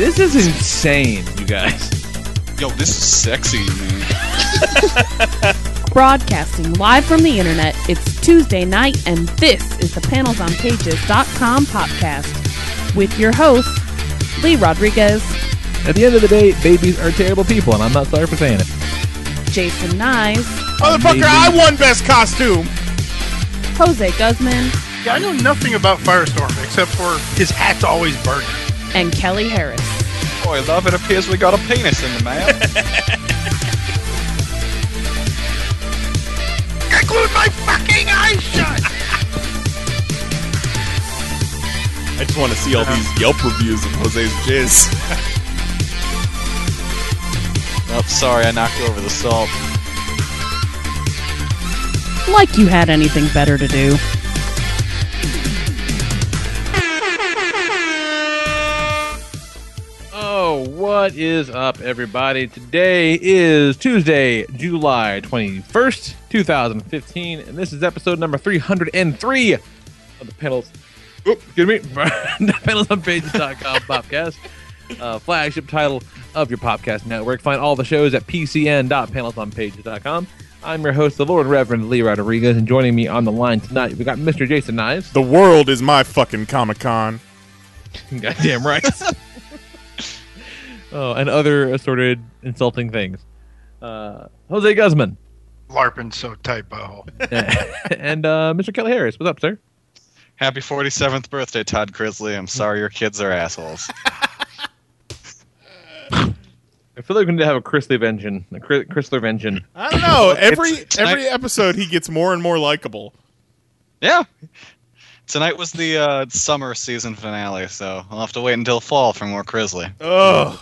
This is insane, you guys. Yo, this is sexy, man. Broadcasting live from the internet, it's Tuesday night, and this is the panelsonpages.com podcast with your host, Lee Rodriguez, At the end of the day, babies are terrible people, and I'm not sorry for saying it. Jason Nyes, Motherfucker, I won best costume. Jose Guzman, Yeah, I know nothing about Firestorm except for his hat's always burning. And Kelly Harris. Boy, love, it appears we got a penis in the mail. I glued my fucking eyes shut. I just want to see all these Yelp reviews of Jose's jizz. oh, sorry, I knocked over the salt. Like you had anything better to do. What is up, everybody? Today is Tuesday, July 21st, 2015, and this is episode number 303 of the panels. Oh, excuse me, the panelsonpages.com podcast, uh, flagship title of your podcast network. Find all the shows at pcn.panelsonpages.com. I'm your host, the Lord Reverend Lee Rodriguez, and joining me on the line tonight, we got Mr. Jason Knives. The world is my fucking Comic Con. Goddamn right. Oh, and other assorted insulting things. Uh, Jose Guzman LARPing so tight, butthole. and uh, Mr. Kelly Harris. What's up, sir? Happy 47th birthday, Todd Chrisley. I'm sorry your kids are assholes. I feel like we need to have a Chrysler Vengeance. A Chry- Chrysler Vengeance. I don't know. Every It's- every episode, he gets more and more likable. yeah. Tonight was the uh, summer season finale, so I'll have to wait until fall for more Crisley. Ugh.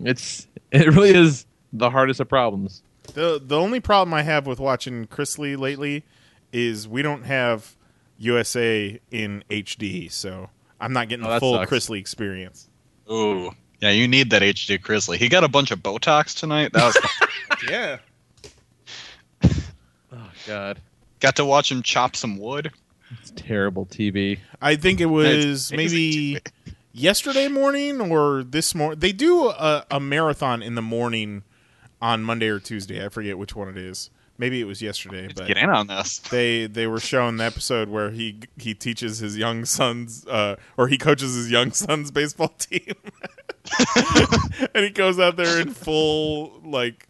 It's it really is the hardest of problems. The the only problem I have with watching Chrisley lately is we don't have USA in HD, so I'm not getting Oh, the full sucks. Chrisley experience. Ooh. Yeah, you need that HD Chrisley. He got a bunch of Botox tonight. That was Yeah. Oh God, got to watch him chop some wood. it's terrible TV. I think it was It's amazing maybe yesterday morning or this morning. They do a, a marathon in the morning on Monday or Tuesday. I forget which one it is. Maybe it was yesterday, but Get in on this. they they were showing the episode where he he teaches his young sons uh, or he coaches his young son's baseball team, and he goes out there in full like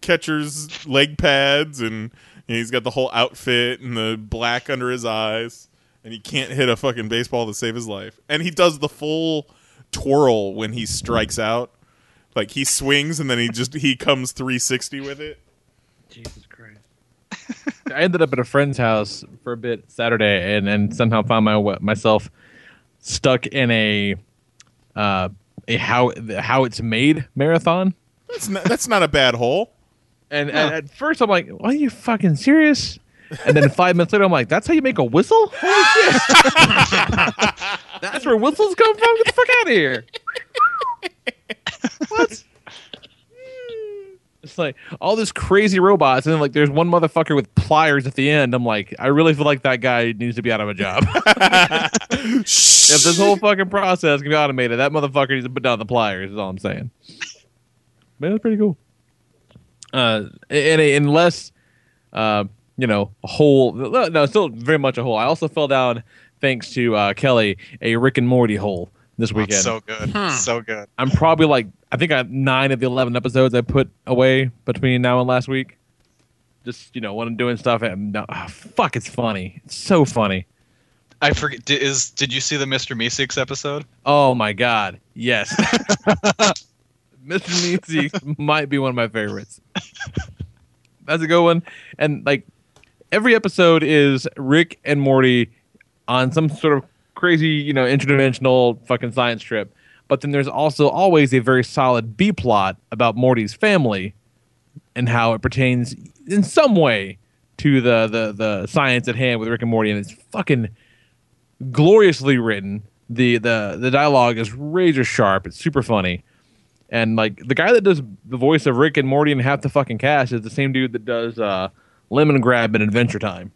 catcher's leg pads and, and he's got the whole outfit and the black under his eyes and he can't hit a fucking baseball to save his life and he does the full twirl when he strikes out like he swings and then he just he comes 360 with it Jesus Christ. I ended up at a friend's house for a bit Saturday, and and somehow found my myself stuck in a uh a how how it's made marathon. that's not, that's not a bad hole And, and at first I'm like, "Are you fucking serious?" And then five minutes later, I'm like, "That's how you make a whistle? Holy shit! That's where whistles come from? Get the fuck out of here!" what? It's like all this crazy robots, and then like there's one motherfucker with pliers at the end. I'm like, I really feel like that guy needs to be out of a job. if this whole fucking process can be automated, that motherfucker needs to put down the pliers. Is all I'm saying. Man, that's pretty cool. Uh, and, and unless, uh, you know, a hole. No, still very much a hole. I also fell down thanks to uh, Kelly a Rick and Morty hole this Oh, weekend. it's so good. So good. I'm probably like I think I have nine of the eleven episodes I put away between now and last week. Just you know when I'm doing stuff. And no, ah, fuck, it's funny. It's so funny. I forget. Did, is did you see the Mr. Meeseeks episode? Oh my god, yes. Mr. Meeseeks might be one of my favorites. That's a good one. And like every episode is Rick and Morty on some sort of crazy, you know, interdimensional fucking science trip. But then there's also always a very solid B plot about Morty's family and how it pertains in some way to the the the science at hand with Rick and Morty, and it's fucking gloriously written. the the The dialogue is razor sharp. It's super funny, and like the guy that does the voice of Rick and Morty and half the fucking cast is the same dude that does uh, Lemongrab in Adventure Time.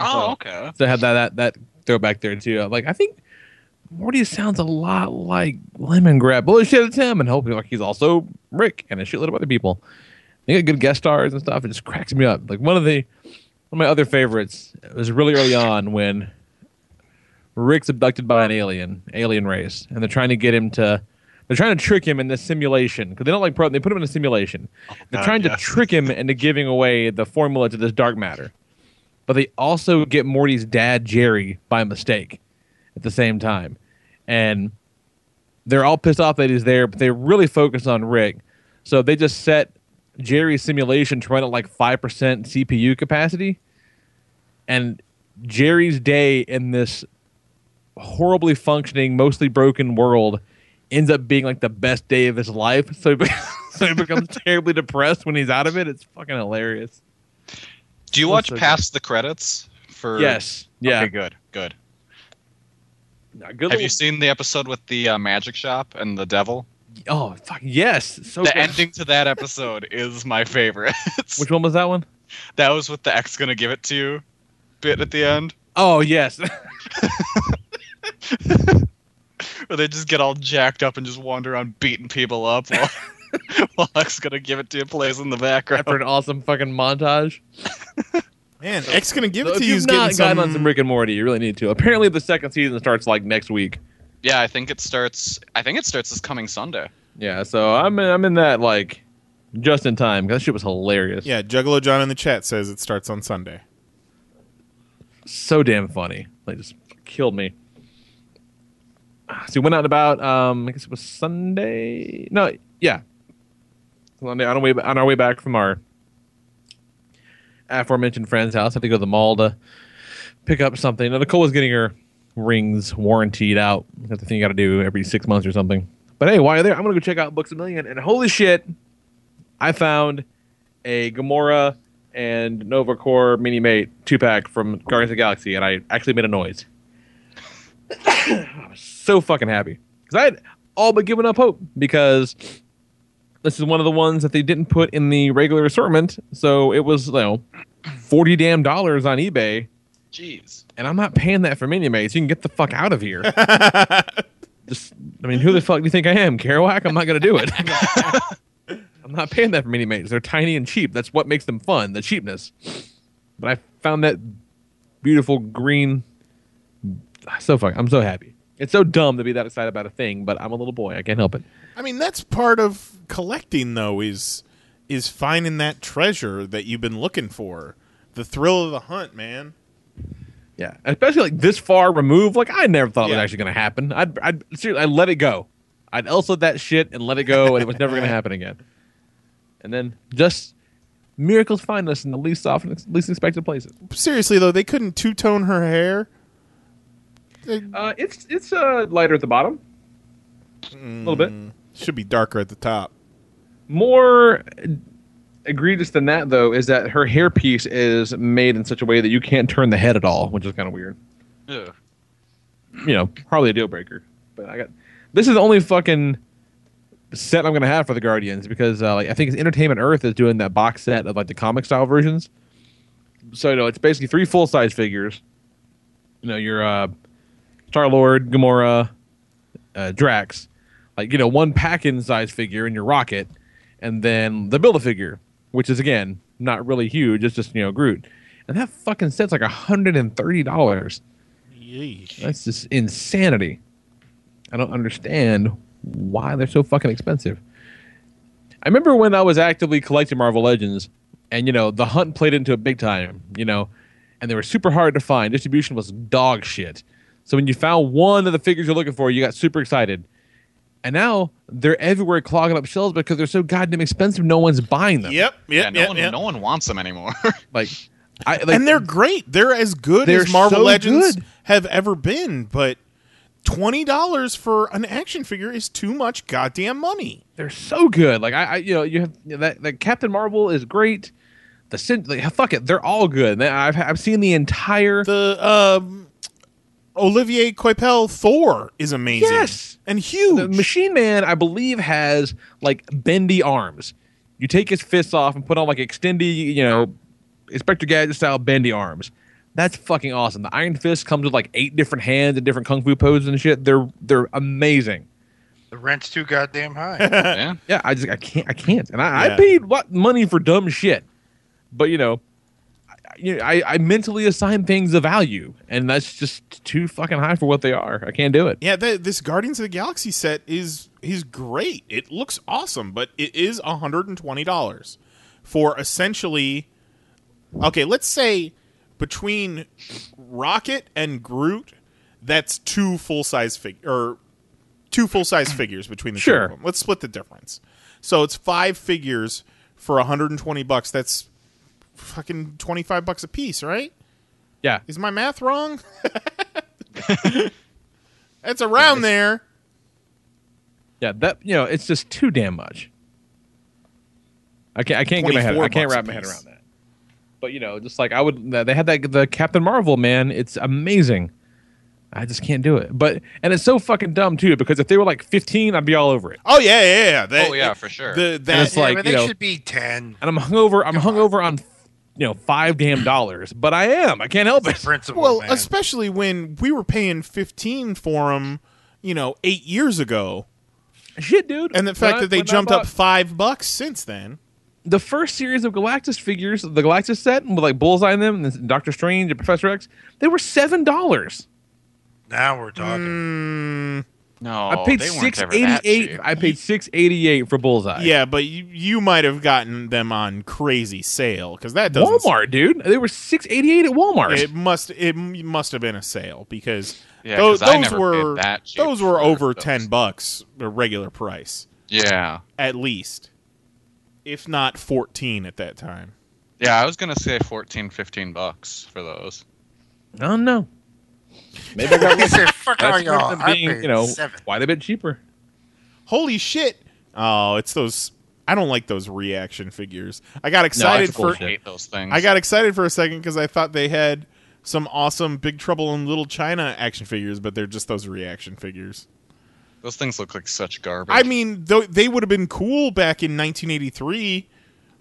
Oh, okay. So I have that that that throwback there too. Like I think Morty sounds a lot like Lemongrab. Bullshit, it's him, and hopefully like he's also Rick and a shitload of other people. They got good guest stars and stuff. It just cracks me up. Like one of the one of my other favorites was really early on when Rick's abducted by an alien, alien race, and they're trying to get him to. They're trying to trick him in this simulation because they don't like pro. They put him in a simulation. Oh, they're God, trying to trick him into giving away the formula to this dark matter, but they also get Morty's dad Jerry by mistake at the same time, and they're all pissed off that he's there, but they really focus on Rick. So they just set Jerry's simulation to run at like five percent CPU capacity, and Jerry's day in this horribly functioning, mostly broken world ends up being like the best day of his life. So he, be- so he becomes terribly depressed when he's out of it. It's fucking hilarious. Do you That's watch so good. past the credits? For Yes. Yeah. Okay, good, good. Good Have little- you seen the episode with the uh, magic shop and the devil? Oh fuck yes! So the good. ending to that episode is my favorite. Which one was that one? that was with the X gonna give it to you bit at the end, Oh yes. Where they just get all jacked up and just wander around beating people up while, while X gonna give it to you plays in the background. for an awesome fucking montage. Man, X gonna give So it to you. you've Is not getting gotten some. on some Rick and Morty, you really need to. Apparently, the second season starts like next week. Yeah, I think it starts. I think it starts this coming Sunday. Yeah, so I'm in, I'm in that like just in time. 'cause That shit was hilarious. yeah, Juggalo John in the chat says it starts on Sunday. so damn funny. Like just killed me. So we went out and about. Um, I guess it was Sunday. No, yeah, Sunday on our way on our way back from our aforementioned friend's house. I have to go to the mall to pick up something. Now, Nicole was getting her rings warrantied out. That's the thing you got to do every six months or something. But hey, while you're there, I'm gonna go check out Books a Million. And holy shit, I found a Gamora and Nova Corps Mini Mate two pack from Guardians of the Galaxy, and I actually made a noise. I was so fucking happy because I had all but given up hope because this is one of the ones that they didn't put in the regular assortment, so it was you know forty damn dollars on eBay, Jeez. and I'm not paying that for Mini Mates. You can get the fuck out of here. Just, I mean, who the fuck do you think I am, Kerouac? I'm not gonna do it. I'm not paying that for mini mates. They're tiny and cheap. That's what makes them fun, the cheapness. But I found that beautiful green. So fuck, I'm so happy. It's so dumb to be that excited about a thing, but I'm a little boy. I can't help it. I mean, that's part of collecting, though, is is finding that treasure that you've been looking for. The thrill of the hunt, man. Yeah, especially like this far removed. Like I never thought it was actually going to happen. I'd, I'd seriously, I'd let it go. I'd Elsa that shit and let it go, and it was never going to happen again. And then just miracles find us in the least often, least expected places. Seriously, though, they couldn't two tone her hair. They- Uh, it's it's uh, lighter at the bottom, a little bit. should be darker at the top. More egregious than that, though, is that her hairpiece is made in such a way that you can't turn the head at all, which is kind of weird. Ugh. You know, probably a deal breaker. But I got this is the only fucking set I'm gonna have for the Guardians because uh, like I think it's Entertainment Earth is doing that box set of like the comic style versions. So you know, it's basically three full size figures. You know, your uh, Star Lord, Gamora, uh, Drax, like you know, one pack-in size figure in your Rocket, and then the Build a Figure, which is again not really huge. It's just you know Groot, and that fucking set's like hundred and thirty dollars. That's just insanity. I don't understand why they're so fucking expensive. I remember when I was actively collecting Marvel Legends, and you know the hunt played into it big time. You know, and they were super hard to find. Distribution was dog shit. So when you found one of the figures you're looking for, you got super excited. And now they're everywhere clogging up shelves because they're so goddamn expensive. No one's buying them. Yep, yep, yeah, no yep, one, yep. no one wants them anymore. Like, I like, and they're great. They're as good They're as Marvel so Legends good. have ever been. But twenty dollars for an action figure is too much goddamn money. they're so good. Like I, I you know, you have you know, that that Captain Marvel is great. The like, fuck it, they're all good. I've I've seen the entire. The um, Olivier Coipel Thor is amazing. Yes. and huge. the Machine Man, I believe, has like bendy arms. You take his fists off and put on like extendy, you know, Inspector Gadget style bendy arms. That's fucking awesome. The Iron Fist comes with like eight different hands and different kung fu poses and shit. They're they're amazing. The rent's too goddamn high. yeah. Yeah, I just I can't I can't. And I, Yeah. I paid what money for dumb shit, but you know, I, you know, I I mentally assign things a value, and that's just too fucking high for what they are. I can't do it. Yeah, the, this Guardians of the Galaxy set is is great. It looks awesome, but it is hundred and twenty dollars for essentially. Okay, let's say between Rocket and Groot, that's two full size fig or two full size figures between the two of them. Let's split the difference. So it's five figures for hundred and twenty bucks. That's fucking twenty five bucks a piece, right? Yeah, Is my math wrong? That's around there. Yeah, that you know, it's just too damn much. I can't. I can't get my head. I can't wrap my head around that. But you know, just like I would, they had that the Captain Marvel man. It's amazing. I just can't do it. But and it's so fucking dumb too because if they were like 15, I'd be all over it. Oh yeah, yeah, yeah. That- Oh, yeah, for sure. The And it's Yeah, like but you they know, should be ten. and I'm hungover. I'm hungover on you know five damn dollars. But I am. I can't help it. principle, well, man. especially when we were paying fifteen for them, you know, eight years ago, Shit, dude. and the fact When that they when I jumped up five bucks since then. the first series of Galactus figures, the Galactus set with like Bullseye in them, and Doctor Strange and Professor X, they were seven dollars. now we're talking. Mm, No, I paid Oh, they weren't six ever eighty that eight. cheap. I paid six eighty eight for Bullseye. yeah, but you, you might have gotten them on crazy sale because that doesn't. Walmart, dude. They were six eighty eight at Walmart. It must it must have been a sale because Yeah, those, 'cause I those never paid were that cheap those were for over those. ten bucks, the regular price Yeah. at least, if not fourteen at that time. Yeah, I was going to say 14, 15 bucks for those. I don't know. Maybe I got He said, "Fuck all That's y'all." worth them I being, paid you know, seven. quite a bit cheaper. Holy shit! Oh, it's those. I don't like those reaction figures. I got excited that's for. bullshit. I hate those things. I got excited for a second because I thought they had some awesome Big Trouble in Little China action figures, but they're just those reaction figures. those things look like such garbage. I mean, though they would have been cool back in 1983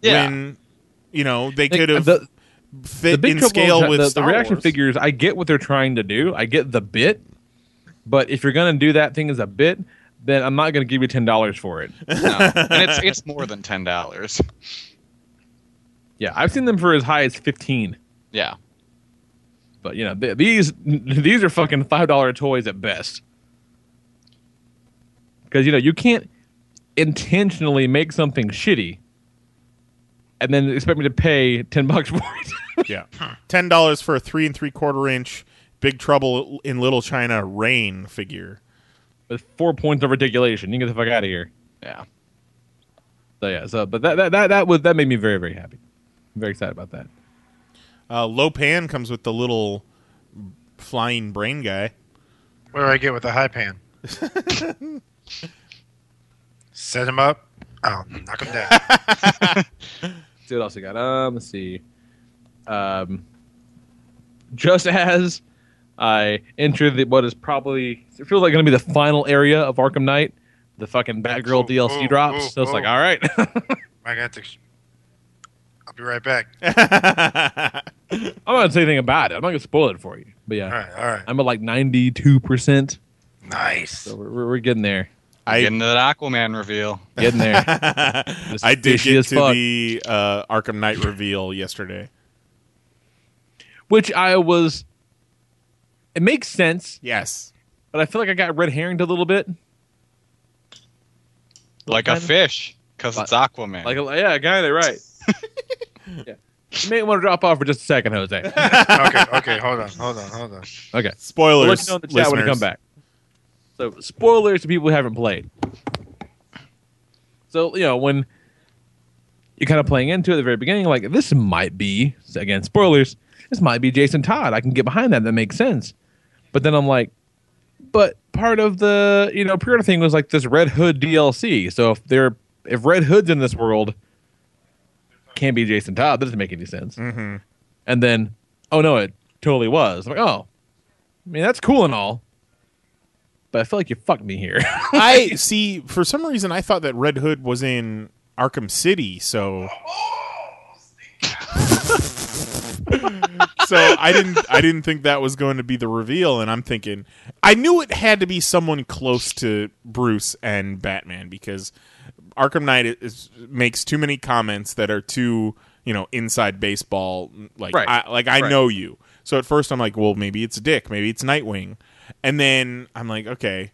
Yeah. when you know they Like, could have the, fit the big in scale the, with the, the reaction Wars. figures. I get what they're trying to do. I get the bit, but if you're gonna do that thing as a bit, then I'm not gonna give you ten dollars for it. no. and it's it's more than ten dollars. yeah, I've seen them for as high as fifteen. Yeah. But you know, th- these these are fucking five dollar toys at best. Because you know you can't intentionally make something shitty and then expect me to pay ten bucks for it. yeah, ten dollars for a three and three quarter inch Big Trouble in Little China rain figure. With four points of articulation, you can get the fuck out of here. Yeah. So yeah, so but that that that that was that made me very very happy. I'm very excited about that. Uh, Lo Pan comes with the little flying brain guy. What do I get with the high pan? Set him up. I'll knock him down. see what else we got. Um, let's see. Um, just as I enter the what is probably it feels like going to be the final area of Arkham Knight, the fucking Batgirl Oh, DLC oh, drops. oh, so it's like, all right, I got to. I'll be right back. I'm not gonna say anything about it. I'm not gonna spoil it for you. But yeah, All right, all right. I'm at like 92 percent. Nice. So we're, we're, we're getting there, I Getting to that Aquaman reveal. getting there. I did fishy get to fuck. the uh, Arkham Knight reveal yesterday. Which I was. It makes sense, Yes. but I feel like I got red herringed a little bit. Like a fish, because it's Aquaman. Like, a- yeah, kind of right. yeah. You may want to drop off for just a second, Jose. okay, okay. Hold on, hold on, hold on. Okay. Spoilers. We'll let you know in the chat when you come back. So spoilers to people who haven't played. So you know when you're kind of playing into it at the very beginning, like this might be again spoilers. This might be Jason Todd. I can get behind that. That makes sense. But then I'm like, but part of the you know pre-order thing was like this Red Hood DLC. So if they're if Red Hood's in this world, can't be Jason Todd. That doesn't make any sense. Mm-hmm. And then, oh no, it totally was. I'm like, oh, I mean that's cool and all, but I feel like you fucked me here. I see. For some reason, I thought that Red Hood was in Arkham City, so so I didn't. I didn't think that was going to be the reveal, and I'm thinking I knew it had to be someone close to Bruce and Batman because Arkham Knight is, makes too many comments that are too you know inside baseball. Like Right. I, like I Right. know you. So at first I'm like, well, maybe it's Dick, maybe it's Nightwing, and then I'm like, okay,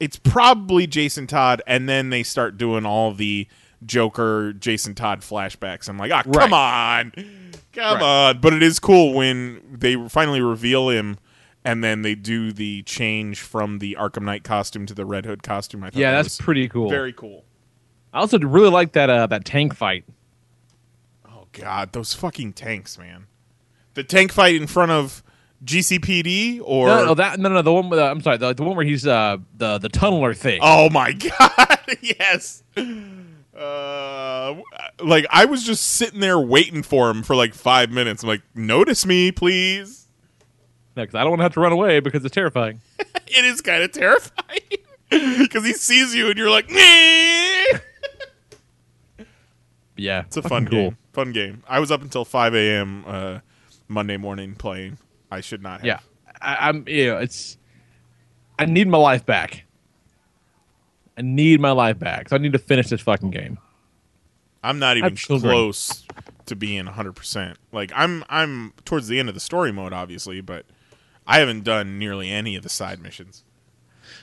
it's probably Jason Todd, and then they start doing all the Joker Jason Todd flashbacks. I'm like, ah, come on, come Right. on. But it is cool when they finally reveal him, and then they do the change from the Arkham Knight costume to the Red Hood costume. I thought yeah, that that's pretty cool. very cool. I also really like that uh, that tank fight. Oh God, those fucking tanks, man! The tank fight in front of GCPD or no, no, that no, no, the one with uh, I'm sorry, the, the one where he's uh, the the tunneler thing. Oh my god! yes. Uh, like I was just sitting there waiting for him for like five minutes. I'm like, notice me, please. because I don't want to have to run away because it's terrifying. It is kind of terrifying because he sees you and you're like, yeah, it's a fun game. Fun game. I was up until five a.m. Uh, Monday morning playing. I should not have. Yeah, I, I'm. You know, it's. I need my life back. I need my life back. So I need to finish this fucking game. I'm not even close to being 100%. Like I'm I'm towards the end of the story mode obviously, but I haven't done nearly any of the side missions.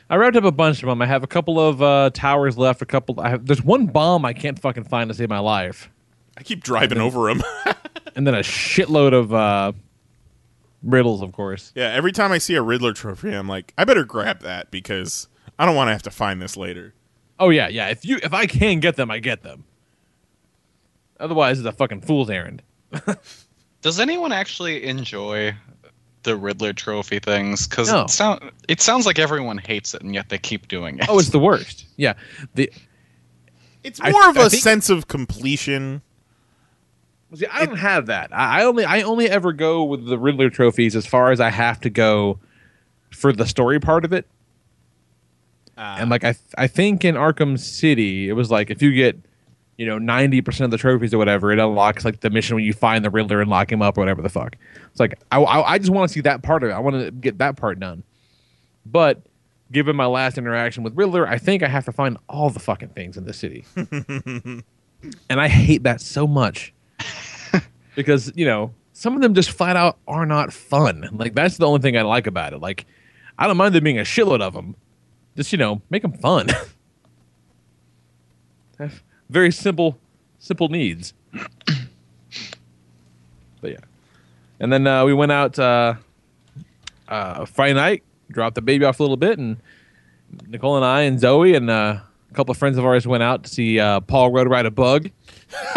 I wrapped up a bunch of them. I have a couple of uh, towers left. A couple. I have. There's one bomb I can't fucking find to save my life, I keep driving over them. and then a shitload of uh, riddles, of course. yeah, every time I see a Riddler trophy, I'm like, I better grab that because I don't want to have to find this later. Oh yeah, yeah. If you if I can get them, I get them. Otherwise, it's a fucking fool's errand. Does anyone actually enjoy the Riddler trophy things? Because No. it, sound, it sounds like everyone hates it, and yet they keep doing it. Oh, it's the worst. Yeah. The It's I- more of I a think- sense of completion. See, I don't have that. I, I only I only ever go with the Riddler trophies as far as I have to go for the story part of it. Ah. and like I I think in Arkham City, it was like if you get you know ninety percent of the trophies or whatever, it unlocks like the mission when you find the Riddler and lock him up or whatever the fuck. It's like I I, I just want to see that part of it. I want to get that part done. But given my last interaction with Riddler, I think I have to find all the fucking things in the city, and I hate that so much because you know some of them just flat out are not fun. Like that's the only thing I like about it. Like I don't mind there being a shitload of them. Just you know, make them fun. Have Very simple, simple needs. but yeah, and then uh, we went out uh, uh, Friday night, dropped the baby off a little bit, and Nicole and I and Zoe and uh, a couple of friends of ours went out to see uh, Paul Rudd ride a bug.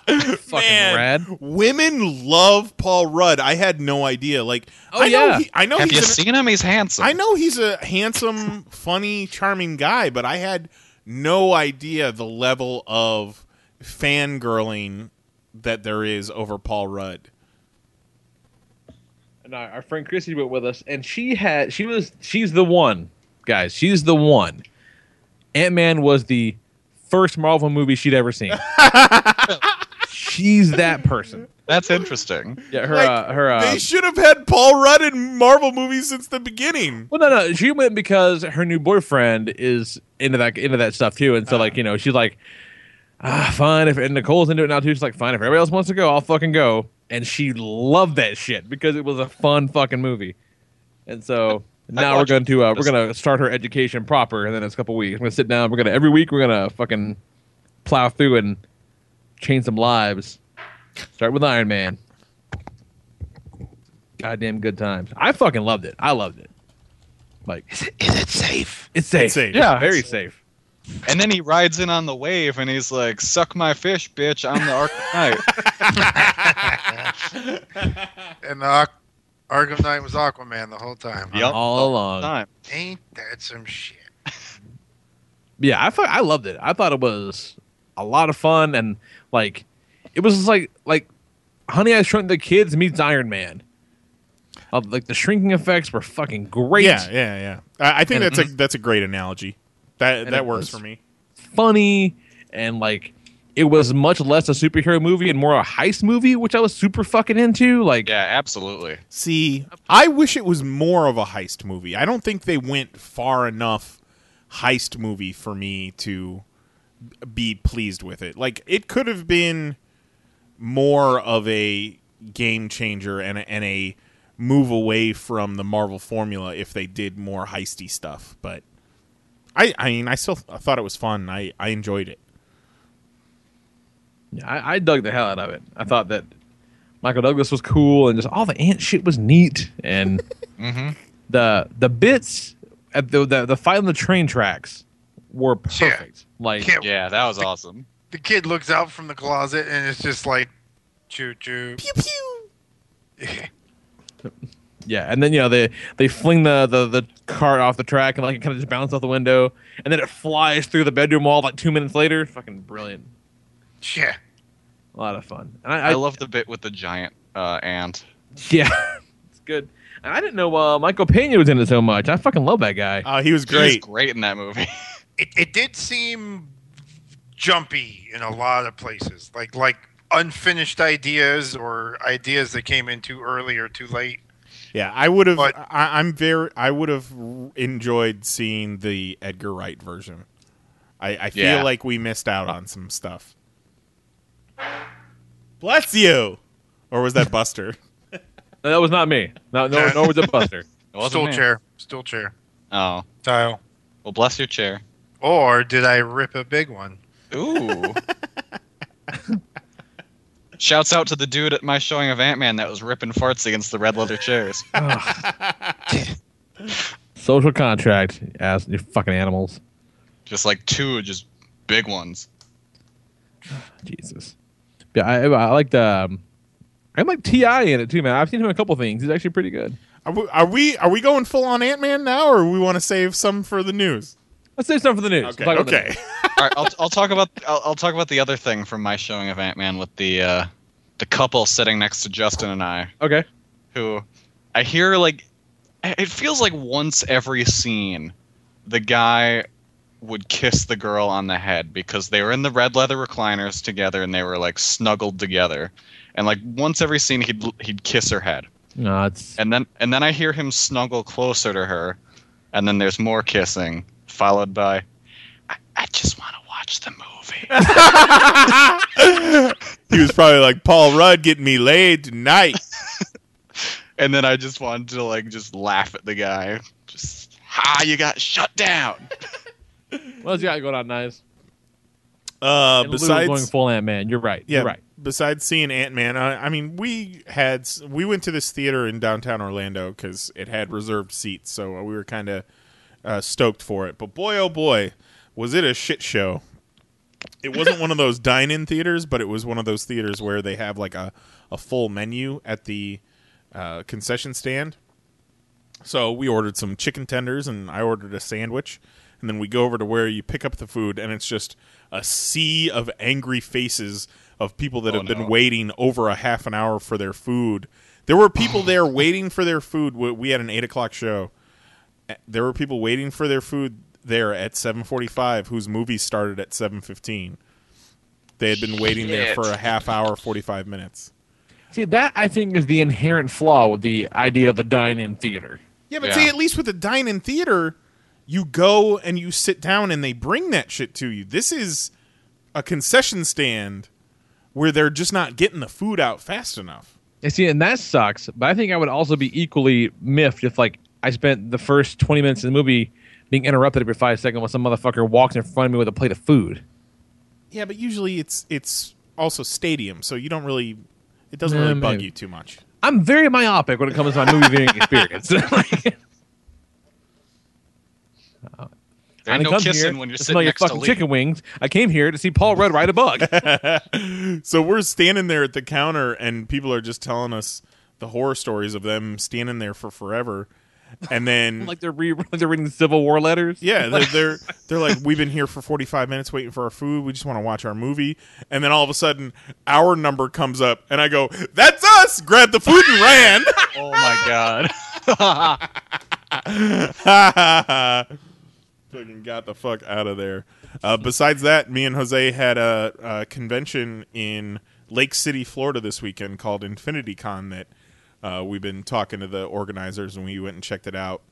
Fucking Man, rad. women love Paul Rudd. I had no idea. Like, Oh, I know, yeah. he, I know Have he's you an- seen him? He's handsome. I know he's a handsome, funny, charming guy, but I had no idea the level of fangirling that there is over Paul Rudd. and our, our friend Chrissy went with us, and she had she was she's the one, guys. She's the one. Ant Man was the first Marvel movie she'd ever seen. she's that person. That's interesting. Yeah, her Like, uh, her. Uh, they should have had Paul Rudd in Marvel movies since the beginning. well, no, no, she went because her new boyfriend is into that into that stuff too, and so like you know she's like, ah, fine. If and Nicole's into it now too, she's like, fine. If everybody else wants to go, I'll fucking go. And she loved that shit because it was a fun fucking movie. And so now we're going to uh, we're gonna start her education proper in the next couple weeks. We're gonna sit down. We're gonna every week we're gonna fucking plow through and change some lives. Start with Iron Man. Goddamn good times. I fucking loved it. I loved it. Like Is it, is it safe? it's safe. It's safe. Yeah, very it's- safe. And then he rides in on the wave and he's like, "Suck my fish, bitch! I'm the Ark Knight." And the Aqu- Arkham Knight was Aquaman the whole time. huh? Yep. All along. Time. Ain't that some shit? Yeah, I thought I loved it. I thought it was a lot of fun and like it was like like Honey I Shrunk the Kids meets Iron Man. Uh, like the shrinking effects were fucking great. Yeah, yeah, yeah. I, I think And- that's a that's a great analogy. That that works for me. funny and like it was much less a superhero movie and more a heist movie, which I was super fucking into. Like Yeah, absolutely. See, I wish it was more of a heist movie. I don't think they went far enough heist movie for me to be pleased with it. Like it could have been more of a game changer and a, and a move away from the Marvel formula if they did more heisty stuff. But I, I mean, I still I thought it was fun. I, I enjoyed it. Yeah, I, I dug the hell out of it. I thought that Michael Douglas was cool and just all the ant shit was neat and Mm-hmm. the the bits at the the, the fight on the train tracks were perfect. Like Yeah. Yeah, that was awesome. The kid looks out from the closet and it's just like, choo choo. Pew pew. Yeah, and then you know they they fling the, the the cart off the track and like it kind of just bounces off the window, and then it flies through the bedroom wall like two minutes later. Fucking brilliant, yeah. a lot of fun. And I, I, I, love the bit with the giant uh, ant. yeah, it's good. And I didn't know uh, Michael Pena was in it so much. I fucking love that guy. Uh, he was great. He was great. great in that movie. It, it did seem jumpy in a lot of places. Like like unfinished ideas or ideas that came in too early or too late. Yeah, I would have. But- I, I'm very. I would have enjoyed seeing the Edgar Wright version. I, I feel Yeah. like we missed out on some stuff. Bless you, or was that Buster? No, that was not me. No, no, no, was it Buster. It wasn't Stool me. chair. Stool chair. Oh, Tile. well, bless your chair. Or did I rip a big one? Ooh. Shouts out to the dude at my showing of Ant Man that was ripping farts against the red leather chairs. Social contract, ass, you fucking animals. just like two, just big ones. Jesus. Yeah, I, I like the. Um, I like T.I. in it too, man. I've seen him in a couple things. He's actually pretty good. Are we are we, are we going full on Ant Man now, or we want to save some for the news? Let's save some for the news. Okay, We'll talk the okay. news. All right, I'll, I'll talk about I'll, I'll talk about the other thing from my showing of Ant Man with the uh, the couple sitting next to Justin and I, Okay. who I hear like it feels like once every scene, the guy would kiss the girl on the head because they were in the red leather recliners together and they were like snuggled together, and like once every scene he'd he'd kiss her head. No, it's and then and then I hear him snuggle closer to her, and then there's more kissing, followed by, I, I just want to watch the movie. He was probably like Paul Rudd getting me laid tonight. and then I just wanted to like just laugh at the guy. Just ha, you got shut down. what else you got going on, nice? Uh, And Lou going full Ant Man. You're right. yeah, You're right. besides seeing Ant Man, I, I mean, we had we went to this theater in downtown Orlando because it had reserved seats, so we were kind of uh, stoked for it. But boy, oh boy, was it a shit show! It wasn't one of those dine-in theaters, but it was one of those theaters where they have like a a full menu at the uh, concession stand. So we ordered some chicken tenders, and I ordered a sandwich. And then we go over to where you pick up the food, and it's just a sea of angry faces of people that Oh, have been no. waiting over a half an hour for their food. There were people there waiting for their food. We we had an eight o'clock show. Uh, There were people waiting for their food there at seven forty-five, whose movie started at seven fifteen. They had been waiting there for a half hour, forty-five minutes. See, that I think is the inherent flaw with the idea of the dine-in theater. Yeah, but Yeah. see, at least with the dine-in theater, you go and you sit down and they bring that shit to you. This is a concession stand where they're just not getting the food out fast enough. You see, and that sucks. But I think I would also be equally miffed if, like, I spent the first twenty minutes of the movie being interrupted every five seconds when some motherfucker walks in front of me with a plate of food. Yeah, but usually it's it's also stadium, so you don't really it doesn't really bug you too much. I'm very myopic when it comes to my movie viewing experience. Like, Uh, uh, I There ain't didn't no come kissing here when you're to sitting smell your next to fucking Lee. chicken wings. I came here to see Paul Rudd ride a bug. so we're standing there at the counter, and people are just telling us the horror stories of them standing there for forever, and then like they're re- they're reading Civil War letters. Yeah, they're, they're they're like, we've been here for forty five minutes waiting for our food. We just want to watch our movie, and then all of a sudden, our number comes up, and I go, "That's us!" Grabbed the food and ran. Oh my god. Fucking got the fuck out of there. Uh, besides that, me and Jose had a, a convention in Lake City, Florida this weekend called Infinity Con that uh, we've been talking to the organizers and we went and checked it out.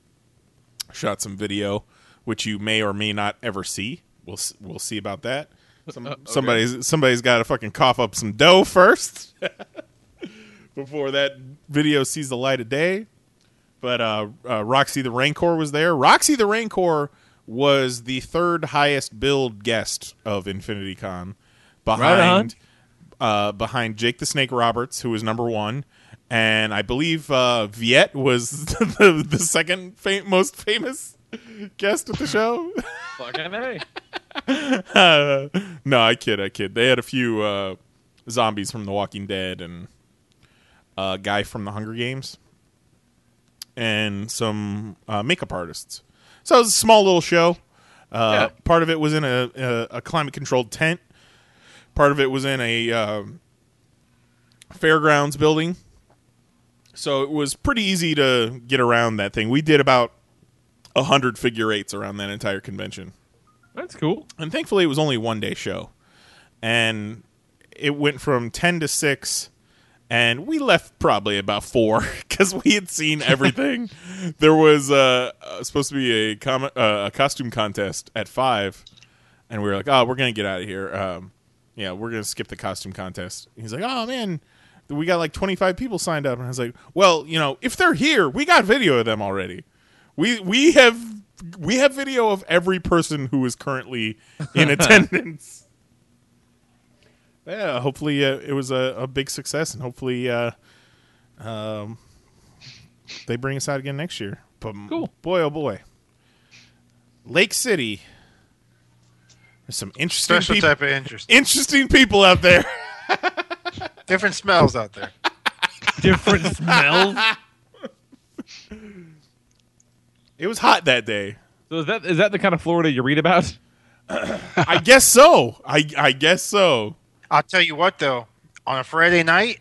Shot some video, which you may or may not ever see. We'll we'll see about that. Some, Somebody's somebody's got to fucking cough up some dough first before that video sees the light of day. But uh, uh, Roxy the Rancor was there. Roxy the Rancor was the third highest billed guest of Infinity Con, behind uh, behind Jake the Snake Roberts, who was number one, and I believe uh, Viet was the, the second fam- most famous guest at the show. Fucking A. Uh, no, I kid, I kid. They had a few uh, zombies from The Walking Dead and a guy from The Hunger Games and some uh, makeup artists. So it was a small little show. Uh, Part of it was in a, a, a climate controlled tent. Part of it was in a um fairgrounds building. So it was pretty easy to get around that thing. We did about a hundred figure eights around that entire convention That's cool. and thankfully it was only one day show and it went from 10 to 6 and we left probably about 4 because we had seen everything. There was uh, uh, supposed to be a, com- uh, a costume contest at 5 and we were like oh we're gonna get out of here. Um, yeah we're gonna skip the costume contest. He's like oh man we got like 25 people signed up. And i was like well you know if they're here we got video of them already. We we have we have video of every person who is currently in attendance. Yeah, hopefully uh, it was a, a big success, and hopefully uh, um, they bring us out again next year. But Cool. boy, oh boy, Lake City. There's some interesting Special people, type of interest. interesting people out there. Different smells out there. Different smells. It was hot that day. So is that is that the kind of Florida you read about? I guess so. I I guess so. I'll tell you what, though. On a Friday night,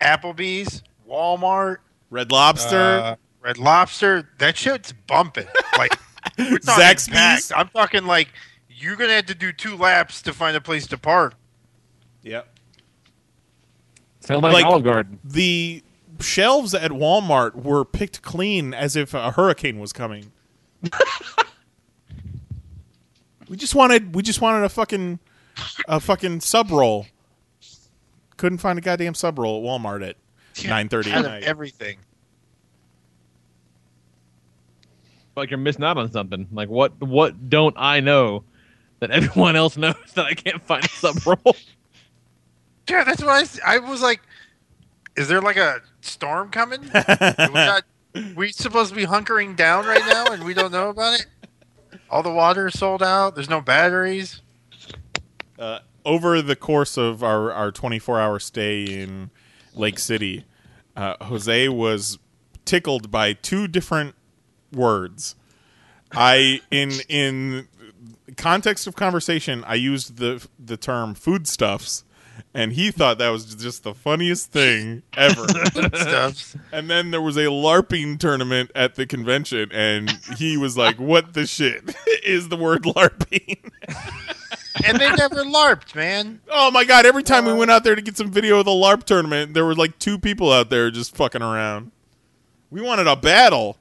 Applebee's, Walmart, Red Lobster. uh, Red Lobster, that shit's bumping. Like we're talking Zaxby's? packed. I'm talking like you're gonna have to do two laps to find a place to park. yep. Sound like, Like- Olive Garden. the shelves at Walmart were picked clean as if a hurricane was coming. we just wanted we just wanted a fucking a fucking sub roll. Couldn't find a goddamn sub roll at Walmart at nine thirty at night. everything. Like you're missing out on something. Like what what don't I know that everyone else knows that I can't find a sub roll? Yeah, that's what I, was like. Is there like a storm coming? we got, we supposed to be hunkering down right now, and we don't know about it. All the water is sold out. There's no batteries. Uh, over the course of our, our 24 hour stay in Lake City, uh, Jose was tickled by two different words. I in in context of conversation, I used the the term foodstuffs, and he thought that was just the funniest thing ever. Stuffs. and then there was a LARPing tournament at the convention, and he was like, "What the shit is the word LARPing?" and they never larped, man. Oh my god! Every time we uh, went out there to get some video of the LARP tournament, there were like two people out there just fucking around. We wanted a battle.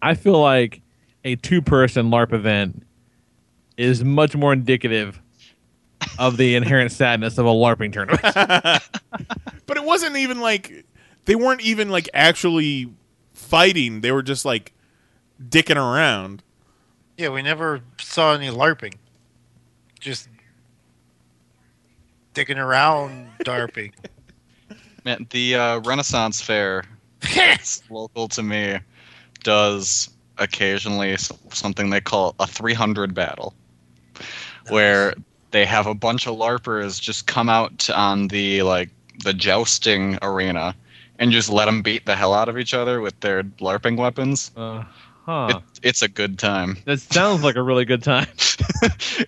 I feel like a two person LARP event is much more indicative of the inherent sadness of a LARPing tournament. But it wasn't even like they weren't even like actually fighting. They were just like dicking around. Yeah, we never saw any larping. Just dicking around, darping. Man, the uh, Renaissance Fair, it's local to me, does occasionally something they call a 300 battle, where they have a bunch of larpers just come out on the like the jousting arena and just let them beat the hell out of each other with their larping weapons. Uh, huh. It, it's a good time. that sounds like a really good time.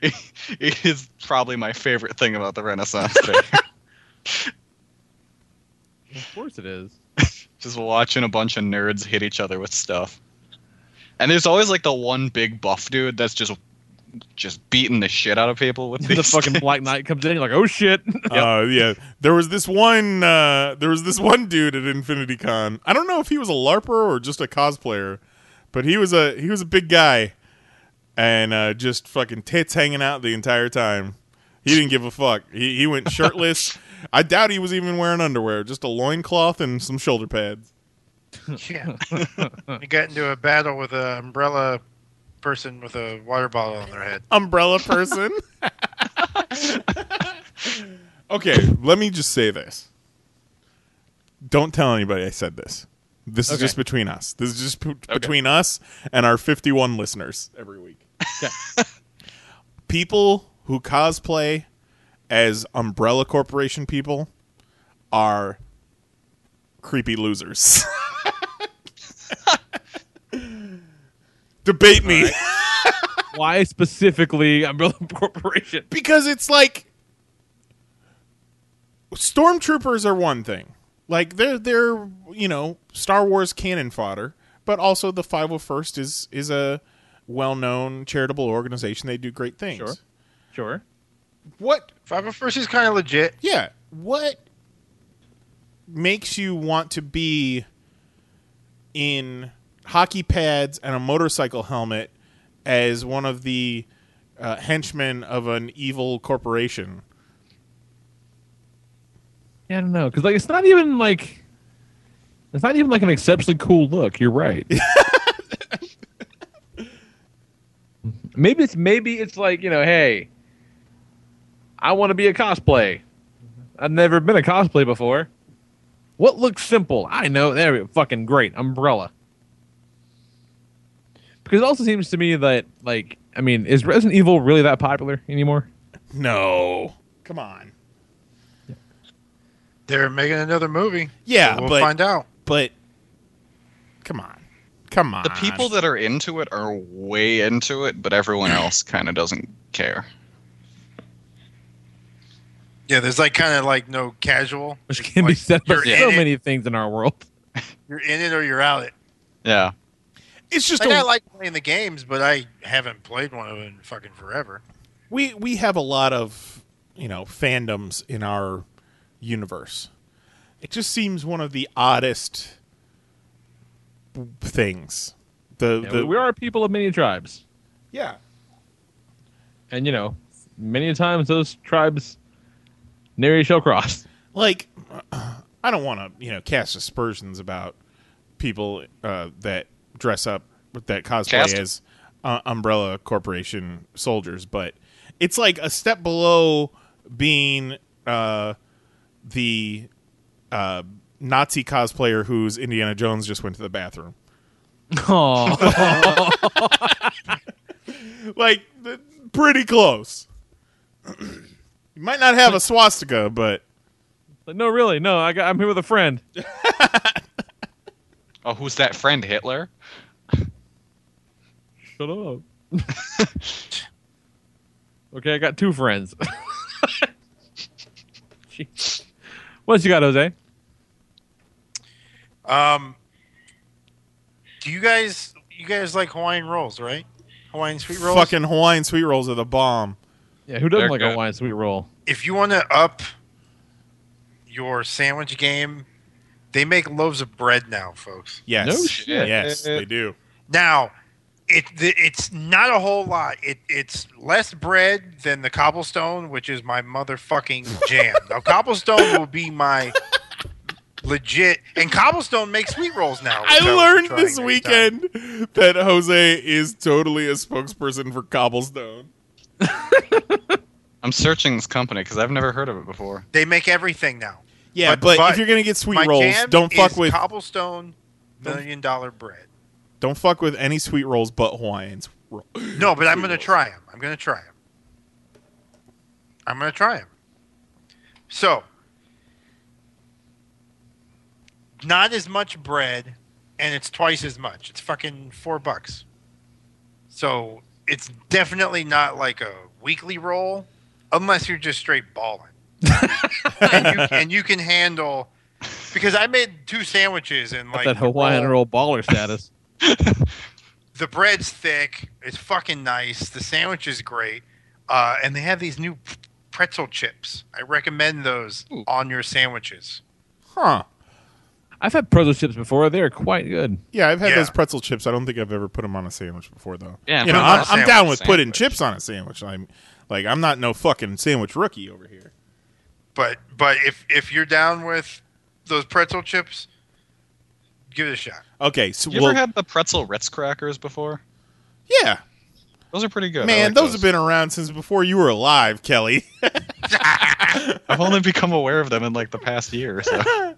it it is probably my favorite thing about the Renaissance Fair. of course it is. just watching a bunch of nerds hit each other with stuff. And there's always like the one big buff dude that's just just beating the shit out of people with the fucking things. Black Knight comes in, you're like, oh shit. Uh, yeah, there was this one. Uh, there was this one dude at Infinity Con. I don't know if he was a larper or just a cosplayer, but he was a he was a big guy, and uh, just fucking tits hanging out the entire time. He didn't give a fuck. He he went shirtless. I doubt he was even wearing underwear, just a loincloth and some shoulder pads. Yeah. you got into a battle with an umbrella person with a water bottle on their head. Umbrella person. okay, let me just say this. Don't tell anybody I said this. This is just between us. This is just p- between us and our 51 listeners every week. people who cosplay as Umbrella Corporation people are creepy losers. Debate me. Why specifically Umbrella Corporation? because it's like stormtroopers are one thing like they're they're you know star wars cannon fodder but also the 501st is is a well-known charitable organization they do great things Sure. Sure. what 501st is kind of legit. yeah what makes you want to be in hockey pads and a motorcycle helmet as one of the uh, henchmen of an evil corporation Yeah, I don't know, because like it's not even like it's not even like an exceptionally cool look. You're right. maybe it's maybe it's like you know, hey, I want to be a cosplay. I've never been a cosplay before. What looks simple? I know. There, we go. fucking great. Umbrella. Because it also seems to me that like I mean, is Resident Evil really that popular anymore? no come on They're making another movie. Yeah, So we'll but find out. but come on, come on. The people that are into it are way into it, but everyone else kind of doesn't care. Yeah, there's like kind of like no casual. Which It's can be said for so in it- many things in our world. You're in it or you're out it. Yeah. it's just Like, I a, like playing the games, but I haven't played one of them in fucking forever. we we have a lot of you know fandoms in our universe. It just seems one of the oddest things. The Yeah, the we are people of many tribes. yeah And you know, many times those tribes nary shall cross. like I don't want to you know cast aspersions about people uh, that dress up with that cosplay Cast 'em. as uh, Umbrella Corporation soldiers, but it's like a step below being uh, the uh, Nazi cosplayer whose Indiana Jones just went to the bathroom. Oh, Like pretty close. you might not have a swastika, but no, really, no. I got, I'm here with a friend. Oh, who's that friend? Hitler? Shut up. okay, I got two friends. Jeez. What you got, Jose? Um, do you guys you guys like Hawaiian rolls, right? Hawaiian sweet rolls. fucking Hawaiian sweet rolls are the bomb. Yeah, who doesn't They're like a. Hawaiian sweet roll? If you want to up your sandwich game, they make loaves of bread now, folks. Yes, No shit. yes, they do. Now, it it's not a whole lot. It it's less bread than the cobblestone, which is my motherfucking jam. now, cobblestone will be my legit, and cobblestone makes sweet rolls now. I was learned this every time. weekend that Jose is totally a spokesperson for Cobblestone. I'm searching this company because I've never heard of it before. They make everything now. Yeah, But- but, but if you're gonna get sweet rolls, don't fuck with cobblestone million dollar bread. Don't fuck with any sweet rolls but Hawaiians. Roll. No, but I'm going to try them. I'm going to try them. I'm going to try them. So, not as much bread, and it's twice as much. It's fucking four bucks. So it's definitely not like a weekly roll, unless you're just straight balling. and, you, and you can handle because I made two sandwiches and like that the Hawaiian roll baller status. the bread's thick. It's fucking nice. The sandwich is great. Uh, and they have these new pretzel chips. I recommend those Ooh. on your sandwiches. Huh. I've had pretzel chips before. They're quite good. Yeah, I've had Yeah. those pretzel chips. I don't think I've ever put them on a sandwich before, though. Yeah, you know, put 'em on I'm, a I'm down sandwich. with putting Sandwich. chips on a sandwich. I'm like, I'm not no fucking sandwich rookie over here. But but if if you're down with those pretzel chips, give it a shot. Okay, so You well, ever had the pretzel Ritz crackers before? yeah, Those are pretty good. Man, like those, have been around since before you were alive, Kelly. I've only become aware of them in like the past year. So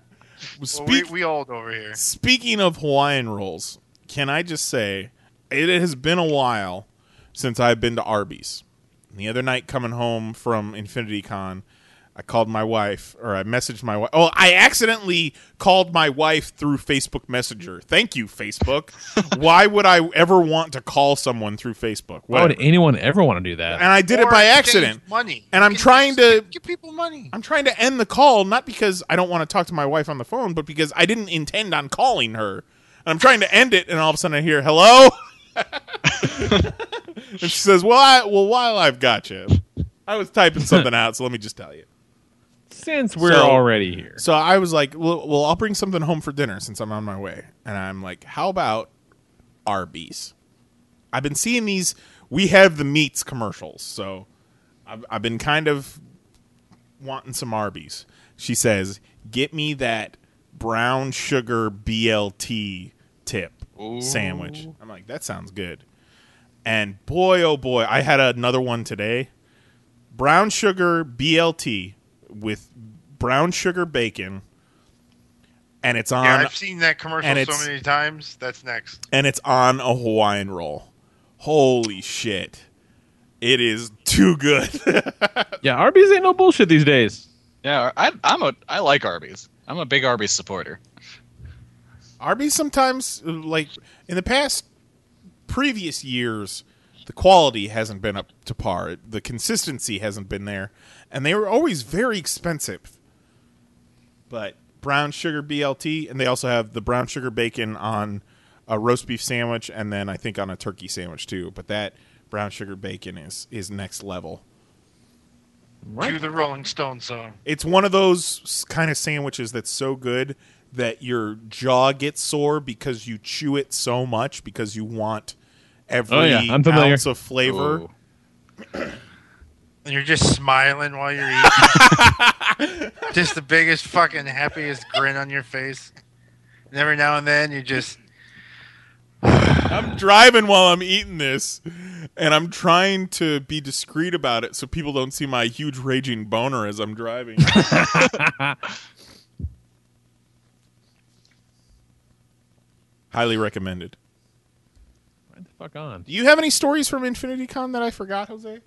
Well, we, we old over here. Speaking of Hawaiian rolls, can I just say it has been a while since I've been to Arby's. The other night, coming home from Infinity Con, I called my wife, or I messaged my wife. Oh, I accidentally called my wife through Facebook Messenger. Thank you, Facebook. Why would I ever want to call someone through Facebook? Why would anyone ever want to do that? And I did it by exchange accident. Money. And You I'm can trying just to- give, give people money. I'm trying to end the call, not because I don't want to talk to my wife on the phone, but because I didn't intend on calling her. And I'm trying to end it, and all of a sudden I hear "hello," and she says, "Well, I, well, while I've got you, I was typing something out, so let me just tell you." Since we're So- already here, So I was like, well, "Well, I'll bring something home for dinner since I'm on my way," and I'm like, "How about Arby's?" I've been seeing these. We have the meats commercials, so I've, I've been kind of wanting some Arby's. She says, "Get me that brown sugar BLT tip sandwich." I'm like, "That sounds good." And boy, oh boy, I had another one today. Brown sugar BLT with brown sugar bacon, and it's on yeah, I've seen that commercial and so many times. That's next. and it's on a Hawaiian roll. Holy shit! It is too good. yeah, Arby's ain't no bullshit these days. yeah, I, I'm a I like Arby's. I'm a big Arby's supporter. Arby's sometimes, like in the past, previous years, the quality hasn't been up to par. The consistency hasn't been there, and they were always very expensive. But brown sugar BLT, and they also have the brown sugar bacon on a roast beef sandwich, and then I think on a turkey sandwich too. But that brown sugar bacon is is next level. Cue the Rolling Stone song. It's one of those kind of sandwiches that's so good that your jaw gets sore because you chew it so much because you want every Oh, yeah, I'm ounce of flavor. Oh. Ooh. And you're just smiling while you're eating. just the biggest fucking happiest grin on your face. And every now and then you just I'm driving while I'm eating this, and I'm trying to be discreet about it so people don't see my huge raging boner as I'm driving. Highly recommended. Right the fuck on. Do you have any stories from Infinity Con that I forgot, Jose?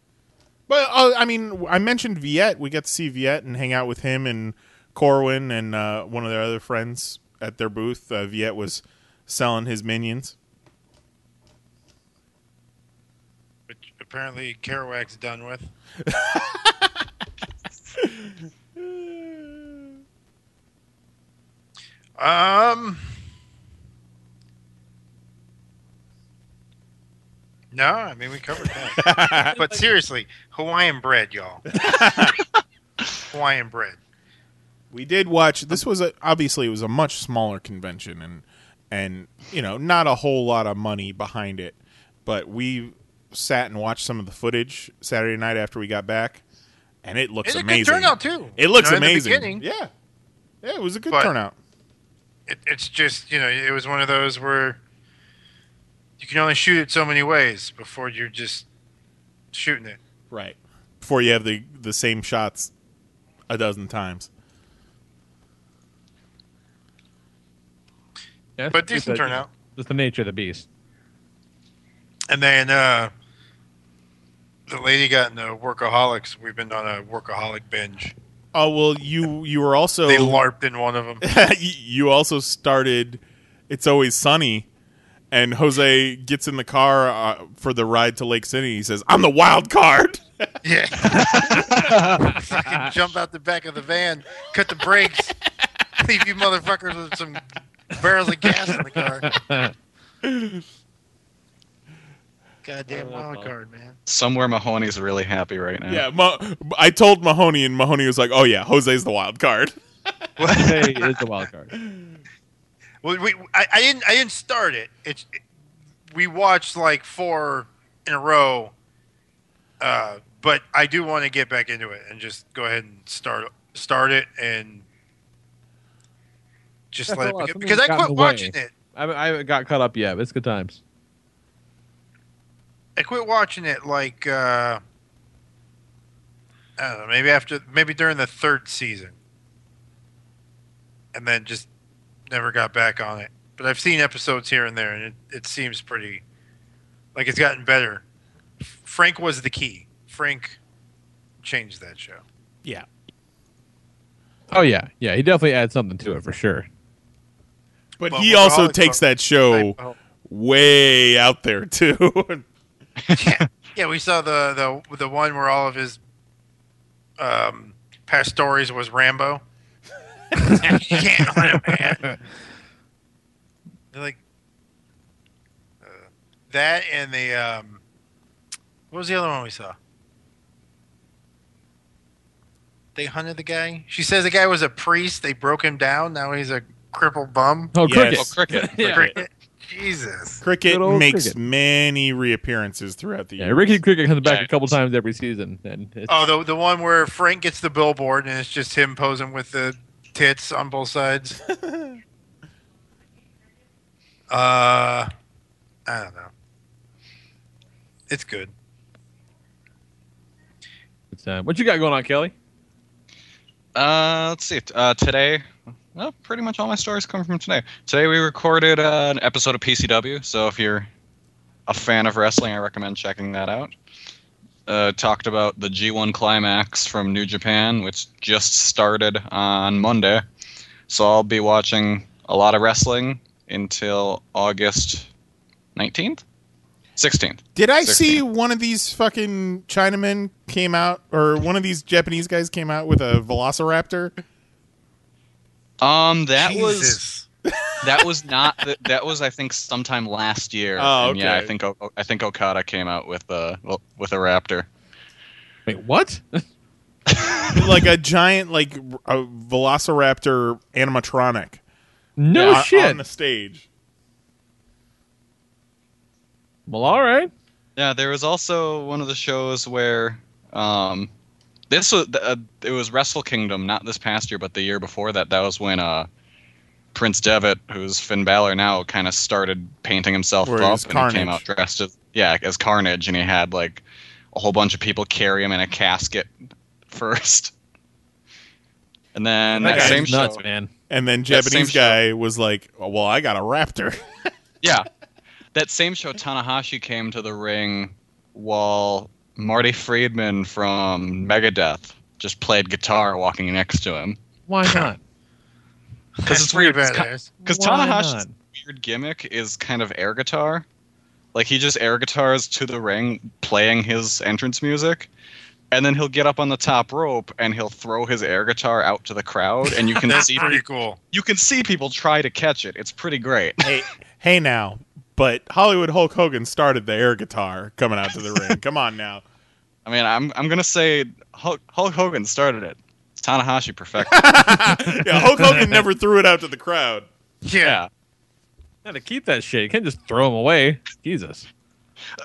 Well, uh, I mean, I mentioned Viet. We got to see Viet and hang out with him and Corwin and uh, one of their other friends at their booth. Uh, Viet was selling his minions. which apparently Kerouac's done with. um. No, I mean we covered that. but seriously, Hawaiian bread, y'all. Hawaiian bread. We did watch. This was a, obviously it was a much smaller convention and and you know not a whole lot of money behind it, but we sat and watched some of the footage Saturday night after we got back, and it looks It's a amazing. good turnout too. It looks You know, amazing. yeah, yeah, it was a good But- turnout. it, it's just you know it was one of those where you can only shoot it so many ways before you're just shooting it. Right. Before you have the the same shots a dozen times. Yeah, But decent the- turnout. Just the nature of the beast. And then uh, the lady got into workaholics. We've been on a workaholic binge. Oh well, you you were also They larped in one of them. you also started. It's always sunny, and Jose gets in the car uh, for the ride to Lake City. He says, "I'm the wild card." Yeah. Fucking jump out the back of the van, cut the brakes, leave you motherfuckers with some barrels of gas in the car. Goddamn wild card, man. Somewhere Mahoney's really happy right now. Yeah, Mo- I told Mahoney, and Mahoney was like, "Oh yeah, Jose's the wild card." hey, it's a wild card. Well, we, I, I didn't, I didn't start it. It's, we watched like four in a row, uh, but I do want to get back into it and just go ahead and start, start it and just That's let it lot. Something's because I quit watching it. I haven't, I haven't got caught up yet, but it's good times. I quit watching it like uh, I don't know, maybe after maybe during the third season, and then just never got back on it. But I've seen episodes here and there, and it, it seems pretty like it's gotten better. Frank was the key. Frank changed that show. Yeah, Oh yeah, yeah. He definitely adds something to it for sure. but Well, he also takes that show I- oh. way out there too. Yeah, we saw the the the one where all of his um, past stories was Rambo. You can't hunt him, man. They're like uh, that, and the um, what was the other one we saw? They hunted the guy. She says the guy was a priest. They broke him down. Now he's a crippled bum. Oh, Yes. cricket. Oh, cricket. yeah. Cricket. Jesus. Cricket makes cricket. many reappearances throughout the Yeah, year. Rickety Cricket comes back Yeah, a couple times every season, and it's, Oh, the the one where Frank gets the billboard and it's just him posing with the tits on both sides. uh, I don't know. It's good. it's uh, what you got going on, Kelly? Uh, let's see. Uh, today, well, pretty much all my stories come from today. Today we recorded uh, an episode of PCW, so if you're a fan of wrestling, I recommend checking that out. Uh, talked about the G1 Climax from New Japan, which just started on Monday. So I'll be watching a lot of wrestling until August 19th? 16th. Did I 16. see one of these fucking Chinamen came out, or one of these Japanese guys came out with a Velociraptor? Um, that was Jesus. That was not the, that was I think sometime last year. Oh, And yeah, I think I think Okada came out with a well, with a raptor. Wait, what? like a giant, like a Velociraptor animatronic. no on- shit. on the stage. well, all right. Yeah, there was also one of the shows where um this was uh, it was Wrestle Kingdom, not this past year, but the year before that. That was when uh Prince Devitt, who's Finn Balor now, kind of started painting himself Where up, was and he came out dressed as yeah as Carnage, and he had like a whole bunch of people carry him in a casket first, and then That that, same nuts, show, man. And then That same Japanese show. guy was like, oh, "Well, I got a raptor." Yeah. That same show, Tanahashi came to the ring while Marty Friedman from Megadeth just played guitar walking next to him. Why not? Because it's pretty weird. Because badass. Tanahashi's weird gimmick is kind of air guitar. Like he just air guitars to the ring playing his entrance music. And then he'll get up on the top rope and he'll throw his air guitar out to the crowd, and you can That's see pretty cool. you can see people try to catch it. It's pretty great. hey, hey, now, but Hollywood Hulk Hogan started the air guitar coming out to the ring. Come on now. I mean, I'm I'm gonna say Hulk, Hulk Hogan started it. It's Tanahashi perfected. yeah, Hulk Hogan never threw it out to the crowd. Yeah. yeah. Got to keep that shit. You can't just throw them away. Jesus.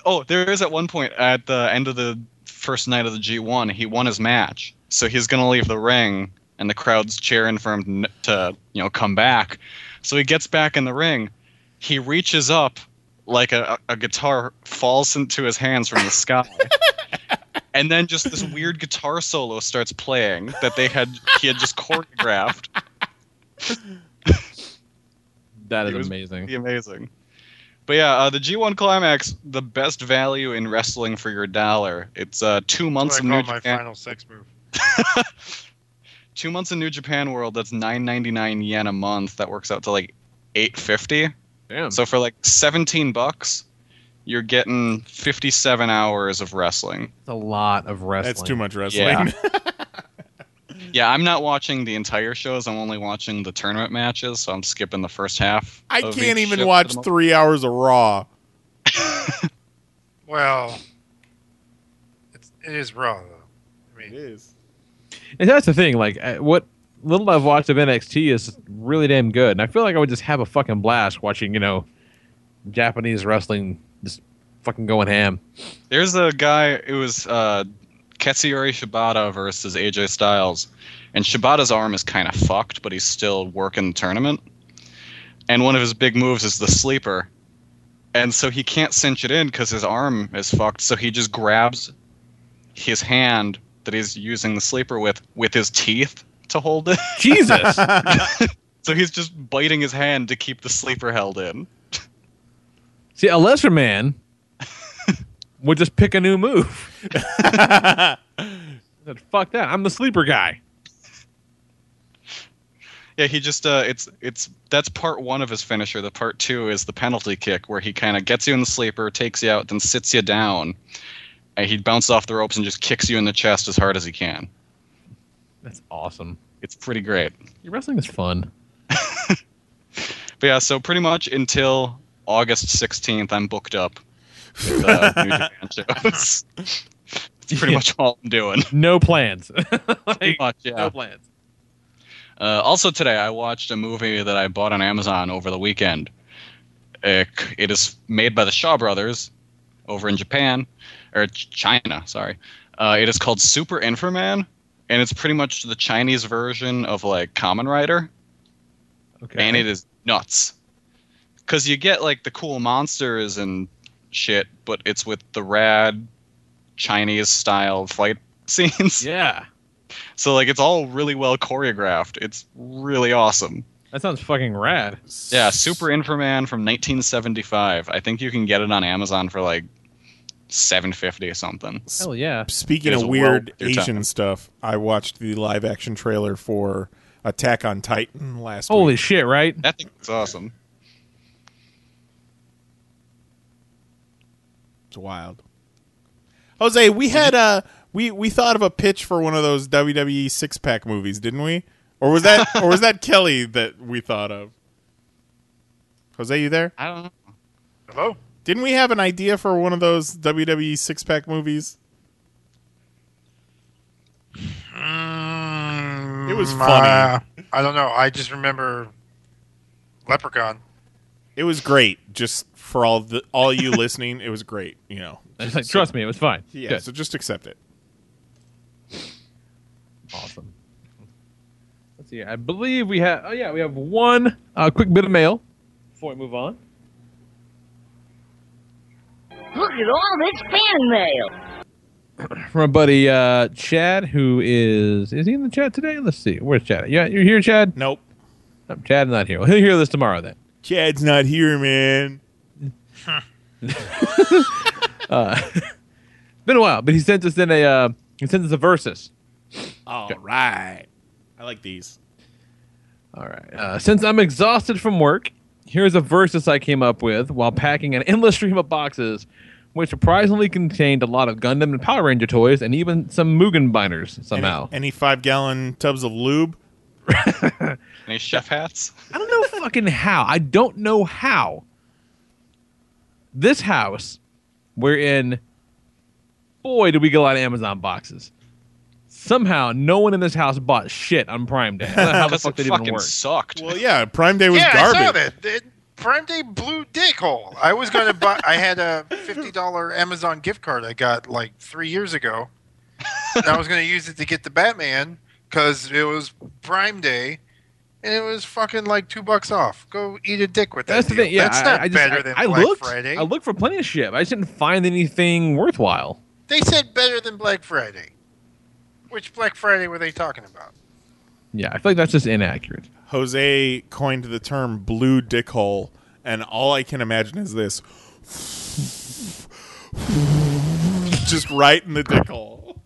Oh, there is at one point at the end of the first night of the G1, he won his match, so he's gonna leave the ring, and the crowd's cheering for him to, to you know come back. So he gets back in the ring. He reaches up like a, a guitar falls into his hands from the sky. And then just this weird guitar solo starts playing that they had he had just choreographed. That is was amazing. Pretty amazing. But yeah, uh, the G1 Climax, the best value in wrestling for your dollar. It's uh, two months That's in what I New call my Japan. final sex move. two months in New Japan World. That's nine ninety nine yen a month. That works out to like eight fifty. Damn. So for like seventeen bucks, you're getting fifty seven hours of wrestling. It's a lot of wrestling. That's too much wrestling. Yeah. Yeah, I'm not watching the entire shows. I'm only watching the tournament matches, so I'm skipping the first half. I can't even watch for the most- three hours of Raw. Well, it's, it is raw though. I mean, is. And that's the thing. Like, uh, what little I've watched of NXT is really damn good. And I feel like I would just have a fucking blast watching, you know, Japanese wrestling just fucking going ham. There's a guy. It was uh, Katsuyori Shibata versus AJ Styles, and Shibata's arm is kind of fucked, but he's still working the tournament. And one of his big moves is the sleeper, and so he can't cinch it in because his arm is fucked. So he just grabs his hand that he's using the sleeper with with his teeth to hold it. Jesus. so he's just biting his hand to keep the sleeper held in. See, a lesser man would just pick a new move. Said, Fuck that. I'm the sleeper guy. Yeah, he just uh it's it's that's part one of his finisher. The part two is the penalty kick where he kind of gets you in the sleeper, takes you out, then sits you down. And he bounces off the ropes and just kicks you in the chest as hard as he can. That's awesome. It's pretty great. Your wrestling is fun. But yeah, so pretty much until August 16th, I'm booked up with uh, New Japan shows. That's pretty Yeah. much all I'm doing. No plans. Pretty Like, much, yeah. No plans. Uh, also today, I watched a movie that I bought on Amazon over the weekend. It, it is made by the Shaw Brothers over in Japan, or China, sorry. Uh, it is called Super Inframan, and it's pretty much the Chinese version of like Kamen Rider, Okay. and it is nuts. Because you get like the cool monsters and shit, but it's with the rad Chinese style fight scenes. yeah. So like it's all really well choreographed. It's really awesome. That sounds fucking rad. Yeah, Super Inframan from 1975. I think you can get it on Amazon for like 750 or something. Hell yeah. Speaking of weird Asian time. stuff, I watched the live action trailer for Attack on Titan last Holy week. shit, right? That thing's awesome. It's wild. Jose, we had uh we we thought of a pitch for one of those WWE six pack movies, didn't we? Or was that or was that Kelly that we thought of? Jose, you there? I don't know. hello. Didn't we have an idea for one of those WWE six pack movies? Mm, It was uh, funny. I don't know. I just remember Leprechaun. It was great. Just for all the all you listening, it was great. You know. It's like, trust me, it was fine. Yeah. Good. So just accept it. Awesome. Let's see. I believe we have. Oh yeah, we have one uh, quick bit of mail before we move on. Look at all this fan mail. From our buddy uh, Chad, who is is he in the chat today? Let's see. Where's Chad? Yeah, you're here, Chad. Nope. No, Chad's not here. Well, he'll hear this tomorrow then. Chad's not here, man. Uh, been a while, but he sent us in a uh, he sent us a versus. All right. I like these. All right. Uh, since I'm exhausted from work, here's a versus I came up with while packing an endless stream of boxes, which surprisingly contained a lot of Gundam and Power Ranger toys and even some Mugen binders somehow. Any, any five gallon tubs of lube? Any chef hats? I don't know fucking how. I don't know how. This house, we're in. Boy, did we get a lot of Amazon boxes. Somehow, no one in this house bought shit on Prime Day. I don't know how the Because fuck it that even fucking worked. sucked. Well, yeah. Prime Day was yeah, garbage. I saw that. It- Prime Day blew dick hole. I was going to buy. I had a fifty dollar Amazon gift card I got like three years ago. and I was going to use it to get the Batman because it was Prime Day, and it was fucking like two bucks off. Go eat a dick with that. That's the thing. Yeah, That's I- not I, just, better I, than I Black looked. Friday. I looked for plenty of shit. but I just didn't find anything worthwhile. They said better than Black Friday. Which Black Friday were they talking about? Yeah, I feel like that's just inaccurate. Jose coined the term blue dick hole, and all I can imagine is this, just right in the dick hole.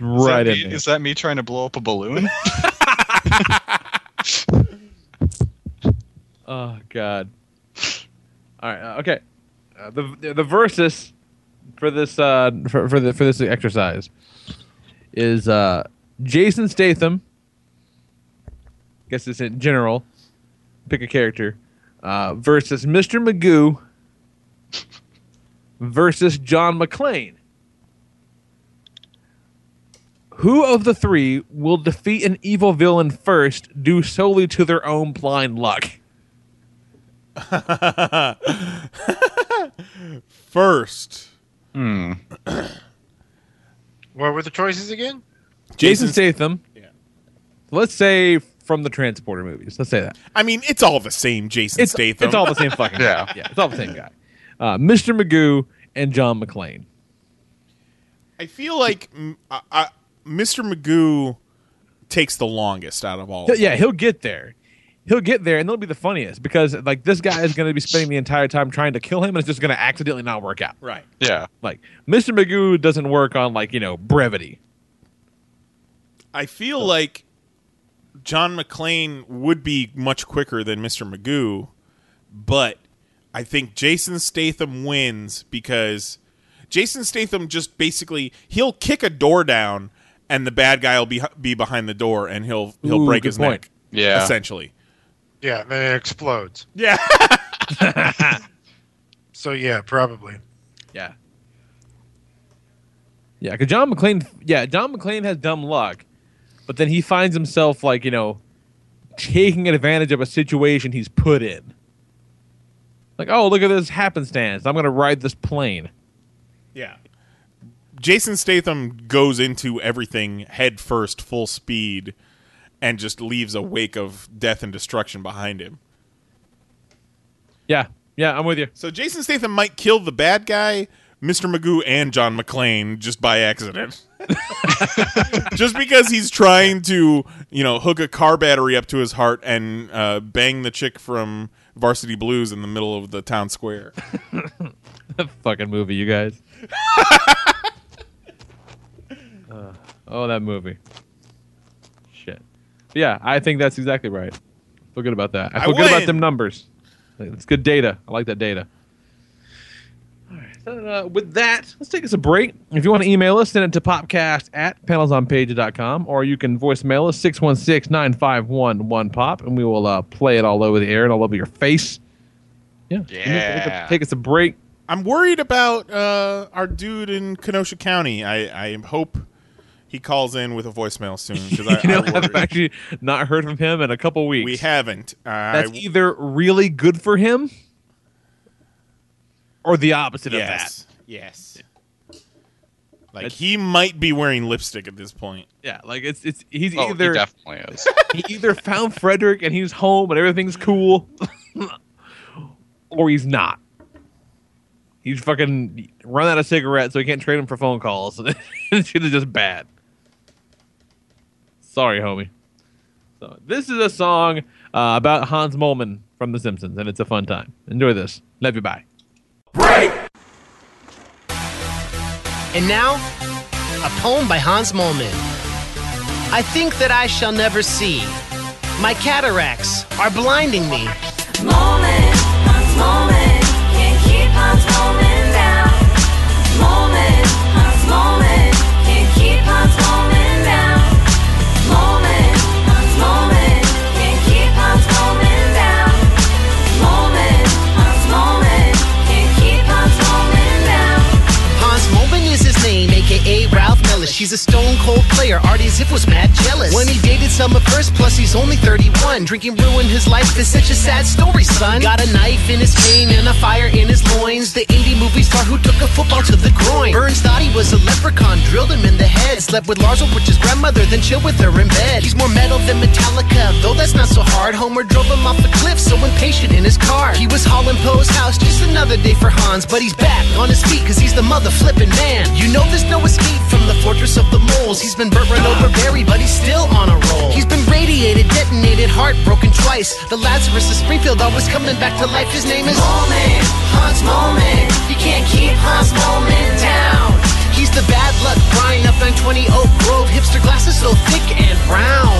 right is that in me, there. Is that me trying to blow up a balloon? Oh God. All right. Uh, okay. Uh, the the versus for this uh for, for the for this exercise is uh Jason Statham. Guess it's in general. Pick a character. Uh, versus Mr. Magoo versus John McClane. Who of the three will defeat an evil villain first due solely to their own blind luck? First, Hmm. What were the choices again? Jason Statham. Yeah. Let's say from the Transporter movies. Let's say that. I mean, it's all the same. Jason It's, Statham. it's all the same fucking Yeah. guy. Yeah, it's all the same guy. Uh, Mr. Magoo and John McClane. I feel like I, I, Mr. Magoo takes the longest out of all. He'll- yeah, he'll get there. He'll get there, and it'll be the funniest because like this guy is going to be spending the entire time trying to kill him, and it's just going to accidentally not work out. Right. Yeah. Like Mr. Magoo doesn't work on like you know brevity. I feel like John McClane would be much quicker than Mr. Magoo, but I think Jason Statham wins because Jason Statham just basically he'll kick a door down and the bad guy will be be behind the door and he'll he'll Ooh, break his point. neck. Yeah. Essentially. Yeah, and then it explodes. Yeah. So yeah, probably. Yeah. Yeah, because John McClane, yeah, John McClane has dumb luck, but then he finds himself like you know taking advantage of a situation he's put in. Like, oh, look at this happenstance! I'm gonna ride this plane. Yeah. Jason Statham goes into everything head first, full speed, and just leaves a wake of death and destruction behind him. Yeah, yeah, I'm with you. So Jason Statham might kill the bad guy, Mr. Magoo, and John McClane just by accident. just because he's trying to, you know, hook a car battery up to his heart and uh, bang the chick from Varsity Blues in the middle of the town square. Fucking movie, you guys. Oh, that movie. Shit. But yeah, I think that's exactly right. Feel good about that. I I feel good about them numbers. It's good data. I like that data. All right. So, uh, with that, let's take us a break. If you want to email us, send it to popcast at panelsonpages.com or you can voicemail us 616 951 1pop and we will uh, play it all over the air and all over your face. Yeah. Yeah. Take us a break. I'm worried about uh, our dude in Kenosha County. I, I hope he calls in with a voicemail soon because I, you know, I I've actually not heard from him in a couple weeks. we haven't. Uh, That's I- either really good for him or the opposite yes, of that. yes. Like That's- he might be wearing lipstick at this point. Yeah, like it's it's he's Oh, either he definitely is. he either found Frederick and he's home and everything's cool, or he's not. He's fucking run out of cigarettes, so he can't trade them for phone calls. it's just bad. Sorry, homie. So this is a song uh, about Hans Moleman from The Simpsons, and it's a fun time. Enjoy this. Love you. Bye. Break. And now, a poem by Hans Moleman. I think that I shall never see. My cataracts are blinding me. Moleman, Hans Moleman, can't keep Hans Moleman She's a stone cold player. Artie Ziff was mad jealous. When he dated Summer first, plus he's only 31. Drinking ruined his life, it's such a sad story, son. Got a knife in his cane and a fire in his loins. The 80 movie star who took a football to the groin. Burns thought he was a leprechaun, drilled him in the head. Slept with Lars Ulrich's grandmother, then chilled with her in bed. He's more metal than Metallica, though that's not so hard. Homer drove him off a cliff, so impatient in his car. He was hauling Poe's house, just another day for Hans. But he's back on his feet, cause he's the mother flipping man. You know there's no escape from the 14 fortress of the moles. He's been burnt run over buried, but he's still on a roll. He's been radiated, detonated, heartbroken twice. The Lazarus of Springfield always coming back to life. His name is Moleman, Hans Moleman. You can't keep Hans Moleman down. He's the bad luck Brian up on 20 Oak Grove. Hipster glasses so thick and brown.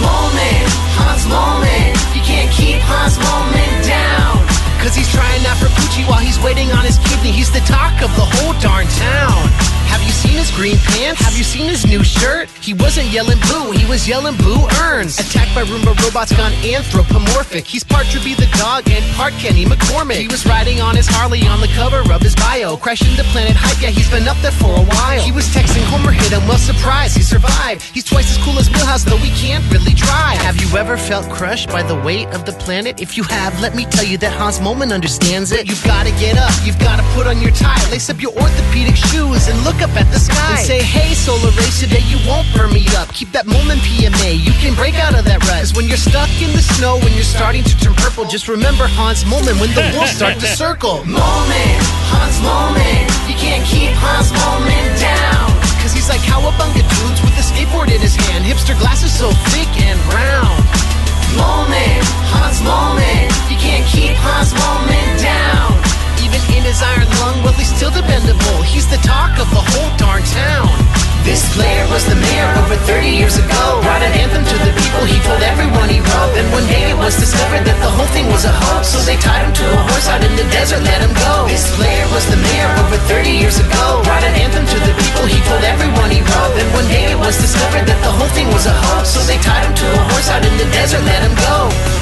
Moleman, Hans Moleman. You can't keep Hans Moleman down. Cause he's trying out for Poochie while he's waiting on his kidney. He's the talk of the whole darn town. Have you seen his green pants? Have you seen his new shirt? He wasn't yelling boo, he was yelling boo earns. Attacked by Roomba robots gone anthropomorphic. He's part Droopy the dog and part Kenny McCormick. He was riding on his Harley on the cover of his bio. Crashing the planet hype, yeah, he's been up there for a while. He was texting Homer, hit him, well, surprise, he survived. He's twice as cool as Milhouse, though he can't really drive. Have you ever felt crushed by the weight of the planet? If you have, let me tell you that Hans Moleman understands it. You've gotta get up, you've gotta put on your tie, lace up your orthopedic shoes, and look up at the sky. And say, hey, solar race, today you won't burn me up. Keep that moment PMA, you can break out of that rut. Cause when you're stuck in the snow, when you're starting to turn purple, just remember Hans Moleman when the wolves start to circle. Moleman, Hans Moleman, you can't keep Hans Moleman down. Cause he's like cowabunga dudes with a skateboard in his hand, hipster glasses so thick and round. Moleman, Hans Moleman, you can't keep Hans Moleman down. Even in his iron lung, well, he's still dependable. He's the talk of the whole darn town. This player was the mayor over 30 years ago. Brought an anthem to the people, he told everyone he wrote. And one day it was discovered that the whole thing was a hoax. So they tied him to a horse out in the desert, let him go. This player was the mayor over 30 years ago. Brought an anthem to the people, he told everyone he wrote. And one day it was discovered that the whole thing was a hoax. So they tied him to a horse out in the desert, let him go.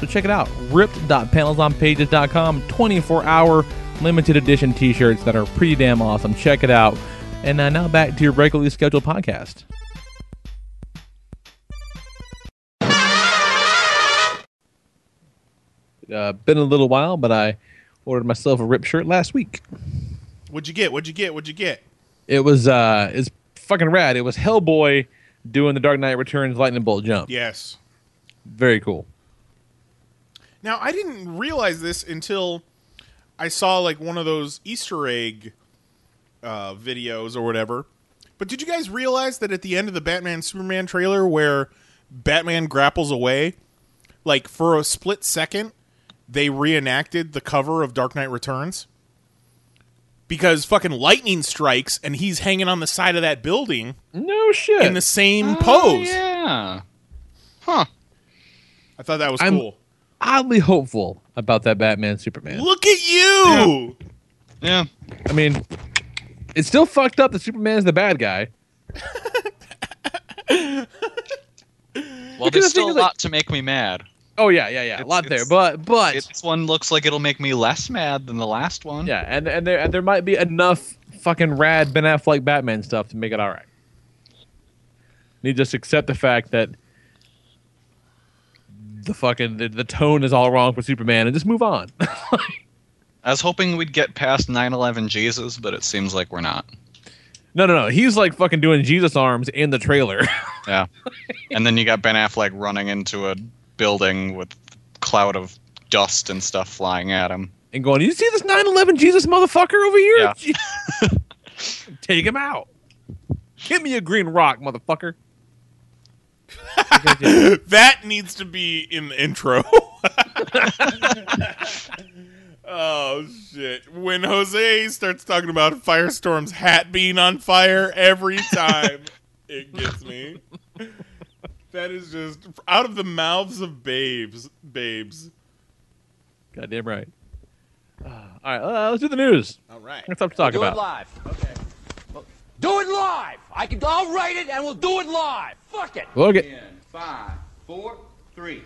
So check it out. RIPT.panelsonpages.com. 24 hour limited edition t shirts that are pretty damn awesome. Check it out. And uh, now back to your regularly scheduled podcast. Uh, been a little while, but I ordered myself a rip shirt last week. What'd you get? What'd you get? What'd you get? It was uh, it's fucking rad. It was Hellboy doing the Dark Knight Returns lightning bolt jump. Yes. Very cool. Now I didn't realize this until I saw like one of those Easter egg uh, videos or whatever. But did you guys realize that at the end of the Batman Superman trailer, where Batman grapples away, like for a split second, they reenacted the cover of Dark Knight Returns? Because fucking lightning strikes and he's hanging on the side of that building No shit. in the same Oh, pose. yeah. Huh. I thought that was I'm- cool. Oddly hopeful about that Batman Superman. Look at you! Yeah. I mean, it's still fucked up that Superman's the bad guy. Well, Because there's the still a is, like- lot to make me mad. Oh yeah, yeah, yeah, a lot there. But but This one looks like it'll make me less mad than the last one. yeah, and and there and there might be enough fucking rad Ben Affleck Batman stuff to make it all right. Need just accept the fact that the fucking the, the tone is all wrong for Superman and just move on. I was hoping we'd get past 9/11 Jesus, but it seems like we're not. no, no, no. He's like fucking doing Jesus arms in the trailer. Yeah. and then you got Ben Affleck running into a building with cloud of dust and stuff flying at him. and going, "You see this 9/11 Jesus motherfucker over here? Yeah. Take him out. Give me a green rock, motherfucker." that needs to be in the intro. oh shit! When Jose starts talking about Firestorm's hat being on fire every time, it gets me. That is just out of the mouths of babes, babes. Goddamn right. Uh, all right, uh, let's do the news. All right. What's up to talk do about? it live. Okay. Do it live. I can. I'll write it, and we'll do it live. Fuck it. Look at Five, four, three.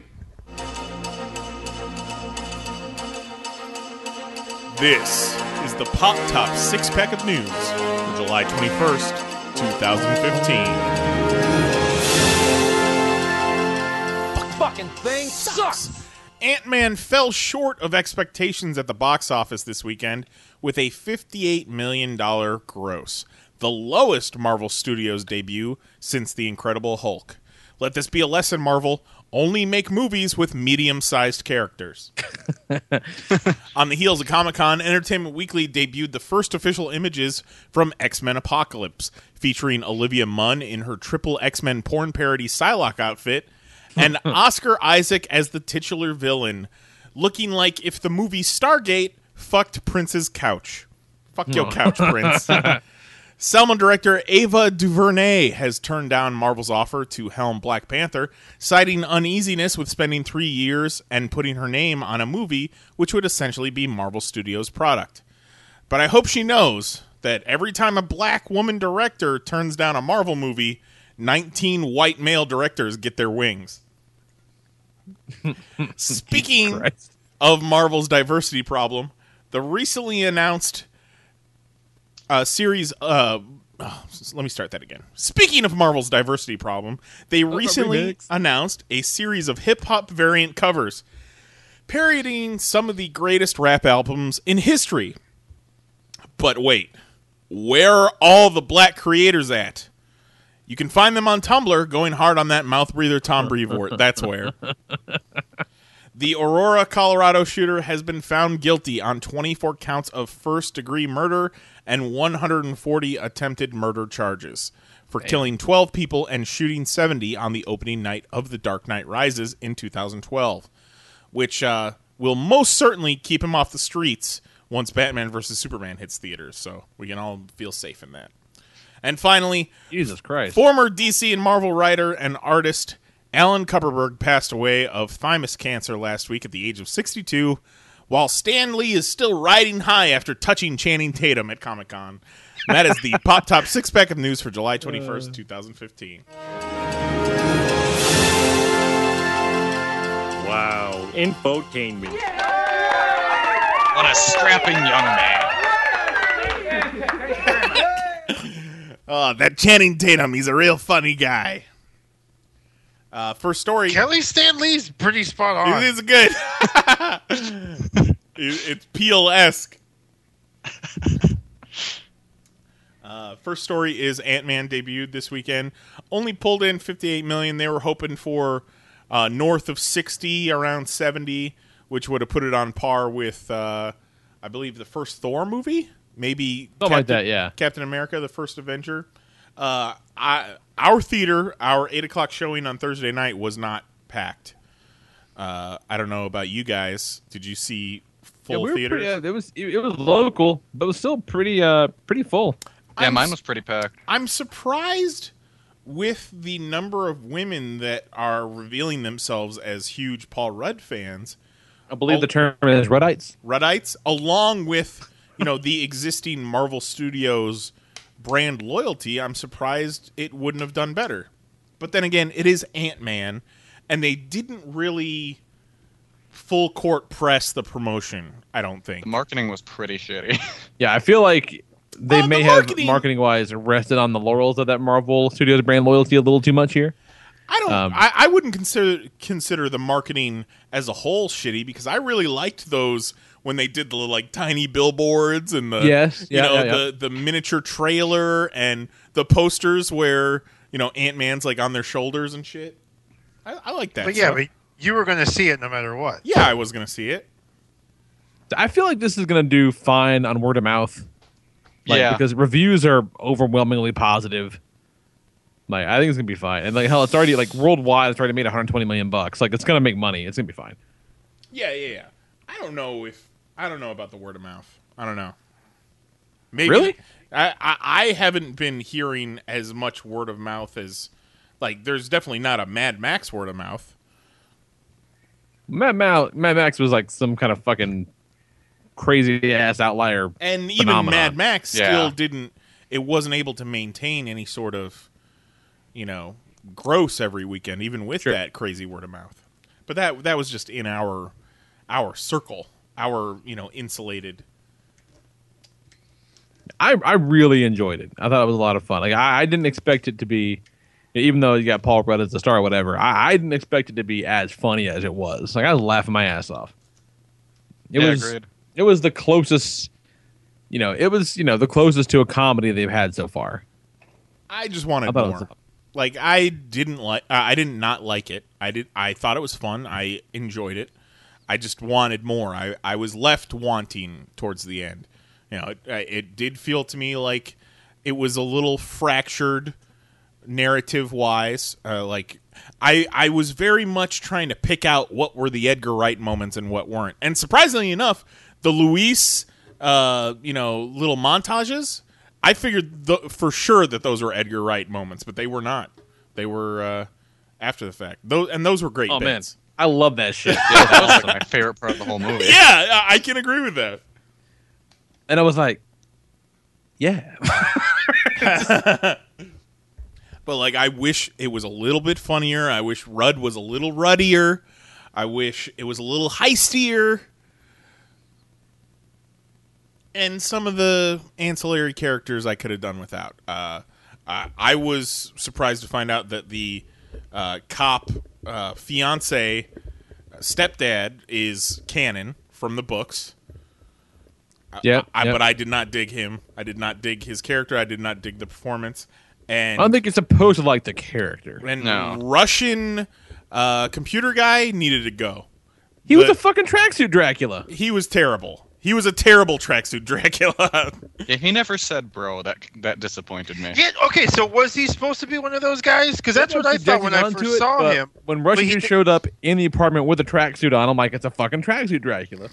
This is the Pop Top Six Pack of News for July 21st, 2015. Fucking thing sucks. Ant Man fell short of expectations at the box office this weekend with a $58 million gross, the lowest Marvel Studios debut since The Incredible Hulk. Let this be a lesson, Marvel. Only make movies with medium sized characters. On the heels of Comic Con, Entertainment Weekly debuted the first official images from X Men Apocalypse, featuring Olivia Munn in her triple X Men porn parody Psylocke outfit, and Oscar Isaac as the titular villain, looking like if the movie Stargate fucked Prince's couch. Fuck your Oh. couch, Prince. Selma director Ava DuVernay has turned down Marvel's offer to helm Black Panther, citing uneasiness with spending three years and putting her name on a movie which would essentially be Marvel Studios' product. But I hope she knows that every time a black woman director turns down a Marvel movie, 19 white male directors get their wings. Speaking of Marvel's diversity problem, the recently announced uh, series. Uh, oh, let me start that again. Speaking of Marvel's diversity problem, they recently announced a series of hip hop variant covers parodying some of the greatest rap albums in history. But wait, where are all the black creators at? You can find them on Tumblr going hard on that mouth breather Tom Brevoort. That's where. The Aurora, Colorado shooter has been found guilty on 24 counts of first degree murder and 140 attempted murder charges for killing 12 people and shooting 70 on the opening night of The Dark Knight Rises in 2012, which uh, will most certainly keep him off the streets once Batman vs. Superman hits theaters, so we can all feel safe in that. And finally, Jesus Christ. Former DC and Marvel writer and artist Alan Kupperberg passed away of thymus cancer last week at the age of 62, while Stan Lee is still riding high after touching Channing Tatum at Comic Con. That is the Pop Top Six Pack of News for July 21st, 2015. Wow. Infotainment. What a strapping young man. Oh, that Channing Tatum, he's a real funny guy. Uh, first story. Kelly Stanley's pretty spot on. He's good. It- it's Peel esque. Uh, first story is Ant Man debuted this weekend. Only pulled in 58 million. They were hoping for uh, north of 60, around 70, which would have put it on par with, uh, I believe, the first Thor movie. Maybe Something like Captain- that, yeah. Captain America: The First Avenger. Uh, I, our theater, our eight o'clock showing on Thursday night was not packed. Uh, I don't know about you guys. Did you see full yeah, we were theaters? pretty, uh, it was it, it was local, but it was still pretty uh pretty full. Yeah, I'm mine was pretty packed. I'm surprised with the number of women that are revealing themselves as huge Paul Rudd fans. I believe Oh. the term is Ruddites. Ruddites, along with you know the existing Marvel Studios brand loyalty. I'm surprised it wouldn't have done better. But then again, it is Ant Man, and they didn't really full court press the promotion. I don't think. The marketing was pretty shitty. Yeah, I feel like they Oh, may the have marketing- marketing wise rested on the laurels of that Marvel Studios brand loyalty a little too much here. I don't. Um, I, I wouldn't consider consider the marketing as a whole shitty because I really liked those when they did the like tiny billboards and the Yes, you yeah, know yeah, yeah. the the miniature trailer and the posters where you know Ant Man's like on their shoulders and shit. I, I like that. But yeah, stuff. but you were going to see it no matter what. Yeah, I was gonna see it. I feel like this is gonna do fine on word of mouth. Like, Yeah. because reviews are overwhelmingly positive. Like I think it's gonna be fine, and like hell, it's already like worldwide. It's already made 120 million bucks. Like it's gonna make money. It's gonna be fine. Yeah, yeah, yeah. I don't know if I don't know about the word of mouth. I don't know. Maybe Really? I, I I haven't been hearing as much word of mouth as like. There's definitely not a Mad Max word of mouth. Mad, Mad Max was like some kind of fucking crazy ass outlier. and even phenomenon. Mad Max still didn't. It wasn't able to maintain any sort of, you know, gross every weekend, even with that crazy word of mouth. But that that was just in our our circle, our you know insulated. I I really enjoyed it. I thought it was a lot of fun. Like I, I didn't expect it to be, even though you got Paul Rudd as the star or whatever. I, I didn't expect it to be as funny as it was. Like I was laughing my ass off. It Yeah, was agreed. it was the closest. You know, it was you know the closest to a comedy they've had so far. I just wanted I more. like I didn't like. Uh, I didn't not like it. I did. I thought it was fun. I enjoyed it. I just wanted more. I I was left wanting towards the end. You know, it, it did feel to me like it was a little fractured narrative wise. Uh, like I I was very much trying to pick out what were the Edgar Wright moments and what weren't. And surprisingly enough, the Luis, uh, you know, little montages. I figured th- for sure that those were Edgar Wright moments, but they were not. They were uh, after the fact. Those and those were great. Oh man. I love that shit. Yeah, that was like my favorite part of the whole movie. Yeah, I I can agree with that. and I was like, yeah. But like, I wish it was a little bit funnier. I wish Rudd was a little ruddier. I wish it was a little heistier. And some of the ancillary characters I could have done without. Uh, I I was surprised to find out that the uh, cop uh, fiance stepdad is canon from the books. Yep, I, yep. But I did not dig him. I did not dig his character. I did not dig the performance. And I don't think you're supposed to like the character. and No. Russian uh, computer guy needed to go. He was a fucking tracksuit Dracula. He was terrible. He was a terrible tracksuit Dracula. Yeah, he never said bro. That that disappointed me. Yeah, okay, so was he supposed to be one of those guys? Because that's what I thought when I first onto saw him. When Russian But he showed up in the apartment with a tracksuit on, I'm like, it's a fucking tracksuit Dracula.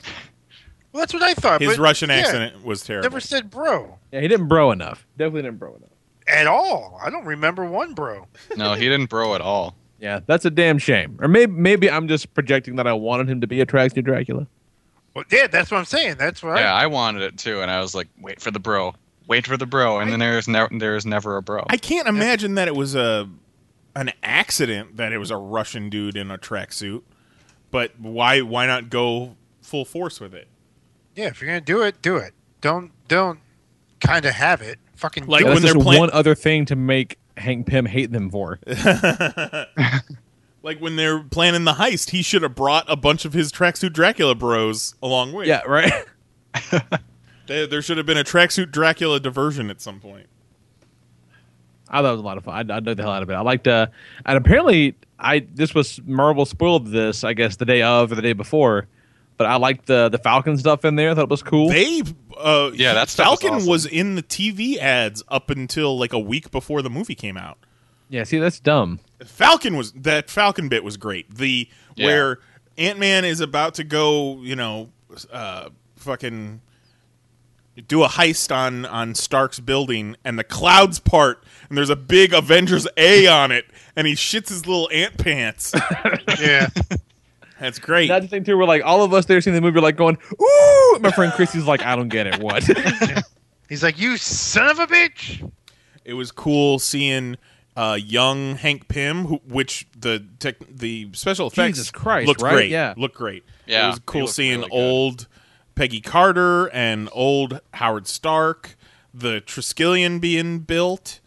Well, that's what I thought. His but, Russian yeah, accent was terrible. Never said bro Yeah, he didn't bro enough. Definitely didn't bro enough. At all. I don't remember one bro. No, he didn't bro at all. Yeah, that's a damn shame. Or maybe maybe I'm just projecting that I wanted him to be a tracksuit Dracula. Well, yeah, that's what I'm saying. That's what. Yeah, I, I wanted it too, and I was like, wait for the bro, wait for the bro, and then there's never there's never a bro. I can't imagine that it was a an accident that it was a Russian dude in a tracksuit. But why why not go full force with it? yeah, if you're gonna do it, do it. Don't don't kind of have it. Fucking Like when they're just playing- one other thing to make Hank Pym hate them for. Like when they're planning the heist, he should have brought a bunch of his tracksuit Dracula bros along with. yeah, right. There, there should have been a tracksuit Dracula diversion at some point. I thought it was a lot of fun. I, I dug the hell out of it. I liked, uh, and apparently, I this was Marvel spoiled this. I guess the day of or the day before, but I liked the the Falcon stuff in there. I thought it was cool. They, uh, Yeah, that stuff was Falcon awesome. was in the TV ads up until like a week before the movie came out. yeah, see, that's dumb. Falcon was that Falcon bit was great. The Yeah. where Ant Man is about to go, you know, uh, fucking do a heist on on Stark's building, and the clouds part, and there's a big Avengers A on it, and he shits his little ant pants. yeah. That's great. That's the thing too. Where like all of us there seeing the movie, are like going, "Ooh!" My friend Christy's like, "I don't get it. What?" He's like, you son of a bitch. it was cool seeing uh, young Hank Pym, who, which the tech, the special effects Jesus Christ, looked right? great. Yeah. looked great. Yeah, it was cool seeing really old Peggy Carter and old Howard Stark, the Triskelion being built.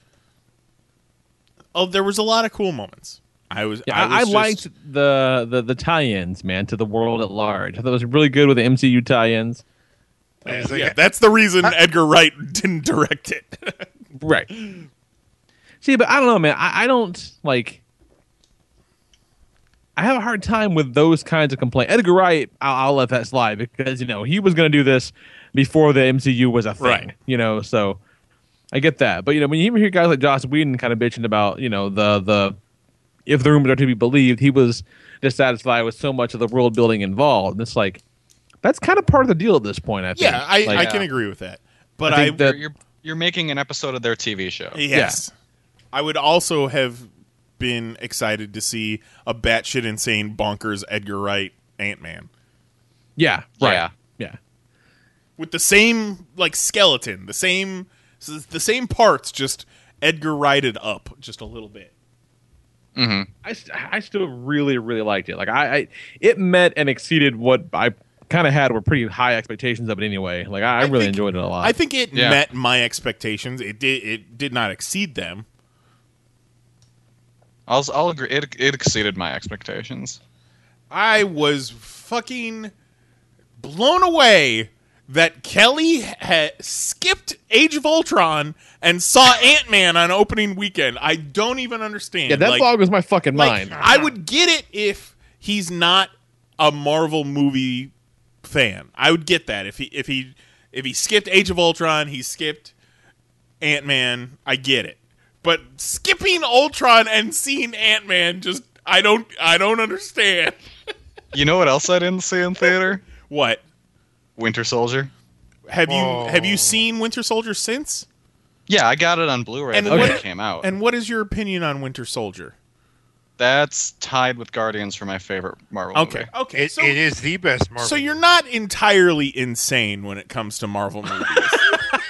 Oh, there was a lot of cool moments. I was, Yeah, I, was I just- liked the, the the tie-ins, man, to the world at large. I thought it was really good with the MCU tie-ins. He's like, yeah, that's the reason Edgar Wright didn't direct it. Right. See, but I don't know, man. I, I don't like. I have a hard time with those kinds of complaints. Edgar Wright, I'll, I'll let that slide because you know he was going to do this before the MCU was a thing. Right. You know, so I get that. But you know, when you even hear guys like Joss Whedon kind of bitching about you know the the if the rumors are to be believed, he was dissatisfied with so much of the world building involved. And it's like that's kind of part of the deal at this point. I think. Yeah, I, Like, I can agree with that. But I I, think that- You're, you're you're making an episode of their TV show. yes, I would also have been excited to see a batshit insane bonkers Edgar Wright Ant Man yeah, right. Yeah. Yeah. with the same like skeleton, the same the same parts, just Edgar Wrighted up just a little bit. Hmm I, I still really really liked it. Like I, I it met and exceeded what I kind of had were pretty high expectations of it anyway. Like I, I really think- enjoyed it a lot. I think it Yeah. met my expectations. It did. It did not exceed them. I'll I'll agree. It it exceeded my expectations. I was fucking blown away that Kelly had skipped Age of Ultron and saw Ant Man on opening weekend. I don't even understand. yeah, that Like- blog was my fucking like, mind. I would get it if he's not a Marvel movie fan. I would get that if he if he if he skipped Age of Ultron, he skipped Ant Man. I get it, but skipping Ultron and seeing Ant Man just I don't I don't understand. You know what else I didn't see in theater? What Winter Soldier. have you Oh. have you seen Winter Soldier since? Yeah, I got it on Blu-ray And the what- it came out. And what is your opinion on Winter Soldier? That's tied with Guardians for my favorite Marvel Okay, movie. okay, It, so it is the best Marvel. so you're not entirely insane when it comes to Marvel movies.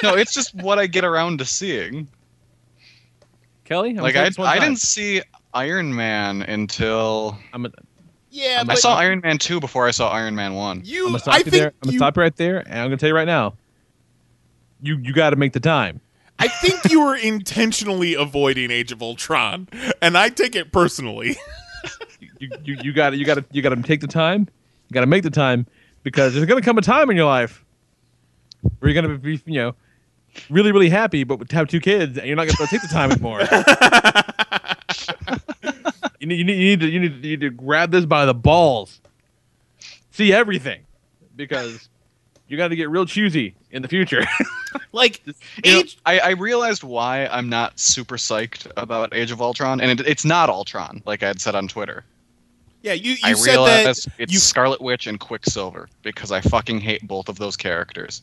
No, it's just what I get around to seeing. Kelly, I'm Like I, say this one I didn't see Iron Man until I'm, a, yeah, um, I saw Iron Man two before I saw Iron Man one. you. I'm gonna stop I you think there. I'm gonna you, stop you right there, and I'm gonna tell you right now. You you got to make the time. I think you were intentionally avoiding Age of Ultron, and I take it personally. You you you got to you got to you got to take the time. You got to make the time because there's gonna come a time in your life where you're gonna be you know really really happy, but have two kids, and you're not gonna be able to take the time anymore. you need you need you need to you need, you need to grab this by the balls, see everything, because you got to get real choosy in the future. like You know, I, I realized why I'm not super psyched about Age of Ultron, and it, it's not Ultron, like I had said on Twitter. yeah, you you I said realized that it's you Scarlet Witch and Quicksilver because I fucking hate both of those characters.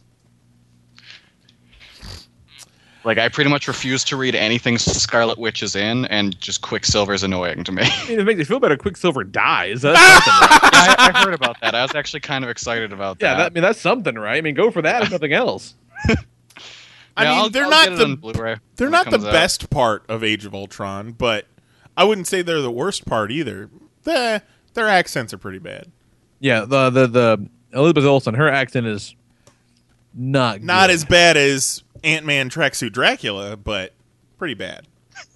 Like I pretty much refuse to read anything Scarlet Witch is in, and just Quicksilver's annoying to me. I mean, it makes me feel better. Quicksilver dies. That's something, right? I, I heard about that. I was actually kind of excited about that. Yeah, I mean that's something, right? I mean, go for that if nothing else. I Yeah, mean I'll- they're I'll not get it on the Blu-ray they're not the comes out. best part of Age of Ultron, but I wouldn't say they're the worst part either. The, their accents are pretty bad. Yeah, the the the Elizabeth Olsen, her accent is not Not good. as bad as Ant Man Tracksuit Dracula, but pretty bad.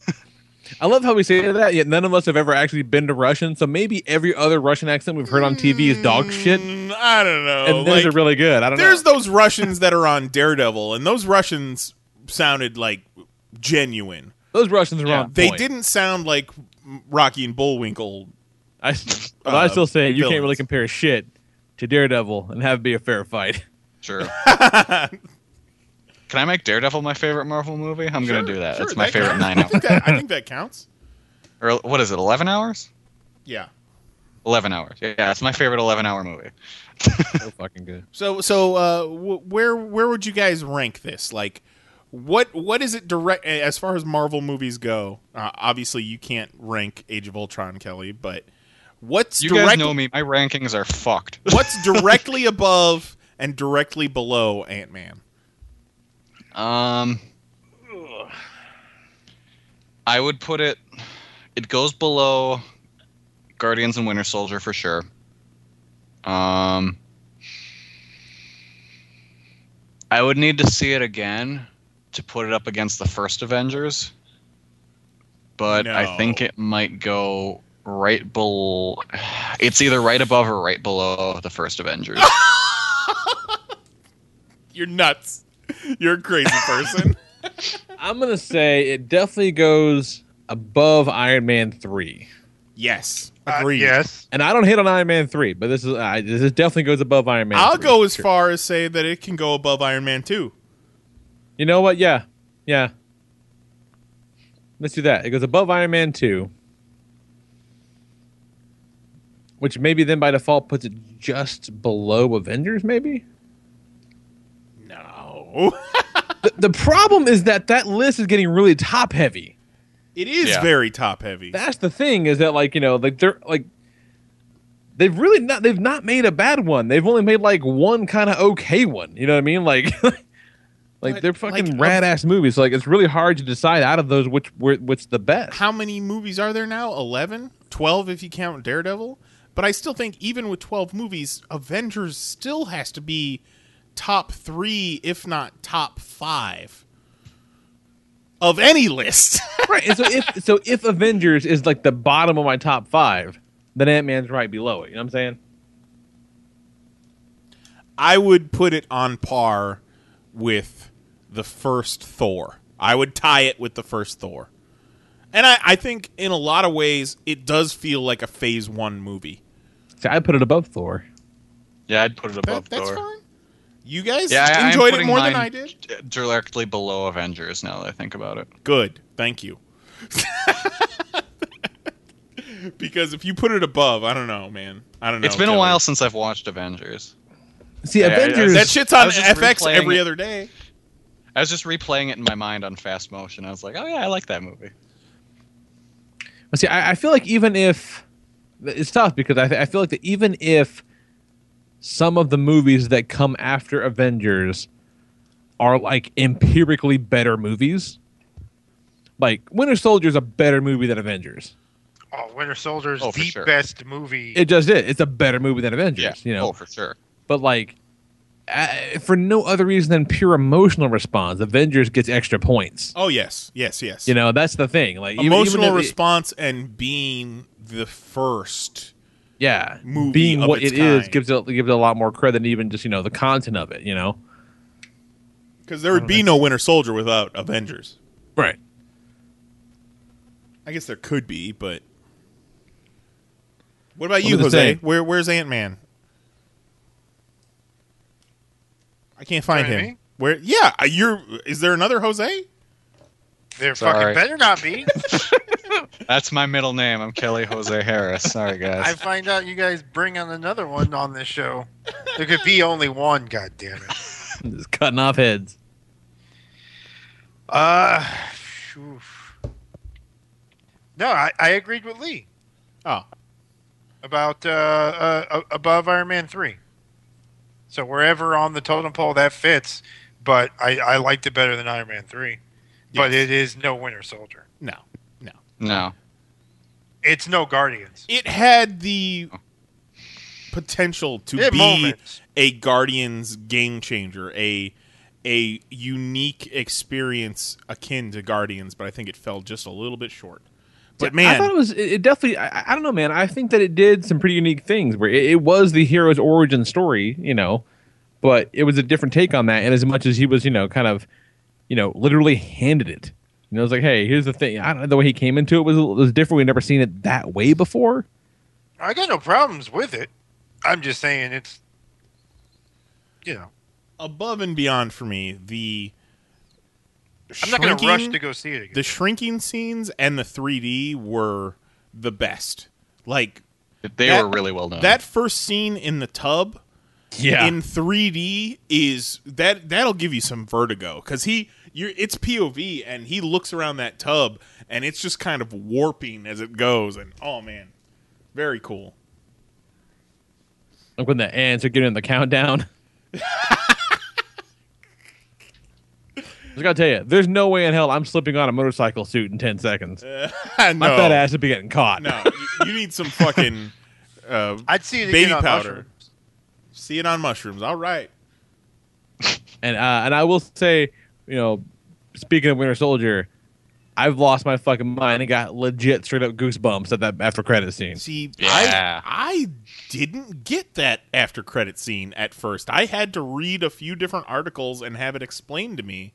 I love how we say that. Yet none of us have ever actually been to Russian, so maybe every other Russian accent we've heard on TV is dog shit, Mm, I don't know. and those like- are really good. I don't know. There's know. those Russians that are on Daredevil, and those Russians sounded like genuine. Those Russians are Yeah. on. They point. didn't sound like Rocky and Bullwinkle. I, but I uh, still say you can't really compare shit to Daredevil and have it be a fair fight. Sure. Can I make Daredevil my favorite Marvel movie? I'm gonna do that. Sure, it's my that favorite counts. nine I hours. think, that, I think that counts. Or what is it? Eleven hours? Yeah. Eleven hours. Yeah, it's my favorite eleven-hour movie. so fucking good. So so uh, w- where where would you guys rank this? Like, what what is it direct as far as Marvel movies go? Uh, obviously, you can't rank Age of Ultron, Kelly, but what's You direct- guys know me. My rankings are fucked. what's directly above and directly below Ant Man? Um, I would put it. It goes below Guardians and Winter Soldier for sure. Um, I would need to see it again to put it up against the first Avengers, but I think it might go right below. It's either right above or right below the first Avengers. You're nuts. You're a crazy person. I'm gonna say it definitely goes above Iron Man three. yes. Agreed. yes. And I don't hate on Iron Man three, but this is uh, this definitely goes above Iron Man. I'll 3. go as Sure. far as say that it can go above Iron Man 2. You know what? Yeah, yeah. Let's do that. It goes above Iron Man two, which maybe then by default puts it just below Avengers. Maybe. No. the, the problem is that that list is getting really top heavy. It is Yeah. very top heavy. That's the thing is that like you know like they're like they've really not they've not made a bad one. They've only made like one kind of okay one. You know what I mean? Like like But, they're fucking like, rad ass movies. So, like it's really hard to decide out of those which which the best. How many movies are there now? 11? 12 if you count Daredevil? But I still think even with 12 movies, Avengers still has to be top 3 if not top 5 of any list. right. And so if so if Avengers is like the bottom of my top five, then Ant Man's right below it. You know what I'm saying? I would put it on par with the first Thor. I would tie it with the first Thor. And I, I think in a lot of ways it does feel like a phase one movie. See, I put it above Thor. Yeah, I'd put it above that's Thor. fine. You guys Yeah, I, I'm enjoyed it putting more than I did. Directly below Avengers. Now that I think about it. Good. Thank you. because if you put it above, I don't know, man. I don't know. It's been a while since I've watched Avengers. See, Yeah, I- I- Avengers. That shit's on FX every it. other day. I was just replaying it in my mind on fast motion. I was like, oh yeah, I like that movie. Well, see, I, I feel like even if it's tough because I, I feel like that even if some of the movies that come after Avengers are like empirically better movies, like Winter Soldier is a better movie than Avengers. Oh, Winter Soldier is Oh, the sure. best movie. It just is. It's a better movie than Avengers. Yeah, You know, oh for sure. but like uh, for no other reason than pure emotional response, Avengers gets extra points. Oh yes, yes, yes. You know, that's the thing. Like Emotional even if it- response and being the first. Yeah, movie being of what its it is kind. gives it gives it a lot more credit than even just you know the content of it. You know, Because there would be no Winter Soldier without Avengers. right? I guess there could be, but what about What you, Jose? say? Where Where's Ant Man? I can't find Sorry, him. me? Where? Yeah, you're. Is there another Jose? There Sorry. fucking better not be. That's my middle name. I'm Kelly Jose Harris. Sorry, guys. I find out you guys bring on another one on this show. There could be only one. God damn it. Just cutting off heads. Uh, oof. no, I, I agreed with Lee Oh, about uh, uh, above Iron Man three. So wherever on the totem pole that fits, but I, I liked it better than Iron Man three. But it is no Winter Soldier. no, no. no. It's no Guardians. It had the potential to It be moments. a Guardians game changer, a a unique experience akin to Guardians, but I think it fell just a little bit short. But man I man, thought it was. It it definitely. I, I don't know, man. I think that it did some pretty unique things. Where it, it was the hero's origin story, you know, but it was a different take on that. And as much as he was, you know, kind of, you know, literally handed it. You know, it's like, hey, here's the thing. I don't know the way he came into it was was different. We'd never seen it that way before. I got no problems with it. I'm just saying it's, you know, above and beyond for me, the I'm not going to rush to go see it again. the shrinking scenes and the 3D were the best. Like They that- were really well done. that first scene in the tub Yeah. in 3D is that that'll give you some vertigo cuz he you're it's POV and he looks around that tub and it's just kind of warping as it goes and oh man. Very cool. Like when the ants are getting the countdown. I gotta tell you, there's no way in hell I'm slipping on a motorcycle suit in ten seconds. no. My fat ass would be getting caught. No, you, you need some fucking uh, I'd see it baby again on powder. Mushrooms. See it on mushrooms. All right. And uh, and I will say, you know, speaking of Winter Soldier, I've lost my fucking mind and got legit straight up goosebumps at that after credit scene. See, Yeah. I I didn't get that after credit scene at first. I had to read a few different articles and have it explained to me.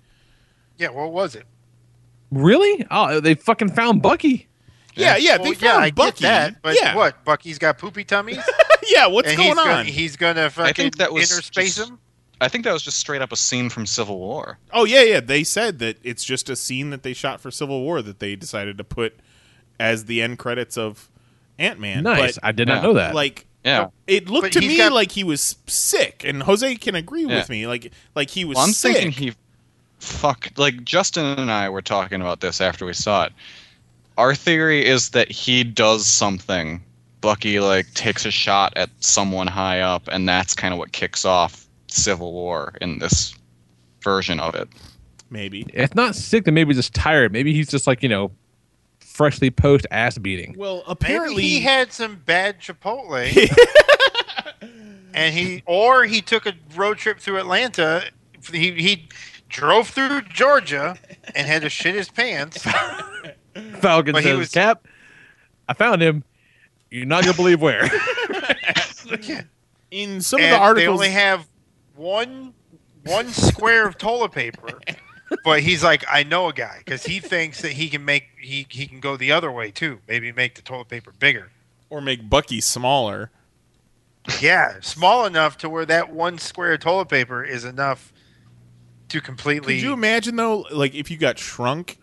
Yeah, what was it? Really? Oh, they fucking found Bucky. Yeah, yeah, they Well, found yeah, I Bucky. get that, but yeah, what? Bucky's got poopy tummies. yeah. What's and going he's on? Gonna, he's gonna fucking I think that was interspace just- him. I think that was just straight up a scene from Civil War. Oh yeah, yeah. They said that it's just a scene that they shot for Civil War that they decided to put as the end credits of Ant Man. Nice. I did not yeah. know that. Like, Yeah. it looked But to me got- like he was sick, and Jose can agree Yeah. with me. Like, like he was Well, I'm sick. thinking he fuck like Justin and I were talking about this after we saw it. Our theory is that he does something. Bucky like takes a shot at someone high up, and that's kind of what kicks off Civil War in this version of it. Maybe. if not sick, then maybe just tired. Maybe he's just like you know, freshly post ass beating. Well, Maybe apparently he had some bad Chipotle, and he or he took a road trip through Atlanta. He he drove through Georgia and had to shit his pants. Falcon But he says, was- "Cap, I found him. You're not gonna believe where." in some and of the articles, they only have one one square of toilet paper. But he's like, I know a guy because he thinks that he can make he he can go the other way too. Maybe make the toilet paper bigger. or make Bucky smaller. Yeah, small enough to where that one square of toilet paper is enough to completely. Could you imagine though, like if you got shrunk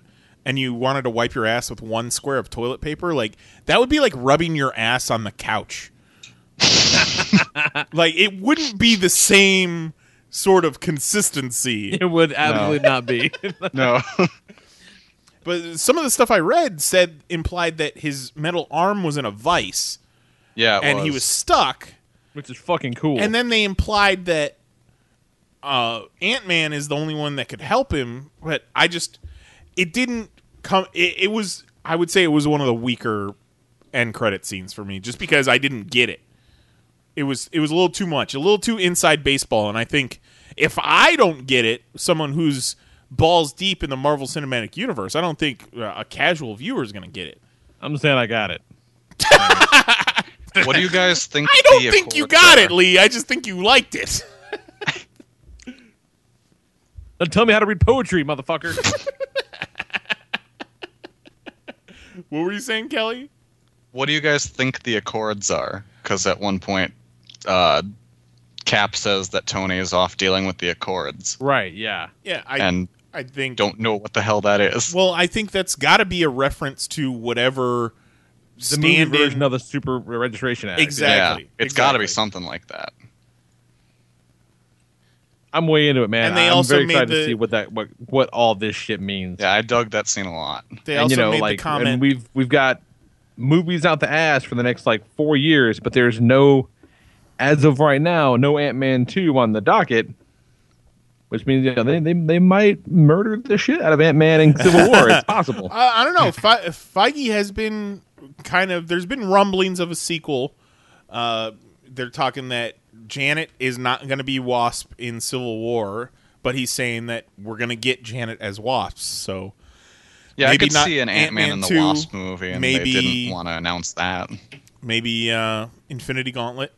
and you wanted to wipe your ass with one square of toilet paper, like that would be like rubbing your ass on the couch. like it wouldn't be the same sort of consistency. it would absolutely not be. No. But some of the stuff I read said implied that his metal arm was in a vice yeah, it and he was stuck. Which is fucking cool. And then they implied that uh, Ant Man is the only one that could help him, but I just it didn't come. It, it was I would say it was one of the weaker end credit scenes for me, just because I didn't get it. It was it was a little too much, a little too inside baseball, and I think if I don't get it, someone who's balls deep in the Marvel Cinematic Universe, I don't think uh, a casual viewer is going to get it. I'm saying I got it. What do you guys think? I don't the think you got are? it, Lee. I just think you liked it. Then tell me how to read poetry, motherfucker. what were you saying, Kelly? What do you guys think the Accords are? Because at one point, uh, Cap says that Tony is off dealing with the Accords, right? Yeah. Yeah, I and I think don't know what the hell that is. Well, I think that's got to be a reference to whatever The movie version of the Super Registration Act. Exactly. Yeah, it's got to be something like that. I'm way into it, man. And they I'm also very made excited the- to see what that what what all this shit means. Yeah, I dug that scene a lot. They and also you know, made like, the comment. and we've we've got movies out the ass for the next like four years, but there's no, as of right now, no Ant Man two on the docket, which means you know, they, they they might murder the shit out of Ant Man and Civil War. It's possible. I, I don't know. Fe- Feige has been kind of. There's been rumblings of a sequel. Uh, they're talking that Janet is not going to be Wasp in Civil War, but he's saying that we're going to get Janet as Wasps. So Yeah, maybe I could not see an Ant Man and the 2, Wasp movie, and maybe they didn't want to announce that. maybe uh, Infinity Gauntlet.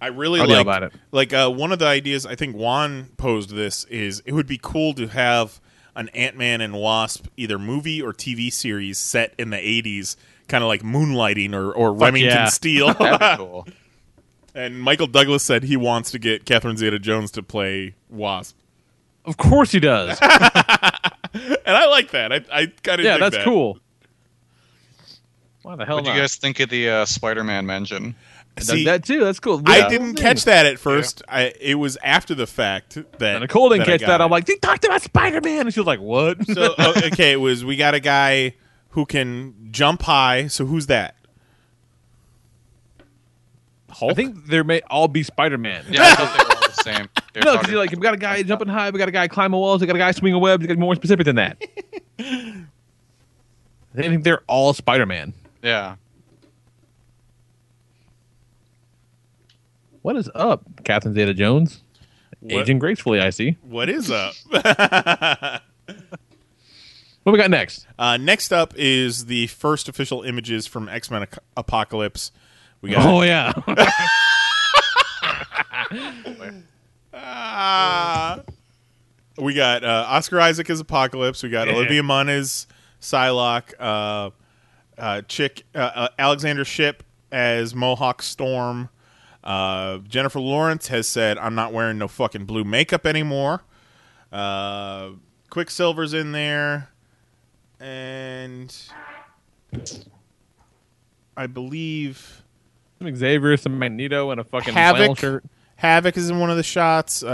I really like about it. like uh, one of the ideas I think Juan posed this is it would be cool to have an Ant Man and Wasp either movie or TV series set in the '80s, kind of like Moonlighting or or Remington yeah. Steele. That'd be cool. And Michael Douglas said he wants to get Catherine Zeta-Jones to play Wasp, Of course he does. and I like that. I I kind of yeah, that's cool. Why the hell What do you guys think of the uh, Spider-Man mention? See, that too. That's cool. I didn't catch that at first. I it was after the fact that And Nicole didn't I catch that. it. I'm like, they talked about Spider Man, and she was like, "What?" so oh, okay, it was we got a guy who can jump high. So who's that? Hulk. I think there may all be Spider Man. Yeah, I thought they were all the same. They're No, because you're like, we got a guy jumping high, we got a guy climbing walls, we got a guy swinging webs. You got to be more specific than that. I think they're all Spider Man. yeah. What is up, Catherine Zeta Jones? What- Aging gracefully, I see. what is up? What we got next? uh, next up is the first official images from X Men Apocalypse. We got Oh yeah, Ah. we got uh, Oscar Isaac as Apocalypse. We got Yeah. Olivia Munn as Psylocke. Uh, uh, chick uh, uh, Alexandra Shipp as Mohawk Storm. Uh, Jennifer Lawrence has said, "I'm not wearing no fucking blue makeup anymore." Uh, Quicksilver's in there, and I believe Some Xavier, some Magneto, and a fucking Havoc. shirt. Havoc is in one of the shots. Uh,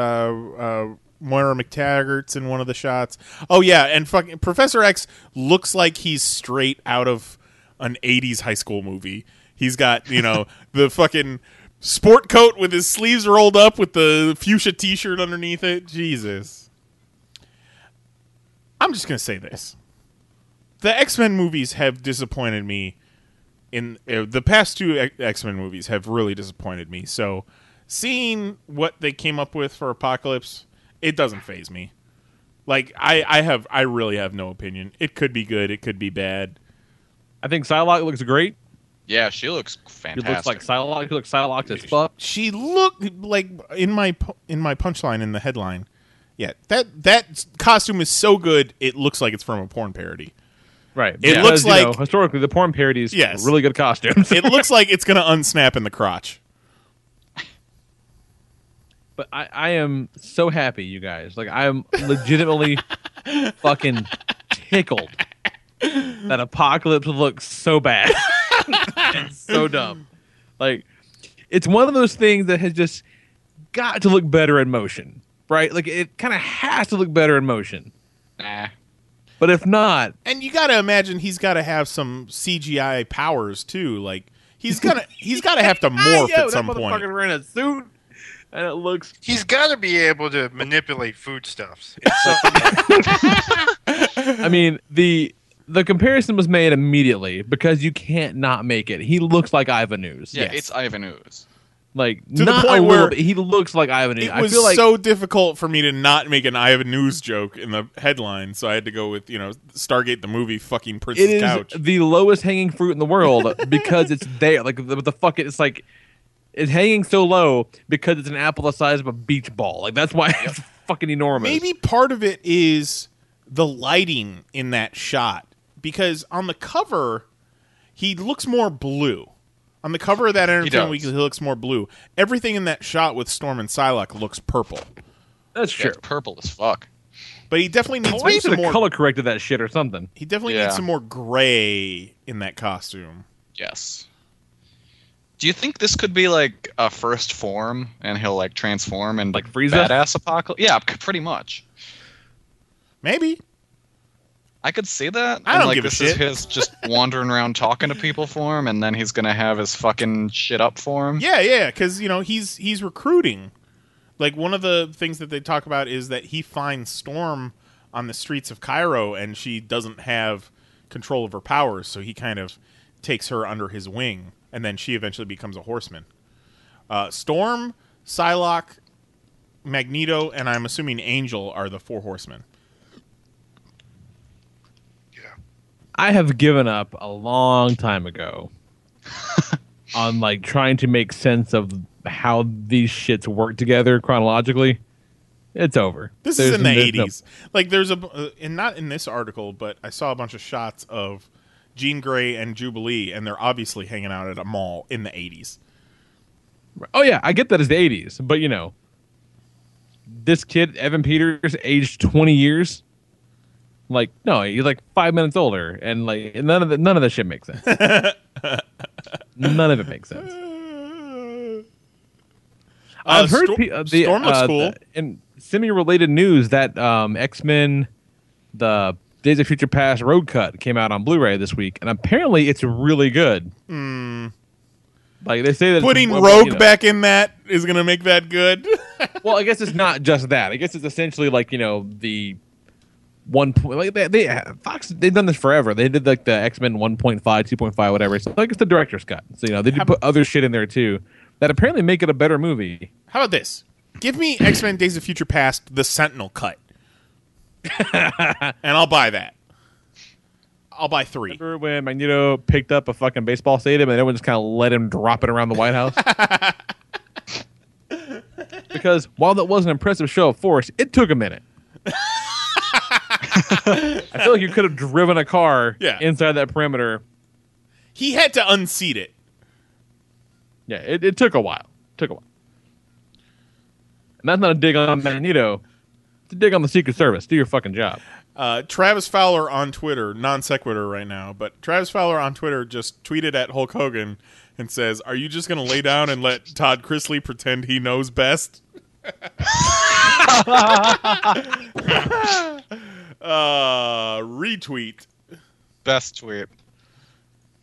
uh, Moira McTaggart's in one of the shots. Oh yeah, and fucking Professor X looks like he's straight out of an '80s high school movie. He's got you know the fucking sport coat with his sleeves rolled up with the fuchsia T-shirt underneath it. Jesus, I'm just gonna say this: the X Men movies have disappointed me. In uh, the past two X Men movies have really disappointed me. So seeing what they came up with for Apocalypse, it doesn't phase me. Like I, I have, I really have no opinion. It could be good. It could be bad. I think Psylocke looks great. Yeah, she looks He fantastic. looks like Psylocke. He looks Psylocke as fuck. She looked like in my in my punchline in the headline. Yeah, that that costume is so good. It looks like it's from a porn parody. Right. It because, looks you like know, historically the porn parodies Yes. really good costumes. it looks like it's gonna unsnap in the crotch. But I, I am so happy, you guys. Like I am legitimately fucking tickled that Apocalypse looks so bad. it's so dumb. Like it's one of those things that has just got to look better in motion. Right? Like it kind of has to look better in motion. Nah. But if not, And you got to imagine he's got to have some CGI powers too. Like he's gonna he's got to have to morph Yo, at some point. Yeah, that point. motherfucker's wearing a suit and it looks He's got to be able to manipulate foodstuffs. I mean, the the comparison was made immediately because you can't not make it. He looks like Ivan Ooze. Yeah, it's Ivan Ooze. Like To the point where bit. He looks like Ivan. It I was feel like so difficult for me to not make an Ivan Ooze joke in the headline, so I had to go with you know Stargate the movie, fucking Prince's it is Couch. the lowest hanging fruit in the world because it's there. Like the, the fuck, it, it's like it's hanging so low because it's an apple the size of a beach ball. Like that's why it's fucking enormous. Maybe part of it is the lighting in that shot because on the cover he looks more blue. On the cover of that Entertainment does. Weekly, he looks more blue. Everything in that shot with Storm and Psylocke looks purple, that's true. it's purple as fuck. but he definitely needs Maybe some should have more. color corrected that shit or something. He definitely Yeah. needs some more gray in that costume. Yes. Do you think this could be like a first form, and he'll like transform and Like Frieza? badass apocalypse? Yeah, pretty much. Maybe I could see that. I and, don't like, give a this shit. is his just wandering around talking to people for him, and then he's gonna have his fucking shit up for him. Yeah, yeah, because you know he's he's recruiting. Like one of the things that they talk about is that he finds Storm on the streets of Cairo, and she doesn't have control of her powers, so he kind of takes her under his wing, and then she eventually becomes a horseman. Uh, Storm, Psylocke, Magneto, and I'm assuming Angel are the four horsemen. I have given up a long time ago on like trying to make sense of how these shits work together chronologically. It's over. This There's- is in the there's no- '80s. Like there's a, uh, and not in this article, but I saw a bunch of shots of Jean Grey and Jubilee, and they're obviously hanging out at a mall in the '80s. oh yeah, I get that it's the '80s, but you know, this kid Evan Peters, aged 20 years. Like no, he's like five minutes older, and like none of the, none of that shit makes sense. none of it makes sense. I've heard Sto- pe- uh, the, Storm looks uh, cool. the- in semi-related news that um, X-Men, the Days of Future Past Rogue Cut came out on Blu-ray this week, and apparently it's really good. Like they say that Putting well, Rogue you know- back in that is going to make that good. well, I guess it's not just that. I guess it's essentially like you know the one point. Like they, they Fox they've done this forever. They did like the X Men 1.5, 2.5, whatever. So like it's the director's cut. So you know they did put other shit in there too that apparently make it a better movie. How about this? Give me X Men: Days of Future Past, the Sentinel cut, and I'll buy that. I'll buy three. Remember when Magneto picked up a fucking baseball stadium and everyone just kind of let him drop it around the White House? because while that was an impressive show of force, it took a minute. I feel like you could have driven a car Yeah. inside that perimeter he had to unseat it. Yeah, it, it took a while. It took a while. And that's not a dig on Magneto. It's a dig on the Secret Service. Do your fucking job. Uh, Travis Fowler on Twitter, non sequitur right now, but Travis Fowler on Twitter just tweeted at Hulk Hogan and says, "Are you just going to lay down and let Todd Chrisley pretend he knows best?" Uh, retweet. Best tweet.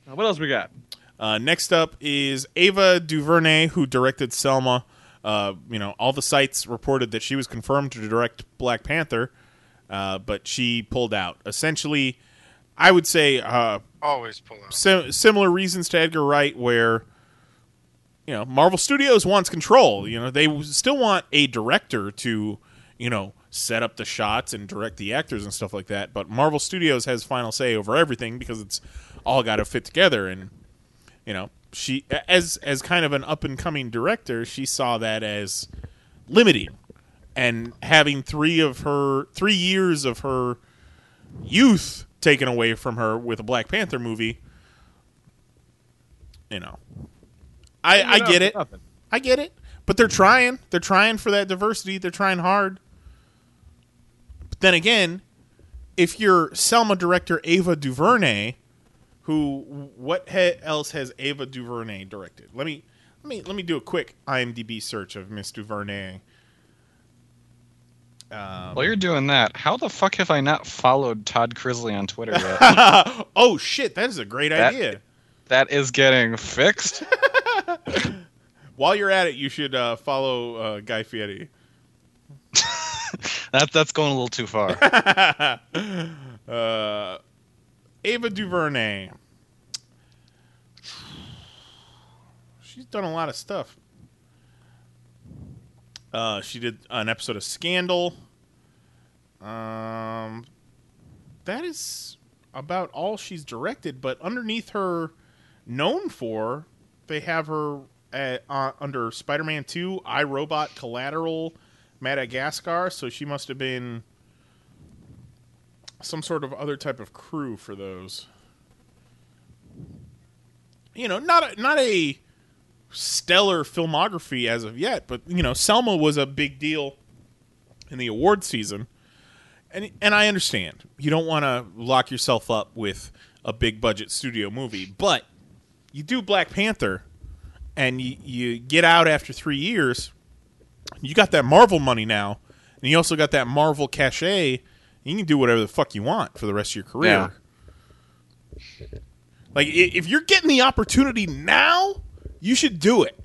Uh, What else we got? Uh, next up is Ava DuVernay, who directed Selma. Uh, you know, all the sites reported that she was confirmed to direct Black Panther, uh, but she pulled out. Essentially, I would say uh, Always pull out. sim- similar reasons to Edgar Wright, where you know Marvel Studios wants control. You know, they still want a director to you know set up the shots and direct the actors and stuff like that. But Marvel Studios has final say over everything because it's all got to fit together. And you know, she as as kind of an up and coming director, she saw that as limiting. And having three of her three years of her youth taken away from her with a Black Panther movie, you know, I I get it, I get it. But they're trying. They're trying for that diversity. They're trying hard. But then again, if you're Selma director Ava DuVernay, who what he- else has Ava DuVernay directed? Let me let me let me do a quick IMDb search of Miss DuVernay. Um, While you're doing that, how the fuck have I not followed Todd Chrisley on Twitter yet? oh shit, that is a great That- idea. that is getting fixed. While you're at it, you should uh, follow uh, Guy Fieri. That that's going a little too far. uh, Ava DuVernay. She's done a lot of stuff. Uh, she did an episode of Scandal. Um, that is about all she's directed. But underneath her, known for, they have her at, uh, under Spider-Man Two, iRobot, Collateral, Madagascar. So she must have been some sort of other type of crew for those. You know, not a, not a stellar filmography as of yet, but you know, Selma was a big deal in the award season. And and I understand. You don't want to lock yourself up with a big budget studio movie, but you do Black Panther and you, you get out after 3 years, you got that Marvel money now, and you also got that Marvel cachet. You can do whatever the fuck you want for the rest of your career. Like if you're getting the opportunity now, you should do it.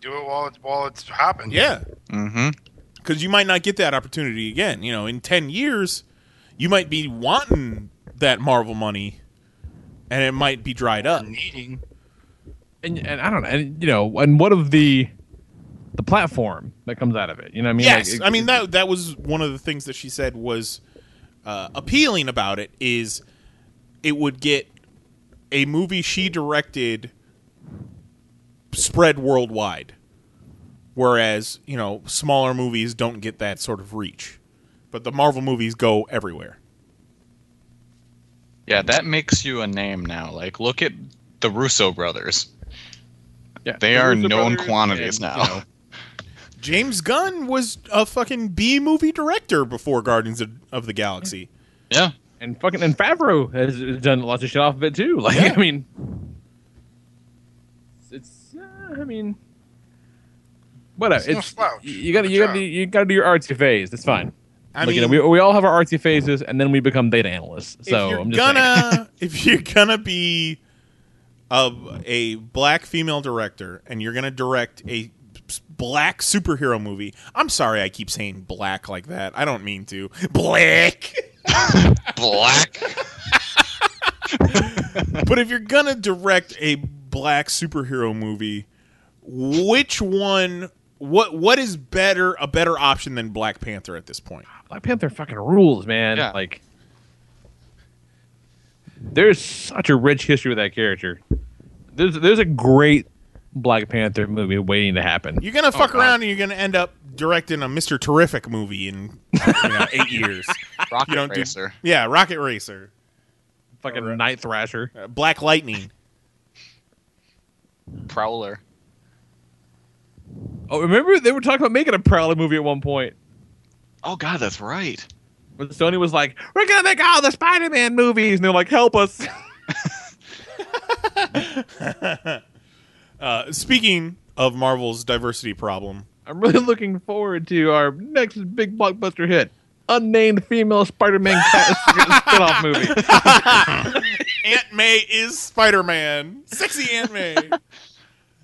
Do it while it's while it's happening. Yeah, mm-hmm. because you might not get that opportunity again. You know, in ten years, you might be wanting that Marvel money, and it might be dried up. Needing. And, and I don't know, and you know, and what of the the platform that comes out of it? You know, what I mean, yes, Like, it- I mean that that was one of the things that she said was uh, appealing about it is it would get a movie she directed spread worldwide, whereas you know smaller movies don't get that sort of reach, but the Marvel movies go everywhere. Yeah, that makes you a name now. Like, look at the Russo brothers. Yeah, they the are Russo known quantities and, now. you know, James Gunn was a fucking B movie director before Guardians of, of the Galaxy. Yeah, and fucking and Favreau has done lots of shit off of it too. Like, Yeah. I mean, it's, uh, I mean, whatever. It's no It's, slouch. you got to you gotta you got to do your artsy phase. That's fine. I Like, you know, mean- we, we all have our artsy phases, and then we become data analysts. So if you're I'm just gonna if you're gonna be a, a black female director and you're gonna direct a black superhero movie i'm sorry i keep saying black like that. I don't mean to. Black! Black. but if you're gonna direct a black superhero movie which one what what is better a better option than black panther at this point Black Panther fucking rules, man. Yeah. Like, there's such a rich history with that character. There's there's a great Black Panther movie waiting to happen. you're gonna fuck God. around and you're gonna end up directing a mr terrific movie in you know eight years Rocket You don't do- Racer. Yeah, Rocket Racer, fucking Night Thrasher. uh, Black Lightning. Prowler. Oh, remember they were talking about making a Prowler movie at one point. Oh God, that's right. When Sony was like, "We're gonna make all the Spider-Man movies," and they're like, "Help us." Uh, speaking of Marvel's diversity problem, I'm really looking forward to our next big blockbuster hit, unnamed female Spider-Man cat- spin-off movie. Aunt May is Spider Man. Sexy Aunt May.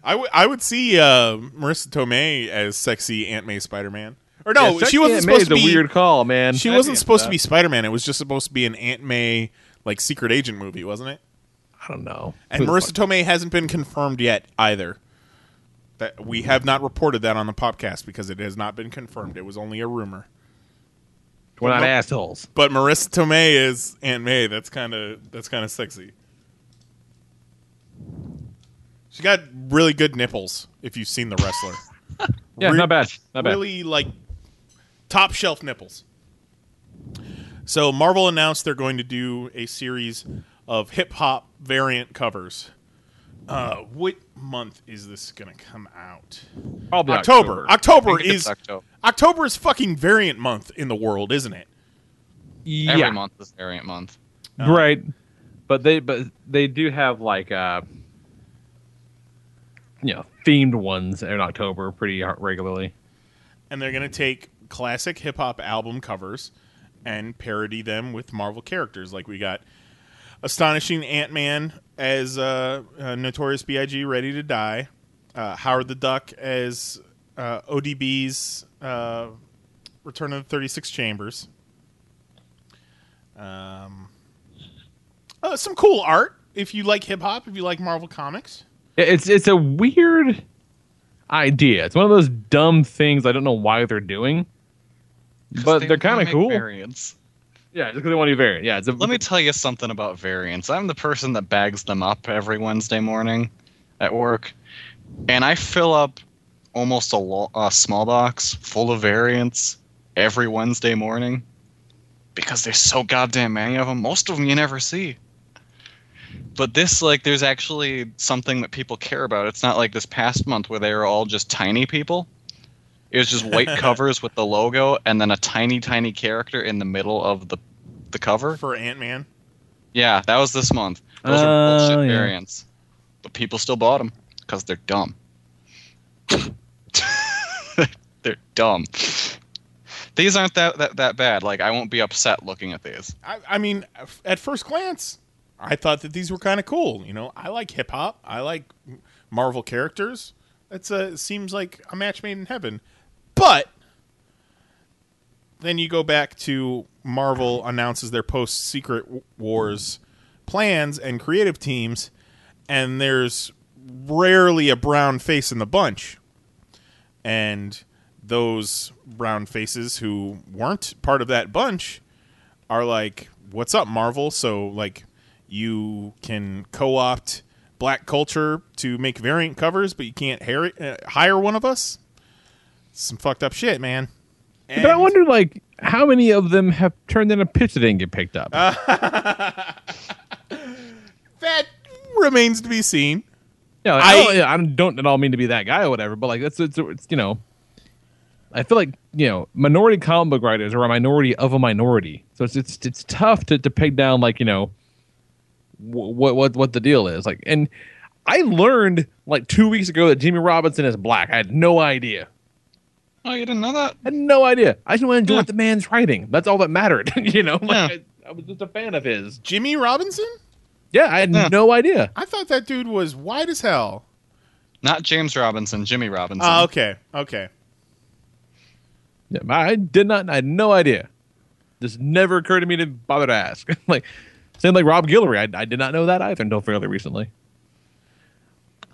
I would I would see uh, Marisa Tomei as sexy Aunt May Spider Man. Or no, Yeah, she wasn't Aunt supposed May's to be a weird call, man. She I'd wasn't be supposed to be. Spider Man. It was just supposed to be an Aunt May like secret agent movie, wasn't it? I don't know. And Who Marisa Tomei hasn't been confirmed yet either. That we have not reported that on the podcast because it has not been confirmed. It was only a rumor. We're not But- assholes. But Marisa Tomei is Aunt May. That's kind of that's kind of sexy. She got really good nipples. If you've seen the wrestler, Yeah, not bad. Not bad. Really like top shelf nipples. So Marvel announced they're going to do a series of hip hop variant covers. Uh, what month is this going to come out? Probably October. October. October, I think it's is October. October is fucking variant month in the world, isn't it? Yeah. Every month is variant month. Right. But they but they do have like uh you know, themed ones in October pretty regularly. and they're going to take classic hip hop album covers and parody them with Marvel characters. Like we got Astonishing Ant Man as uh, uh, Notorious B.I.G. Ready to Die, uh, Howard the Duck as uh, ODB's uh, Return of the 36 Chambers. Um, uh, some cool art if you like hip hop, if you like Marvel comics. It's it's a weird idea. It's one of those dumb things I don't know why they're doing. But They they're kind of cool. Variants. Yeah, just because they want to do variant. Yeah, it's a, Let me tell you something about variants. I'm the person that bags them up every Wednesday morning at work, and I fill up almost a, lo- a small box full of variants every Wednesday morning because there's so goddamn many of them. Most of them you never see. But this, like, there's actually something that people care about. It's not like this past month where they were all just tiny people. It was just white covers with the logo and then a tiny, tiny character in the middle of the the cover. For Ant Man. Yeah, that was this month. Those are Oh, bullshit yeah. variants, but people still bought them because they're dumb. they're dumb. These aren't that, that that bad. Like I won't be upset looking at these. I, I mean, at first glance, I thought that these were kind of cool. You know, I like hip hop. I like Marvel characters. It's a it seems like a match made in heaven. But then you go back to Marvel announces their post Secret Wars plans and creative teams, and there's rarely a brown face in the bunch. And those brown faces who weren't part of that bunch are like, "What's up, Marvel?" So like, you can co-opt black culture to make variant covers, but you can't hire, uh, one of us. Some fucked up shit, man. but I wonder like how many of them have turned in a pitch that didn't get picked up. That remains to be seen. Yeah, like, I- I, don't, I don't at all mean to be that guy or whatever, but like that's it's, it's you know, I feel like you know minority comic book writers are a minority of a minority, so it's it's it's tough to, to peg down like you know what what what the deal is like. And I learned like two weeks ago that Jimmie Robinson is black. I had no idea. Oh, you didn't know that? I had no idea. I just want to enjoy what the man's writing. That's all that mattered. you know, like, I, I was just a fan of his. Jimmie Robinson? Yeah, I had no idea. I thought that dude was white as hell. Not James Robinson, Jimmie Robinson. Oh, okay, okay. Yeah, I did not. I had no idea. This never occurred to me to bother to ask. like, same like Rob Guillory. I, I did not know that either until fairly recently.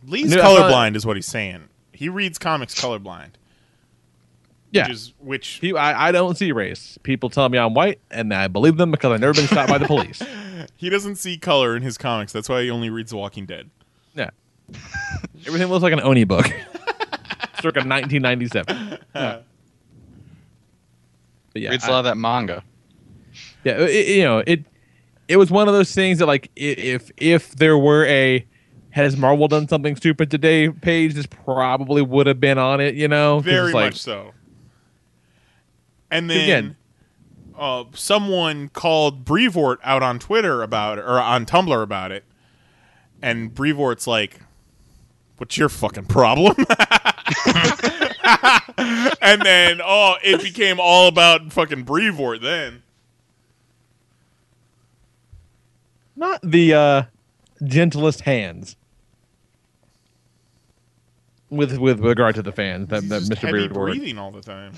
Lee's No, I thought- colorblind is what he's saying. He reads comics colorblind. Yeah, Which is which He, I, I don't see race. People tell me I'm white, and I believe them because I've never been shot by the police. he doesn't see color in his comics. That's why he only reads The Walking Dead. Yeah, everything looks like an Oni book, circa 1997. Yeah. But yeah, Reads I- a lot of that manga. Yeah, it, it- you know, it it was one of those things that like if if there were a has Marvel done something stupid today page, this probably would have been on it. You know, Very it's like, much so. And then Again. uh, someone called Brevoort out on Twitter about it, or on Tumblr about it, and Brevoort's like, "What's your fucking problem?" and then oh, it became all about fucking Brevoort. Then not the uh, gentlest hands. With with regard to the fans, that, that Mr. Brevoort. breathing all the time.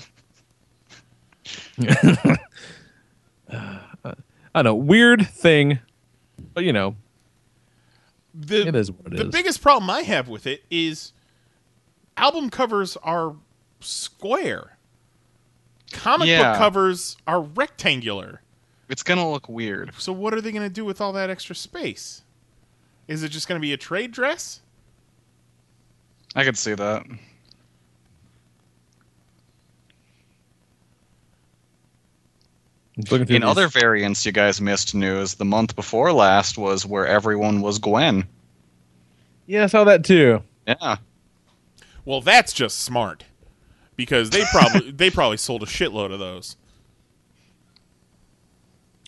I don't know, weird thing, but you know, The, It is what it the is. biggest problem I have with it is album covers are square. Comic Yeah. book covers are rectangular. It's gonna look weird. So what are they going to do with all that extra space? Is it just going to be a trade dress? I could see that. Just looking through In these- other variants, you guys missed news. The month before last was where everyone was Gwen. yeah, I saw that too. Yeah. Well, that's just smart. Because they probably they probably sold a shitload of those.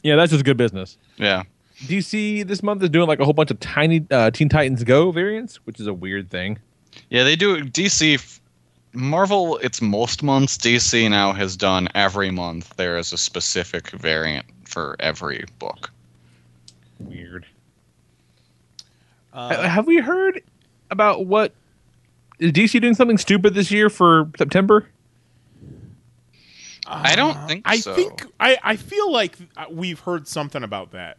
Yeah, that's just good business. Yeah. DC this month is doing like a whole bunch of tiny uh, Teen Titans Go variants, which is a weird thing. Yeah, they do DC. F- Marvel, it's most months. DC now has done every month. There is a specific variant for every book. Weird. Uh, Have we heard about what is DC doing something stupid this year for September? I don't think I so. think I, I feel like uh, we've heard something about that.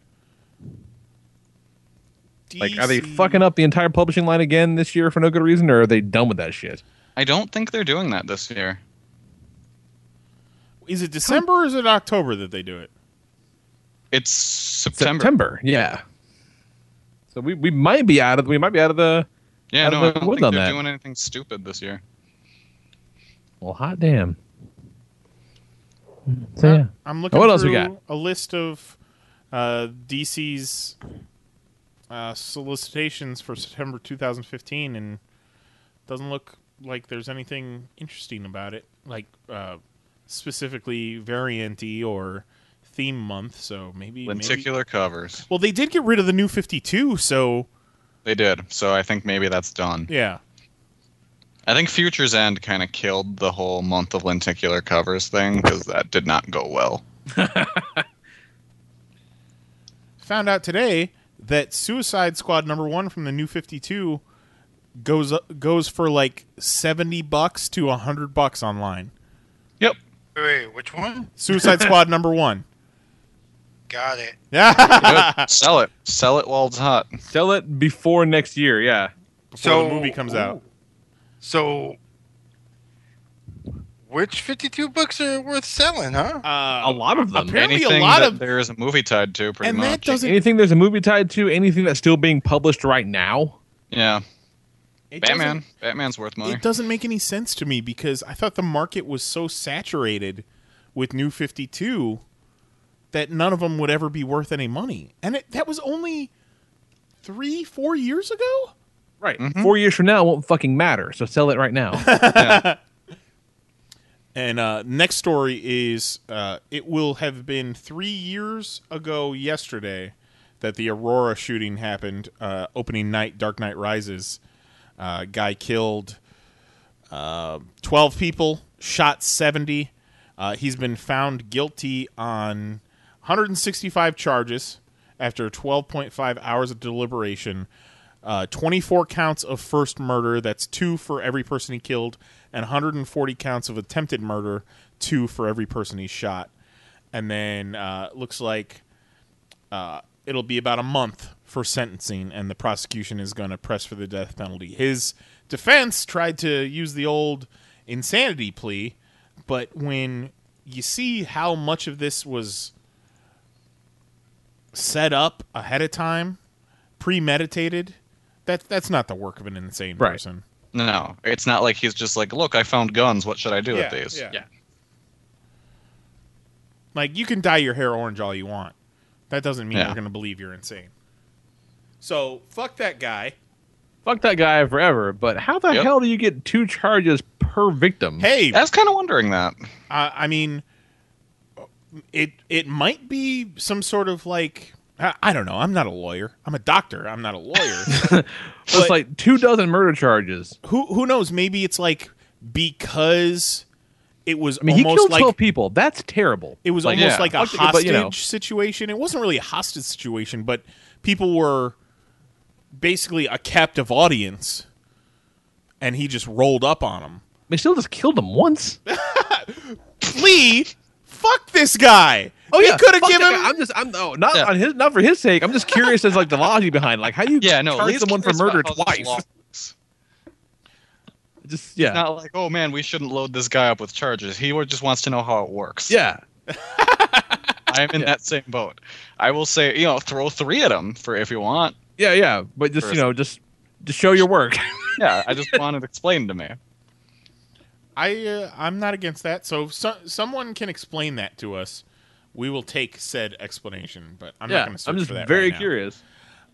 Like, are they fucking up the entire publishing line again this year for no good reason, or are they done with that shit? I don't think they're doing that this year. Is it December or is it October that they do it? It's September. September, yeah. So we, we might be out of we might be out of the Yeah, out no, of I don't woods think they're that. doing anything stupid this year. well hot damn. So yeah, I'm looking What else we got? a list of uh, DC's uh, solicitations for September 2015, and doesn't look like there's anything interesting about it, like uh, specifically variant-y or theme month. So maybe, maybe Lenticular covers. Well, they did get rid of the new 52, so They did. So I think maybe that's done. yeah. I think Future's End kind of killed the whole month of lenticular covers thing because that did not go well. Found out today that Suicide Squad number one from the new 52 goes goes for like 70 bucks to 100 bucks online. Yep. Wait, wait, which one? Suicide Squad number one. Got it. Yeah. Sell it. Sell it while it's hot. sell it before next year. Yeah, Before the movie comes out. So, which 52 books are worth selling, huh? Uh, a lot of them. apparently Anything a lot that of there is a movie tied to, pretty and that much. doesn't Anything there's a movie tied to, anything that's still being published right now. yeah. It Batman. Batman's worth money. It doesn't make any sense to me because I thought the market was so saturated with new 52 that none of them would ever be worth any money. And it, that was only 3 4 years ago? Right. Mm-hmm. Four years from now, it won't fucking matter. So sell it right now. And uh, next story is uh, it will have been three years ago yesterday that the Aurora shooting happened. Uh, opening night, Dark Knight Rises. Uh, guy killed uh, 12 people, shot 70. Uh, he's been found guilty on 165 charges after 12.5 hours of deliberation. Uh, 24 counts of first murder, that's two for every person he killed, and 140 counts of attempted murder, two for every person he shot. And then uh, looks like uh, it'll be about a month for sentencing, and the prosecution is going to press for the death penalty. His defense tried to use the old insanity plea, but when you see how much of this was set up ahead of time, premeditated, that that's not the work of an insane Right. person. No, it's not like he's just like, look, I found guns. What should I do Yeah, with these? yeah. yeah. Like you can dye your hair orange all you want. That doesn't mean Yeah. we're going to believe you're insane. So fuck that guy. fuck that guy forever. But how the Yep. hell do you get two charges per victim? Hey, I was kind of wondering that. Uh, I mean, it it might be some sort of like I, I don't know. I'm not a lawyer. I'm a doctor. I'm not a lawyer. So it's like two dozen murder charges. who who knows? Maybe it's like because it was I mean, he killed like twelve people. That's terrible. it was Like, almost yeah. like a But, hostage you know. situation. It wasn't really a hostage situation, but people were basically a captive audience, and he just rolled up on them. They still just killed him once. Lee, fuck this guy. Oh He yeah, could have given him. I'm just, I'm no, not Yeah. on his, not for his sake. I'm just curious as like the logic behind, like how you Yeah, no. charge Lee's someone for murder twice. Just yeah, Not like, oh man, we shouldn't load this guy up with charges. He just wants to know how it works. yeah. I'm in that same boat. I will say, you know, throw three at him for if you want. Yeah, yeah, but just you know, just to show your work. Yeah, I just want it explained to me. I uh, I'm not against that. So if so, someone can explain that to us. We will take said explanation, but I'm not yeah, going to search I'm just very right now. curious.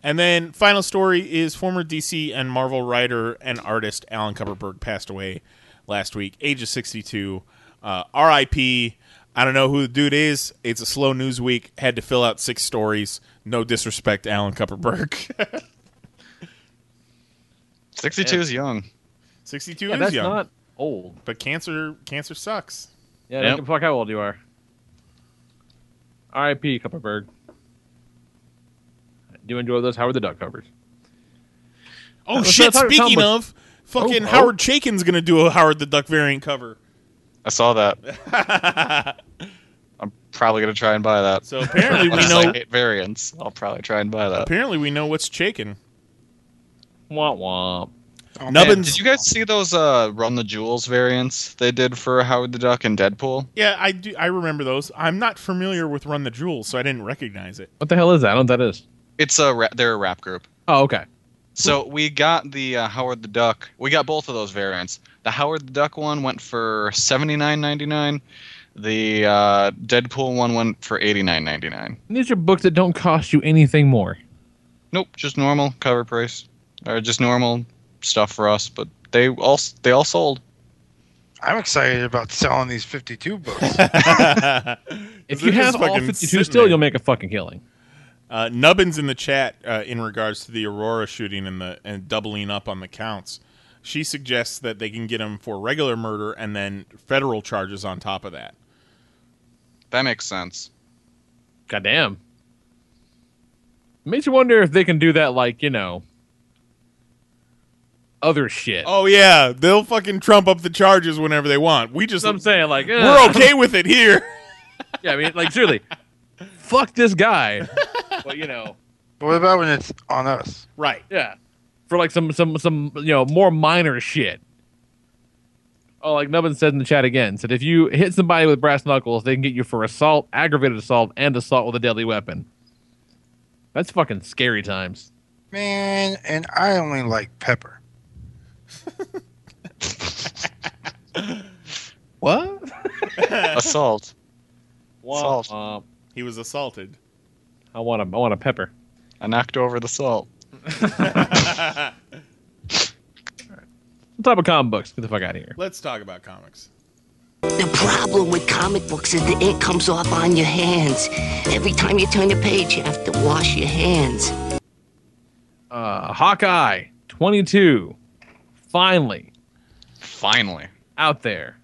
And then final story is former DC and Marvel writer and artist Alan Kupperberg passed away last week, age of 62. Uh, R.I.P. I don't know who the dude is. It's a slow news week. Had to fill out six stories. No disrespect, Alan Kupperberg. 62 is young. 62 Yeah, is that's young, not old. but cancer cancer sucks. Yeah, Yep. don't give fuck how old you are. R.I.P. Kupperberg. I do enjoy those Howard the Duck covers. Oh Let's shit! Speaking comic of, fucking Oh, oh. Howard Chaykin's gonna do a Howard the Duck variant cover. I saw that. I'm probably gonna try and buy that. So apparently we know. I hate variants. I'll probably try and buy that. Apparently we know what's Chaykin. Womp womp. Oh, Nubbins. Did you guys see those uh, Run the Jewels variants they did for Howard the Duck and Deadpool? Yeah, I do. I remember those. I'm not familiar with Run the Jewels, so I didn't recognize it. What the hell is that? I don't know what that is. It's a ra- they're a rap group. Oh, okay. So we got the uh, Howard the Duck. We got both of those variants. The Howard the Duck one went for seventy nine ninety nine. The uh, Deadpool one went for eighty nine ninety nine. These are books that don't cost you anything more. Nope, just normal cover price, or just normal stuff for us. But they all they all sold. I'm excited about selling these 52 books. If you just have all 52 still, there. you'll make a fucking killing. Uh, Nubbins in the chat uh, in regards to the Aurora shooting and the and doubling up on the counts. She suggests that they can get him for regular murder and then federal charges on top of that. That makes sense. Goddamn. Makes you wonder if they can do that, like, you know, other shit. Oh yeah, they'll fucking trump up the charges whenever they want. We just That's what I'm saying. Like, we're uh. okay with it here. Yeah, I mean, like, truly, fuck this guy. But, you know, but what about when it's on us? right. yeah. For, like, some, some, some, you know, more minor shit. Oh, like Nubbin said in the chat again, said if you hit somebody with brass knuckles, they can get you for assault, aggravated assault, and assault with a deadly weapon. That's fucking scary times. Man, and I only like pepper. What? Assault. Womp Salt. womp. He was assaulted. I want a, I want a pepper. I knocked over the salt. What type of comic books? Get the fuck out of here. Let's talk about comics. The problem with comic books is the ink comes off on your hands. Every time you turn the page, you have to wash your hands. Uh, Hawkeye 22. Finally Finally, out there.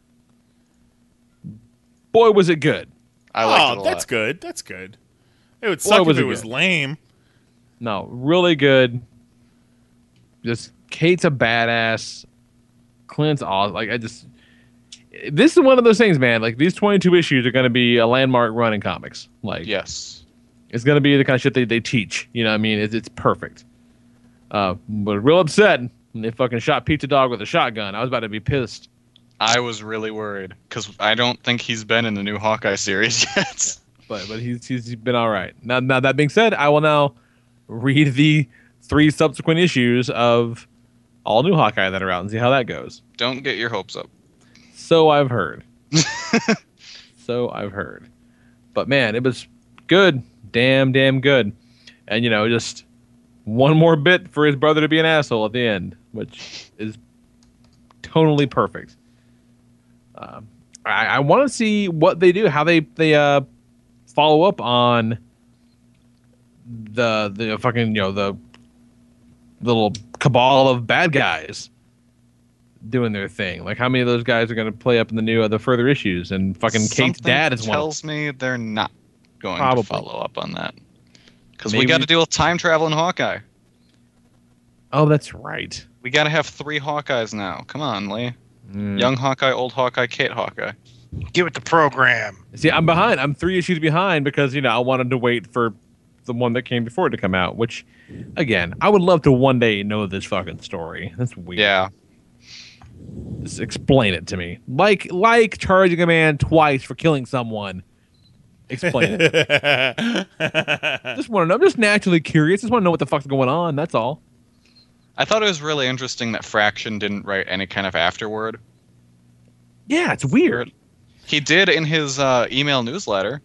Boy, was it good. I liked it oh, a that's lot. good. That's good. It would Boy, suck was if it it was lame. No, really good. Just Kate's a badass. Clint's awesome. Like I just, this is one of those things, man. Like these 22 issues are going to be a landmark run in comics. Like Yes. it's going to be the kind of shit they, they teach. You know what I mean? It's, it's perfect. Uh, but real upset when they fucking shot Pizza Dog with a shotgun. I was about to be pissed. I was really worried because I don't think he's been in the new Hawkeye series yet. but but he's he's been all right. Now now that being said, I will now read the three subsequent issues of all new Hawkeye that are out and see how that goes. don't get your hopes up. So I've heard. so I've heard. But man, it was good. Damn, damn good. And you know, just one more bit for his brother to be an asshole at the end, which is totally perfect. Um, I, I want to see what they do, how they they uh, follow up on the the fucking you know the little cabal of bad guys doing their thing. Like how many of those guys are going to play up in the new uh, the further issues? And fucking Kate's dad is one. tells me they're not going Probably. to follow up on that because we got to deal with time travel in Hawkeye. Oh, that's right. We got to have three Hawkeyes now. Come on, Lee. Mm. Young Hawkeye, old Hawkeye, Kate Hawkeye. Give it the program. See, I'm behind. I'm three issues behind because you know I wanted to wait for the one that came before it to come out. Which, again, I would love to one day know this fucking story. That's weird. Yeah. Just explain it to me. Like like charging a man twice for killing someone. Explain it. just want to know. I'm just naturally curious. Just want to know what the fuck's going on. That's all. I thought it was really interesting that Fraction didn't write any kind of afterword. Yeah, it's weird. He did in his uh, email newsletter.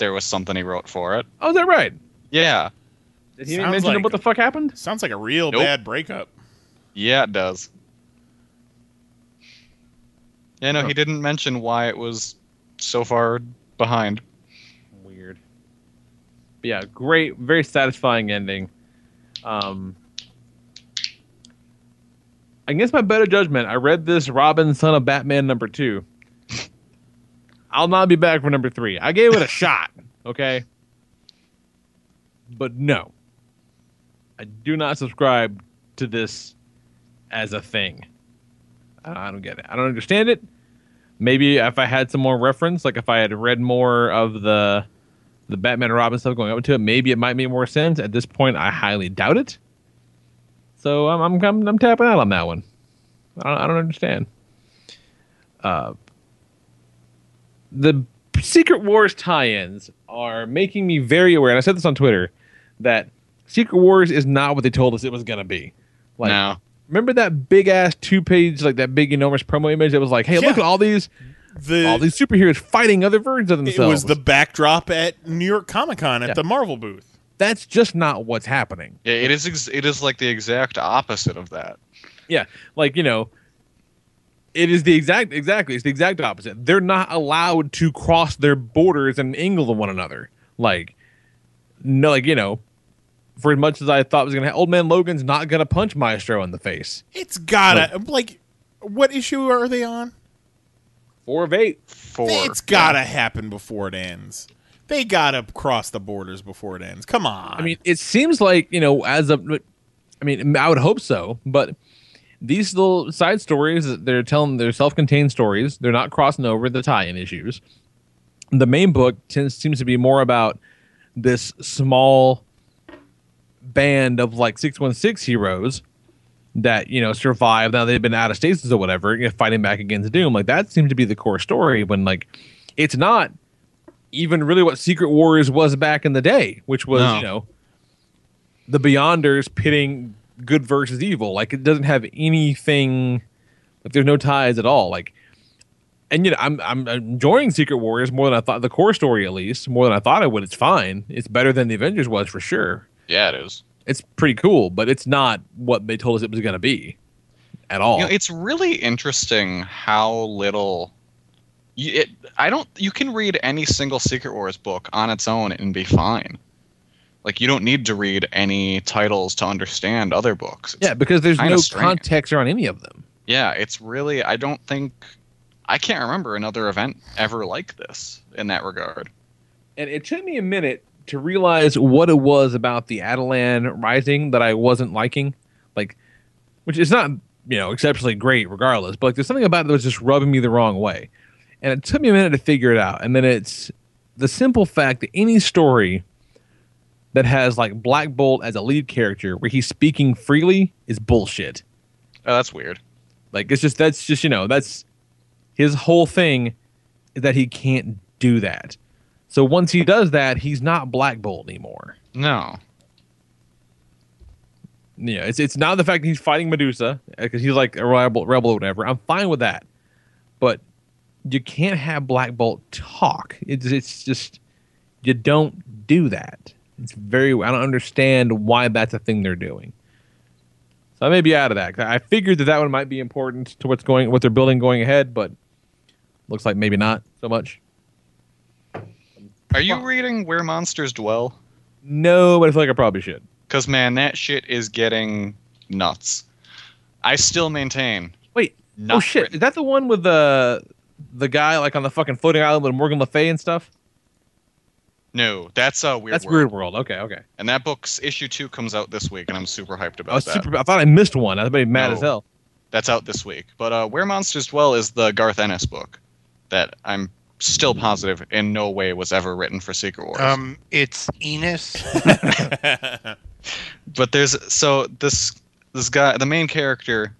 There was something he wrote for it. Oh, is that right? Yeah. Did he Sounds mention like- what the fuck happened? Sounds like a real Nope. bad breakup. Yeah, it does. Yeah, no, he didn't mention why it was so far behind. Weird. But yeah, great, very satisfying ending. Um, against my better judgment, I read this Robin, son of Batman number two. I'll not be back for number three. I gave it a shot, okay? But no, I do not subscribe to this as a thing. I don't get it. I don't understand it. Maybe if I had some more reference, like if I had read more of the the Batman and Robin stuff going up into it, maybe it might make more sense. At this point, I highly doubt it. So I'm I'm I'm, I'm tapping out on that one. I don't, I don't understand. Uh, the Secret Wars tie-ins are making me very aware, and I said this on Twitter, that Secret Wars is not what they told us it was gonna be. Like, no. remember that big ass two page, like that big enormous promo image that was like, "Hey, look at all these, The all these superheroes fighting other versions of themselves. it was the backdrop at New York Comic Con at Yeah. the Marvel booth. That's just not what's happening. Yeah, it is. Ex- it is like the exact opposite of that. Yeah, like you know, it is the exact exactly. It's the exact opposite. They're not allowed to cross their borders and angle to one another. Like, no, like you know, for as much as I thought was gonna, ha- old man Logan's not gonna punch Maestro in the face. It's gotta like, what issue are they on? Four of eight. Four. It's gotta happen before it ends. They gotta cross the borders before it ends. Come on. I mean, it seems like you know, as of, I mean, I would hope so, but these little side stories, they're telling, they're self-contained stories. They're not crossing over the tie-in issues. The main book tends, seems to be more about this small band of like six one six heroes that you know survive. Now they've been out of stasis or whatever, you know, fighting back against Doom. Like that seems to be the core story. When like it's not even really what Secret Wars was back in the day, which was No. you know the Beyonders pitting good versus evil. Like it doesn't have anything. Like there's no ties at all. Like, and you know, I'm I'm enjoying Secret Warriors more than I thought. The core story, at least, more than I thought I would. It's fine. It's better than the Avengers was for sure. Yeah, it is. It's pretty cool, but it's not what they told us it was going to be at all. You know, it's really interesting how little. You, it, I don't. You can read any single Secret Wars book on its own and be fine. Like you don't need to read any titles to understand other books. It's yeah, because there's no strange. context around any of them. Yeah, it's really. I don't think. I can't remember another event ever like this in that regard. And it took me a minute to realize what it was about the Attilan Rising that I wasn't liking. Like, which is not, you know, exceptionally great regardless, but like, there's something about it that was just rubbing me the wrong way. And it took me a minute to figure it out. And then it's the simple fact that any story that has like Black Bolt as a lead character where he's speaking freely is bullshit. Oh, that's weird. Like it's just that's just you know that's his whole thing is that he can't do that. So once he does that, he's not Black Bolt anymore. No. Yeah, it's it's not the fact that he's fighting Medusa uh, because he's like a rebel, rebel or whatever. I'm fine with that, but you can't have Black Bolt talk. It's it's just you don't do that. It's very. I don't understand why that's a thing they're doing. So I may be out of that. I figured that that one might be important to what's going, what they're building going ahead, but looks like maybe not so much. Are you reading Where Monsters Dwell? No, but I feel like I probably should. Because man, that shit is getting nuts. I still maintain. Wait, oh shit, written. is that the one with the the guy like on the fucking floating island with Morgan Le Fay and stuff? No, that's a weird. That's World. Weird World. Okay, okay. And that book's issue two comes out this week, and I'm super hyped about I was that. super. I thought I missed one. I was mad No. as hell. That's out this week. But uh, Where Monsters Dwell is the Garth Ennis book that I'm still positive in no way was ever written for Secret Wars. Um, it's Enos. but there's so this this guy, the main character,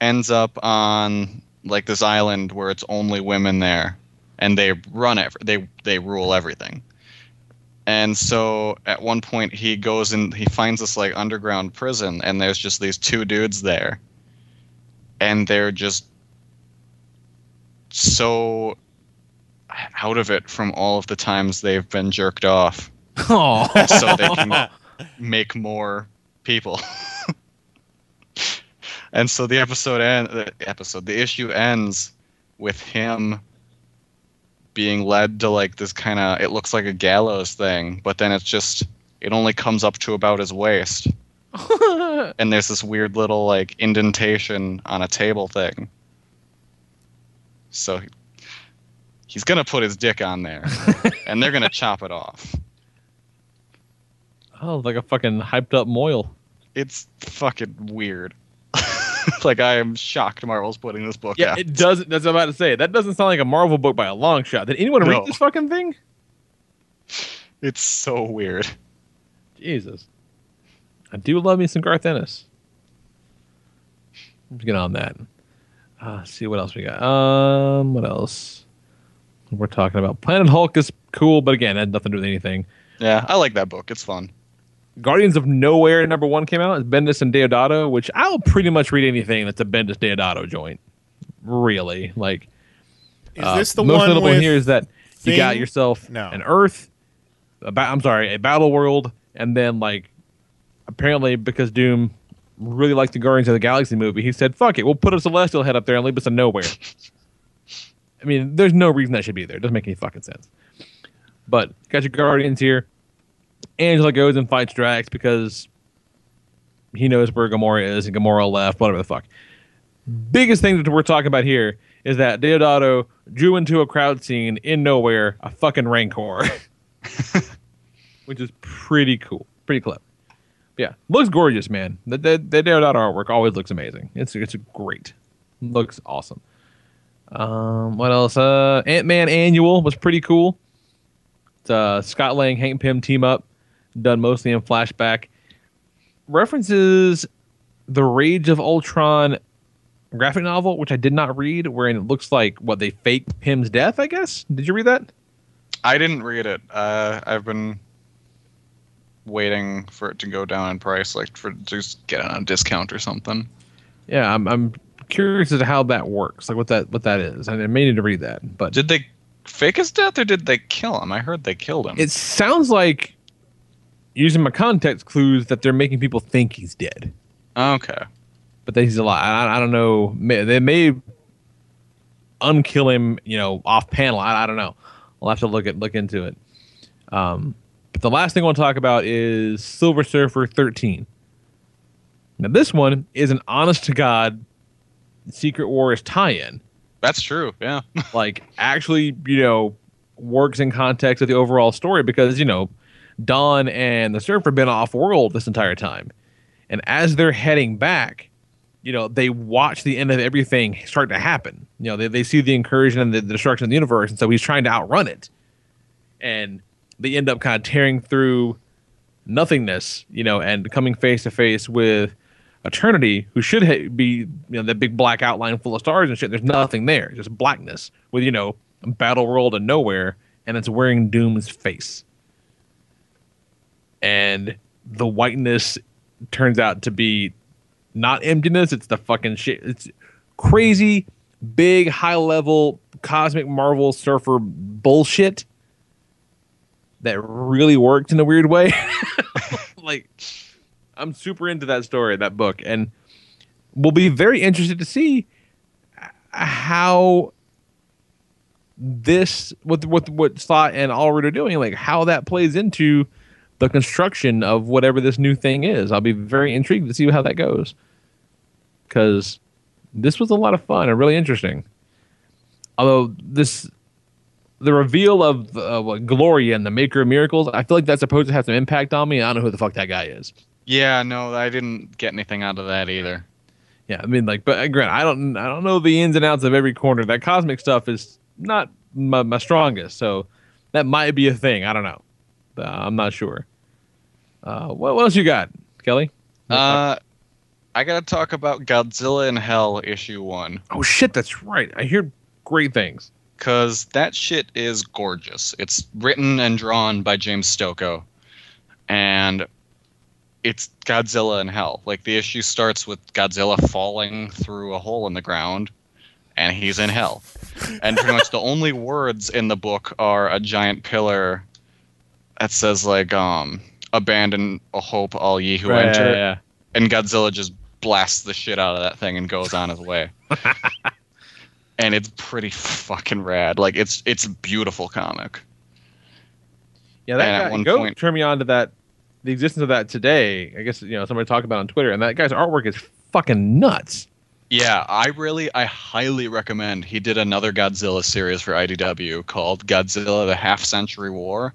ends up on like this island where it's only women there, and they run it. They they rule everything. And so at one point he goes and he finds this like underground prison, and there's just these two dudes there, and they're just so out of it from all of the times they've been jerked off. Oh, so they can make more people. and so the episode end, the episode, the issue ends with him being led to like this kind of it looks like a gallows thing, but then it's just it only comes up to about his waist. and there's this weird little like indentation on a table thing. So he's gonna put his dick on there, and they're gonna chop it off. oh, like a fucking hyped up mohel. it's fucking weird. Like I am shocked Marvel's putting this book Yeah, out. it doesn't. That's what I'm about to say. That doesn't sound like a Marvel book by a long shot. Did anyone No. read this fucking thing? It's so weird. Jesus. I do love me some Garth Ennis. Let's get on that. Uh, see what else we got. Um, what else? We're talking about Planet Hulk is cool, but again, it had nothing to do with anything. Yeah, I like that book. It's fun. Guardians of Knowhere number one came out. It's Bendis and Deodato, which I'll pretty much read anything that's a Bendis Deodato joint. Really, like Is uh, this the most one notable with here is that you got yourself No. an Earth, a ba- I'm sorry, a Battle World, and then like apparently because Doom really liked the Guardians of the Galaxy movie, he said, "Fuck it, we'll put a Celestial head up there and leave us in Knowhere." I mean, there's no reason that should be there. It doesn't make any fucking sense. But got your Guardians here. Angela goes and fights Drax because he knows where Gamora is and Gamora left, whatever the fuck. Biggest thing that we're talking about here is that Deodato drew into a crowd scene in Knowhere a fucking Rancor, which is pretty cool, pretty clever. Yeah, looks gorgeous, man. The, the, the Deodato artwork always looks amazing. It's it's great, looks awesome. Um, what else? Uh, Ant Man Annual was pretty cool. It's uh, Scott Lang, Hank Pym team up, done mostly in flashback. References the Rage of Ultron graphic novel, which I did not read, wherein it looks like what they fake Pym's death. I guess. Did you read that? I didn't read it. Uh, I've been waiting for it to go down in price, like for just get it on a discount or something. Yeah, I'm, I'm curious as to how that works, like what that what that is. I may need to read that, but Did they fake his death or did they kill him? I heard they killed him. it sounds like using my context clues that they're making people think he's dead. okay. but that he's alive. I, I don't know. May, they may unkill him, you know, off panel. I, I don't know. I'll have to look at look into it. Um, but the last thing I want to talk about is Silver Surfer 13. Now this one is an honest to god Secret Wars tie-in. That's true. Yeah. like actually, you know, works in context of the overall story because you know, Dawn and the Surfer been off world this entire time, and as they're heading back, you know, they watch the end of everything start to happen. You know, they they see the incursion and the, the destruction of the universe, and so he's trying to outrun it, and they end up kind of tearing through nothingness, you know, and coming face to face with Eternity, who should ha- be you know that big black outline full of stars and shit. There's nothing there, just blackness with you know battle world and Knowhere, and it's wearing Doom's face, and the whiteness turns out to be not emptiness. It's the fucking shit. It's crazy, big, high level cosmic Marvel surfer bullshit that really worked in a weird way. like, I'm super into that story, that book, and we'll be very interested to see how this what what what Slott and Allred are doing, like how that plays into the construction of whatever this new thing is. I'll be very intrigued to see how that goes because this was a lot of fun and really interesting. Although this, the reveal of uh, what Gloria and the Maker of Miracles, I feel like that's supposed to have some impact on me. I don't know who the fuck that guy is. Yeah, no, I didn't get anything out of that either. Yeah, I mean, like, but uh, Grant, I don't, I don't know the ins and outs of every corner. That cosmic stuff is not my, my strongest, so that might be a thing. I don't know. Uh, I'm not sure. Uh, what, what else you got, Kelly? Uh, I gotta talk about Godzilla in Hell issue one. Oh shit, that's right. I hear great things. Cause that shit is gorgeous. It's written and drawn by James Stokoe, and it's Godzilla in Hell. Like the issue starts with Godzilla falling through a hole in the ground, and he's in hell. And pretty much the only words in the book are a giant pillar that says like um abandon a hope all ye who Right, enter. yeah, yeah. And Godzilla just blasts the shit out of that thing and goes on his way. and it's pretty fucking rad. Like it's it's a beautiful comic. Yeah, that And guy. one go point- turn me on to that. The existence of that today. I guess you know somebody talked about it on Twitter, and that guy's artwork is fucking nuts. Yeah, I really, I highly recommend. He did another Godzilla series for IDW called Godzilla: The Half Century War,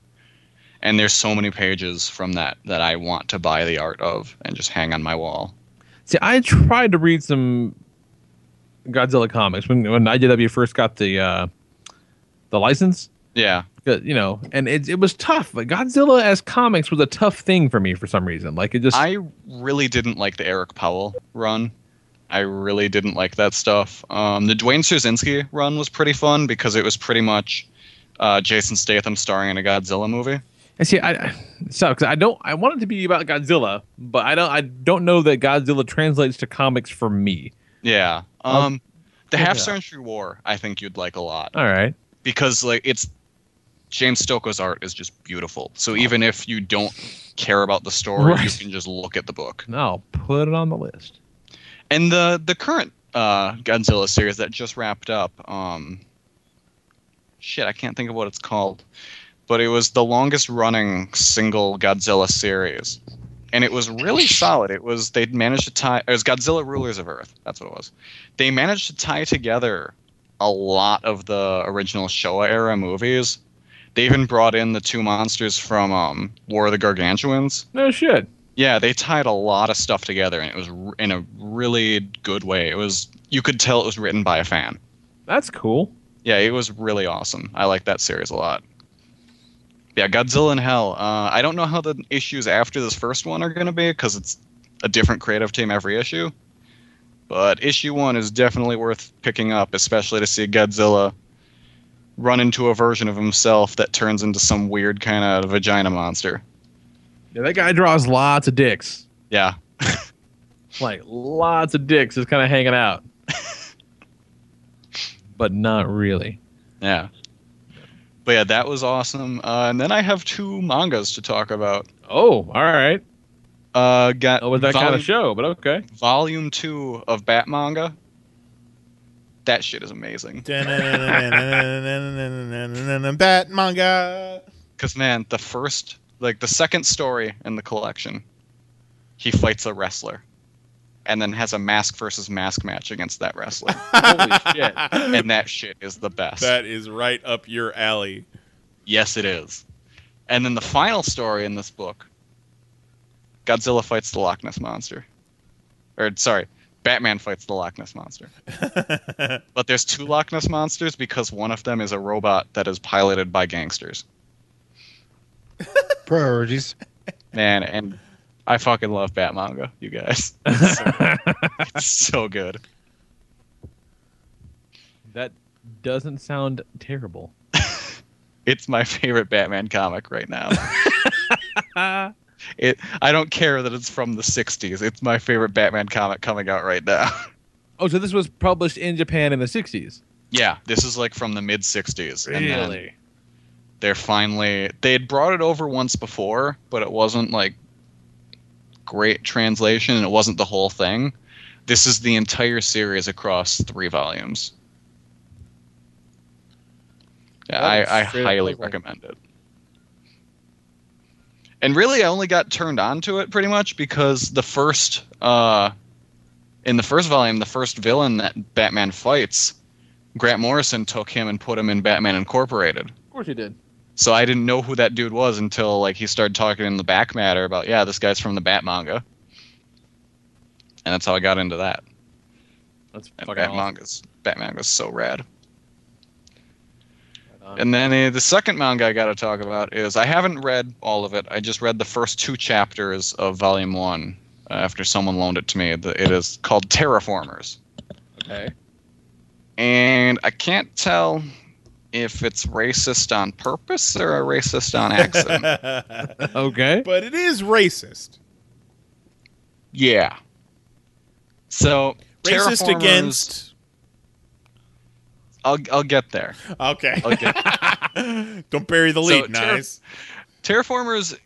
and there's so many pages from that that I want to buy the art of and just hang on my wall. See, I tried to read some Godzilla comics when when IDW first got the uh, the license. Yeah, you know, and it it was tough. Like Godzilla as comics was a tough thing for me for some reason. Like it just I really didn't like the Eric Powell run. I really didn't like that stuff. Um, the Duane Swierczynski run was pretty fun because it was pretty much uh, Jason Statham starring in a Godzilla movie. I see. I, so because I don't. I want it to be about Godzilla, but I don't. I don't know that Godzilla translates to comics for me. Yeah. I'll Um, the Half. Century War, I think you'd like a lot. All right. because like it's James Stokoe's art is just beautiful. So even if you don't care about the story, you can just look at the book. No, put it on the list. And the the current uh, Godzilla series that just wrapped up, um, shit, I can't think of what it's called, but it was the longest running single Godzilla series, and it was really solid. It was they'd managed to tie. It was Godzilla Rulers of Earth. That's what it was. They managed to tie together a lot of the original Showa era movies. They even brought in the two monsters from um, War of the Gargantuans. No shit. Yeah, they tied a lot of stuff together, and it was r- in a really good way. It was you could tell it was written by a fan. That's cool. Yeah, it was really awesome. I like that series a lot. Yeah, Godzilla in Hell. Uh, I don't know how the issues after this first one are going to be because it's a different creative team every issue. But issue one is definitely worth picking up, especially to see Godzilla run into a version of himself that turns into some weird kind of vagina monster. Yeah, that guy draws lots of dicks. Yeah, Like lots of dicks just kind of hanging out. but not really. Yeah. But yeah, that was awesome. Uh, and then I have two mangas to talk about. Oh, all right. Uh, got Oh, with that kind of show, but okay. volume two of Bat manga. That shit is amazing. Bat manga. Cause man, the first, like the second story in the collection, he fights a wrestler, and then has a mask versus mask match against that wrestler. Holy shit. and that shit is the best. That is right up your alley. Yes, it is. And then the final story in this book Godzilla fights the Loch Ness Monster. Or, sorry, Batman fights the Loch Ness Monster. but there's two Loch Ness Monsters because one of them is a robot that is piloted by gangsters. Priorities. Man, and I fucking love Bat manga, you guys. It's so good. It's so good. That doesn't sound terrible. It's my favorite Batman comic right now. it I don't care that it's from the 60s. It's my favorite Batman comic coming out right now. Oh, so this was published in Japan in the 60s. Yeah, this is like from the mid '60s. And they're finally they had brought it over once before, but it wasn't like great translation and it wasn't the whole thing. This is the entire series across three volumes. Yeah, I, I is straight up highly puzzle. recommend it. And really, I only got turned on to it pretty much because the first, uh, in the first volume, the first villain that Batman fights, Grant Morrison took him and put him in Batman Incorporated. Of course he did. So I didn't know who that dude was until like he started talking in the back matter about yeah, this guy's from the Bat manga, and that's how I got into that. That's And Bat awesome. manga's Bat manga's so rad. And then uh, the second manga I got to talk about is I haven't read all of it. I just read the first two chapters of Volume One uh, after someone loaned it to me. It is called Terra Formars, Okay. and I can't tell if it's racist on purpose or a racist on accident. Okay. But it is racist. Yeah. So Racist against. I'll I'll get there. Okay. I'll get Don't bury the So, lead. terra- nice. Terra Formars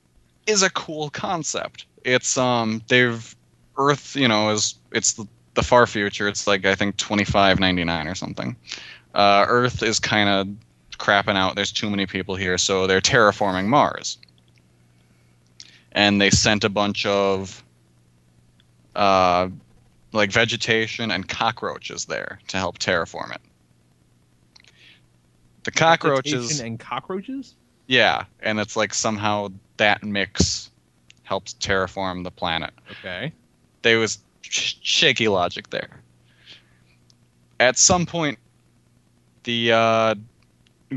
is a cool concept. It's um they've Earth, you know, is it's the, the far future. It's like I think twenty five ninety nine or something. Uh, Earth is kind of crapping out. There's too many people here, so they're terraforming Mars. And they sent a bunch of uh, like vegetation and cockroaches there to help terraform it. The cockroaches Vegetation and cockroaches. yeah, and it's like somehow that mix helps terraform the planet. Okay. There was sh- shaky logic there. At some point, the uh,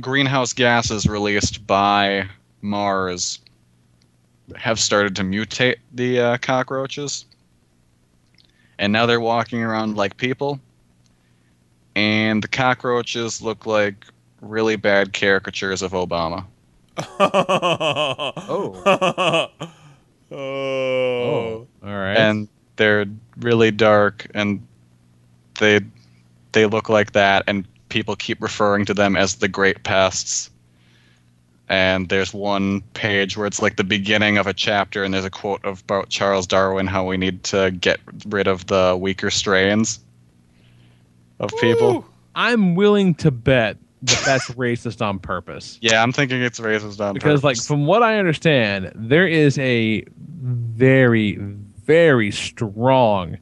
greenhouse gases released by Mars have started to mutate the uh, cockroaches, and now they're walking around like people. And the cockroaches look like really bad caricatures of Obama. oh. oh. All right. and they're really dark and they they look like that and people keep referring to them as the great pests and there's one page where it's like the beginning of a chapter and there's a quote of about Charles Darwin how we need to get rid of the weaker strains of people. I'm willing to bet that that's racist on purpose. Yeah, I'm thinking it's racist on purpose. Because, like, from what I understand, there is a very, very strong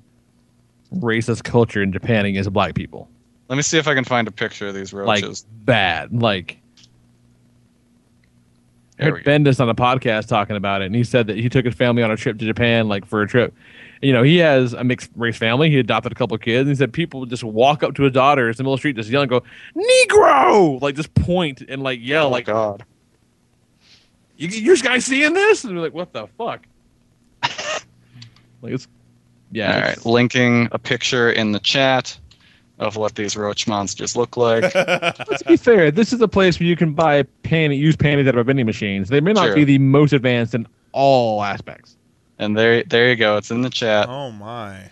racist culture in Japan against black people. Let me see if I can find a picture of these roaches. Like, bad. Like, I heard. Bendis on a podcast talking about it, and he said that he took his family on a trip to Japan, like for a trip. You know, he has a mixed race family. He adopted a couple of kids. And he said people would just walk up to his daughters in the middle of the street, just yell and go, "Negro!" Like just point and like oh yell, oh like, god. "You, you guys seeing this?" And we're like, "What the fuck?" like it's yeah. All it's- right, linking a picture in the chat of what these roach monsters look like. Let's be fair. This is a place where you can buy panty, used panties out of vending machines. They may not Sure. be the most advanced in all aspects. and there, there you go. It's in the chat. Oh my.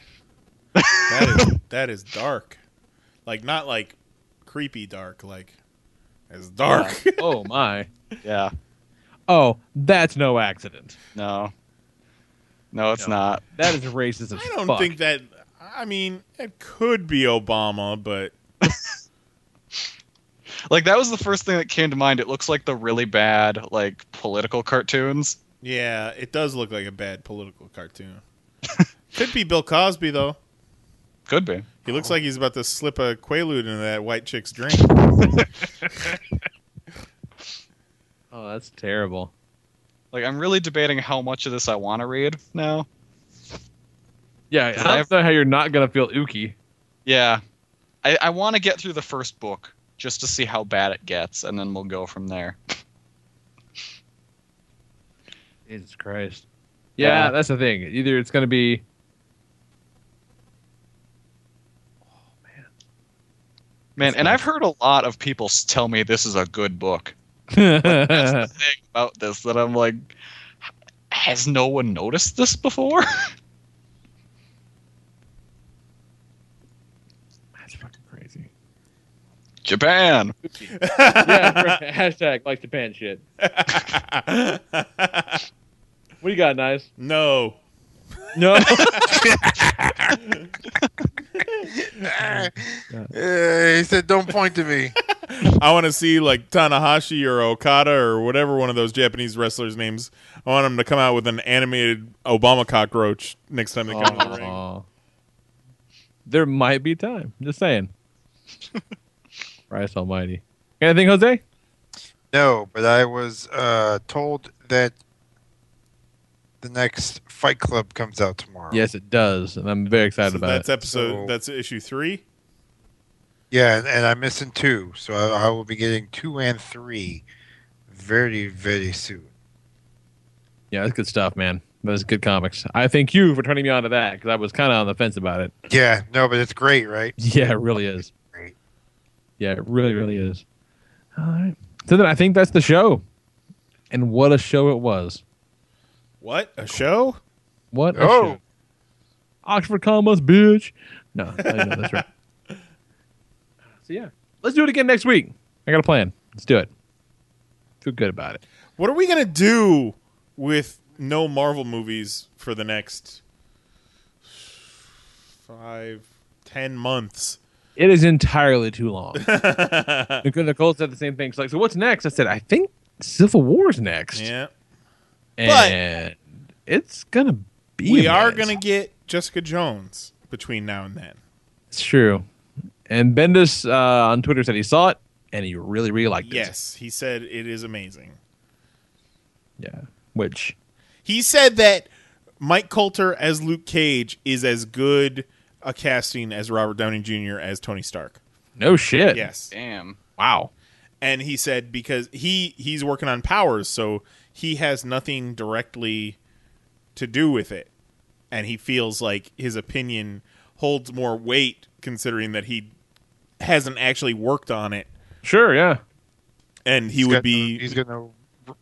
That is that is dark. Like not like creepy dark, like it's dark. oh my. Yeah. Oh, that's no accident. No. No, it's No. not. That is racist as I don't fuck. think that I mean, it could be Obama, but Like that was the first thing that came to mind. It looks like the really bad like political cartoons. yeah, it does look like a bad political cartoon. could be Bill Cosby though. Could be. He looks like he's about to slip a quaalude into that white chick's drink. Oh, that's terrible. Like I'm really debating how much of this I want to read now. Yeah, I Cause don't know how you're not gonna feel ooky. Yeah. I, I want to get through the first book just to see how bad it gets, and then we'll go from there. Jesus Christ. Yeah, Yeah. that's the thing. Either it's gonna be Oh man. Man, and I've heard a lot of people tell me this is a good book. That's the thing about this that I'm like, has no one noticed this before? That's fucking crazy. Japan. yeah, right. hashtag like Japan shit. what do you got, nice? No. No. Uh, he said, "Don't point to me." I want to see like Tanahashi or Okada or whatever one of those Japanese wrestlers' names. I want them to come out with an animated Obama cockroach next time they come in the ring. There might be time. Just saying. Christ Almighty. Anything, Jose? No, but I was uh, told that the next Fight Club comes out tomorrow. Yes, it does, and I'm very excited So about that's it. episode. So- that's issue three. Yeah, and, and I'm missing two, so I, I will be getting two and three very, very soon. Yeah, that's good stuff, man. That's good comics. I thank you for turning me on to that because I was kind of on the fence about it. Yeah, no, but it's great, right? Yeah, it really is. Great. Yeah, it really, really is. All right. So then I think that's the show. And what a show it was. What a show! What a Oh. show. Oxford commas, bitch. No, I know that's right. So yeah, let's do it again next week. I got a plan. Let's do it. Feel good about it. What are we gonna do with no Marvel movies for the next five, ten months? It is entirely too long. Nicole Nicole said the same thing. She's like, so what's next? I said, I think Civil War's next. Yeah, And it's gonna be. we are gonna get Jessica Jones between now and then. It's true. And Bendis uh, on Twitter said he saw it and he really, really liked it. Yes, he said it is amazing. Yeah. Which He said that Mike Colter as Luke Cage is as good a casting as Robert Downey Jr. as Tony Stark. no shit. Yes. Damn. Wow. and he said because he he's working on powers so he has nothing directly to do with it and he feels like his opinion holds more weight considering that he hasn't actually worked on it Sure. Yeah. and he He's would be No, he's got no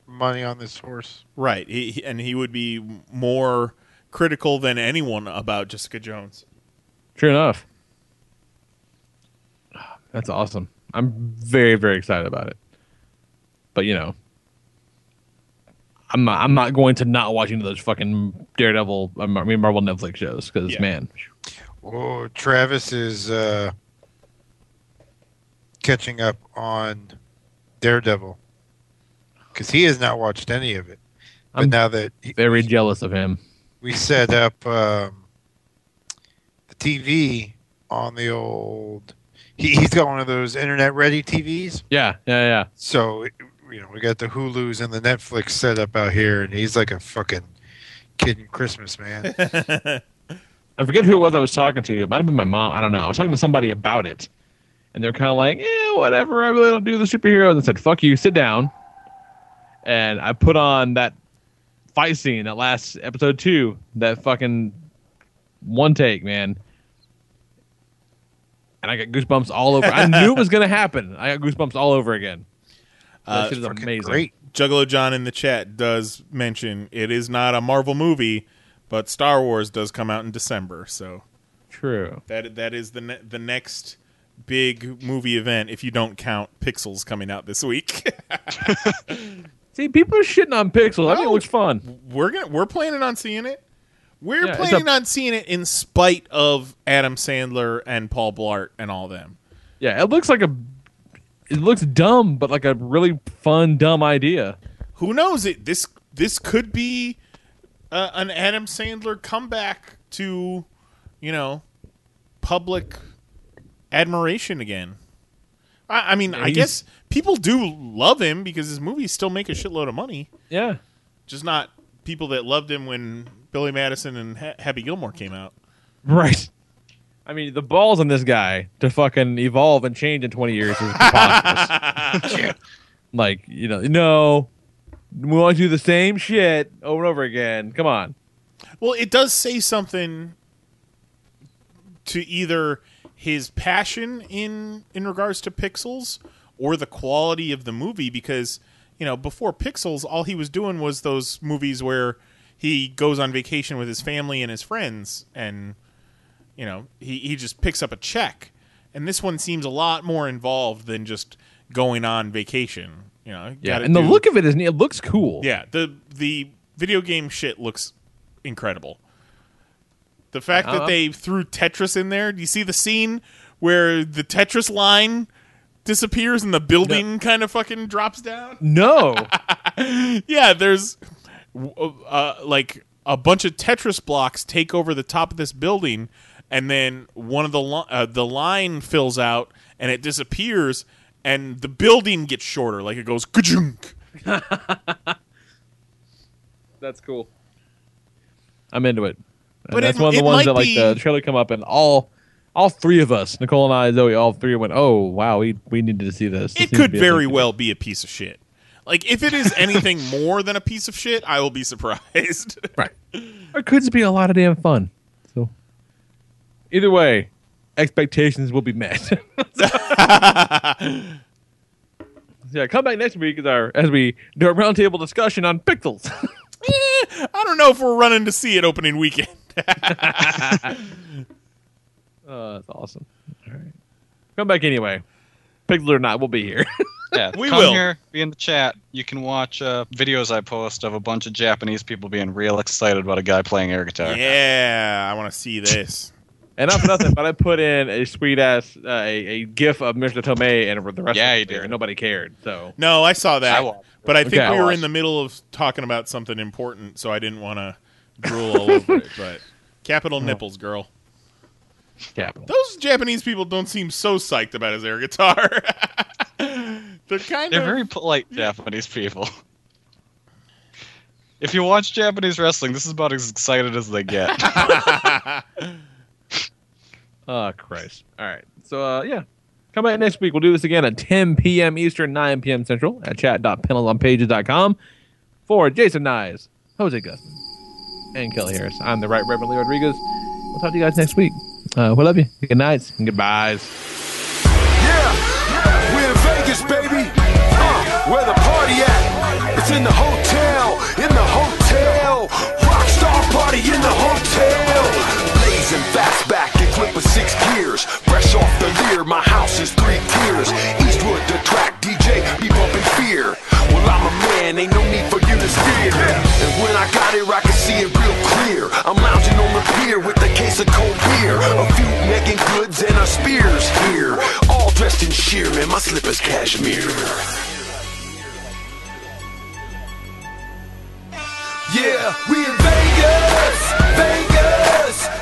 money on this horse. right he, he- and he would be more critical than anyone about Jessica Jones True enough. That's awesome. I'm very, very excited about it. But you know, I'm not. I'm not going to not watch any of those fucking Daredevil, I mean Marvel Netflix shows because Yeah. man, Oh, Travis is uh, catching up on Daredevil because he has not watched any of it. But I'm now that he- very jealous of him. we set up um, the TV on the old, he, he's got one of those internet ready TVs. Yeah, yeah, yeah. So you know we got the Hulu's and the Netflix set up out here, and he's like a fucking kid in Christmas, man. I forget who it was I was talking to. It might have been my mom. I don't know. I was talking to somebody about it, and they're kind of like, "Yeah, whatever. I really don't do the superheroes." And I said, "Fuck you, sit down." And I put on that fight scene, that last episode two, that fucking one take, man. And I got goosebumps all over. I knew it was gonna happen. I got goosebumps all over again. That Uh, shit is amazing. great. Juggalo John in the chat does mention it is not a Marvel movie but Star Wars does come out in December so True. That that is the ne- the next big movie event if you don't count Pixels coming out this week. See, people are shitting on Pixel. I think it looks fun. we're gonna we're planning on seeing it. We're Yeah, planning a- on seeing it in spite of Adam Sandler and Paul Blart and all them. Yeah, it looks like a. It looks dumb, but like a really fun, dumb idea. Who knows it? This this could be uh, an Adam Sandler comeback to, you know, public admiration again. I, I mean, Yeah, I guess people do love him because his movies still make a shitload of money. Yeah. Just not people that loved him when Billy Madison and ha- Happy Gilmore came out. Right. I mean, the balls on this guy to fucking evolve and change in 20 years is preposterous. like, you know, no, we want to do the same shit over and over again. Come on. Well, it does say something to either his passion in in regards to Pixels or the quality of the movie because you know before Pixels all he was doing was those movies where he goes on vacation with his family and his friends and you know he he just picks up a check and this one seems a lot more involved than just going on vacation. You know, Yeah, and the look of it is it looks cool. yeah, the the video game shit looks incredible. The fact that Uh-huh. they threw Tetris in there. Do you see the scene where the Tetris line disappears and the building kind of fucking drops down? No. yeah, there's uh, like a bunch of Tetris blocks take over the top of this building, and then one of the li- uh, the line fills out and it disappears, and the building gets shorter, like it goes ka-junk. That's cool. I'm into it. And But that's it- one of the ones that like be- the trailer come up and all all three of us, Nicole and I, Zoe, all three went, "Oh wow, we we needed to see this." This It seems could very well be a piece of shit. Like if it is anything more than a piece of shit, I will be surprised. right. It could be a lot of damn fun. So either way, expectations will be met. yeah, come back next week as our as we do a roundtable discussion on pixels. Eh, I don't know if we're running to see it opening weekend. Oh, that's awesome. All right. Come back anyway. Pixel or not, we'll be here. Yeah, We come will. here, be in the chat. You can watch uh, videos I post of a bunch of Japanese people being real excited about a guy playing air guitar. yeah, I want to see this. and not for nothing, but I put in a sweet ass uh, a, a gif of Mr. Tomei and the rest Yeah, of you it there, did. and nobody cared. So No, I saw that, I but I think Okay, I we were in the middle of talking about something important, so I didn't want to drool all over it. But capital nipples, girl. capital. Those Japanese people don't seem so psyched about his air guitar. They're kind They're of very polite Japanese people. If you watch Japanese wrestling, this is about as excited as they get. Oh Christ! All right, so uh, yeah, come back next week. We'll do this again at 10 p.m. Eastern, 9 p.m. Central at chat.panelsonpages.com. For Jason Nyes, Jose Gustin, and Kelly Harris, I'm the Right Reverend Lee Rodriguez. We'll talk to you guys next week. Uh, we love you. Good nights and goodbyes. Baby. Uh, where the party at? It's in the hotel, in the hotel. Rockstar party in the hotel. Blazing fast back, equipped with six gears. Fresh off the leer, my house is three tiers. Eastwood, the track DJ, be bumping fear. Well, I'm a man, ain't no need for you to steer. And when I got here, I can see it real clear. I'm lounging on the pier with a case of cold beer, a few Megan goods and a spears here. Dressed in sheer, man, my slippers cashmere. Yeah, we in Vegas, Vegas,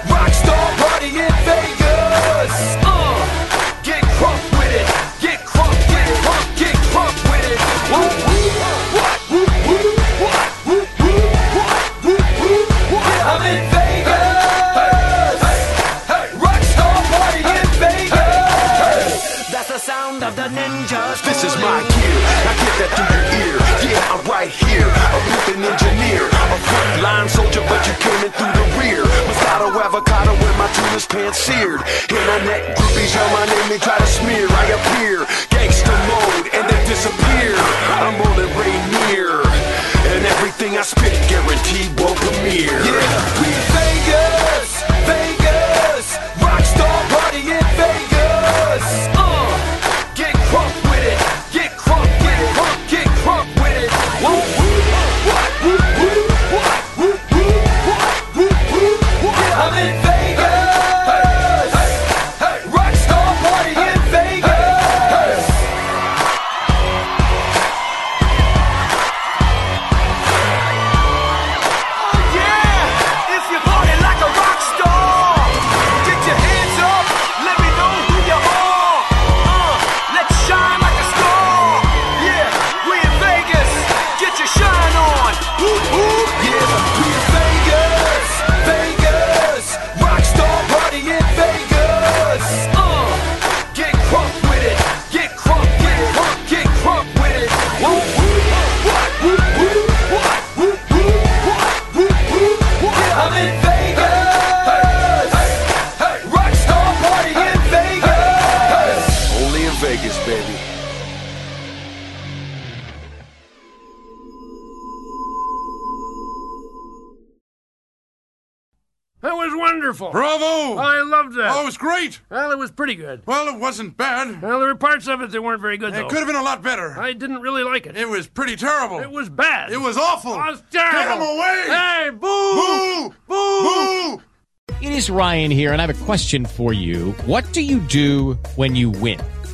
This is my gear. Now get that through your ear. Yeah, I'm right here. A flipping engineer. A frontline soldier, but you came in through the rear. Moscato avocado with my tuna's pants seared. Internet groupies yell my name, they try to smear. I appear. Gangster mode, and they disappear. I'm rolling Rainier. And everything I spit, guaranteed will premiere. Yeah, we Vegas. That was wonderful. Bravo! I loved that. Oh, it was great. Well, it was pretty good. Well, it wasn't bad. Well, there were parts of it that weren't very good, It though. could have been a lot better. I didn't really like it. It was pretty terrible. It was bad. It was awful. It was terrible. Get him away! Hey, boo! Boo! Boo! It is Ryan here, and I have a question for you. What do you do when you win?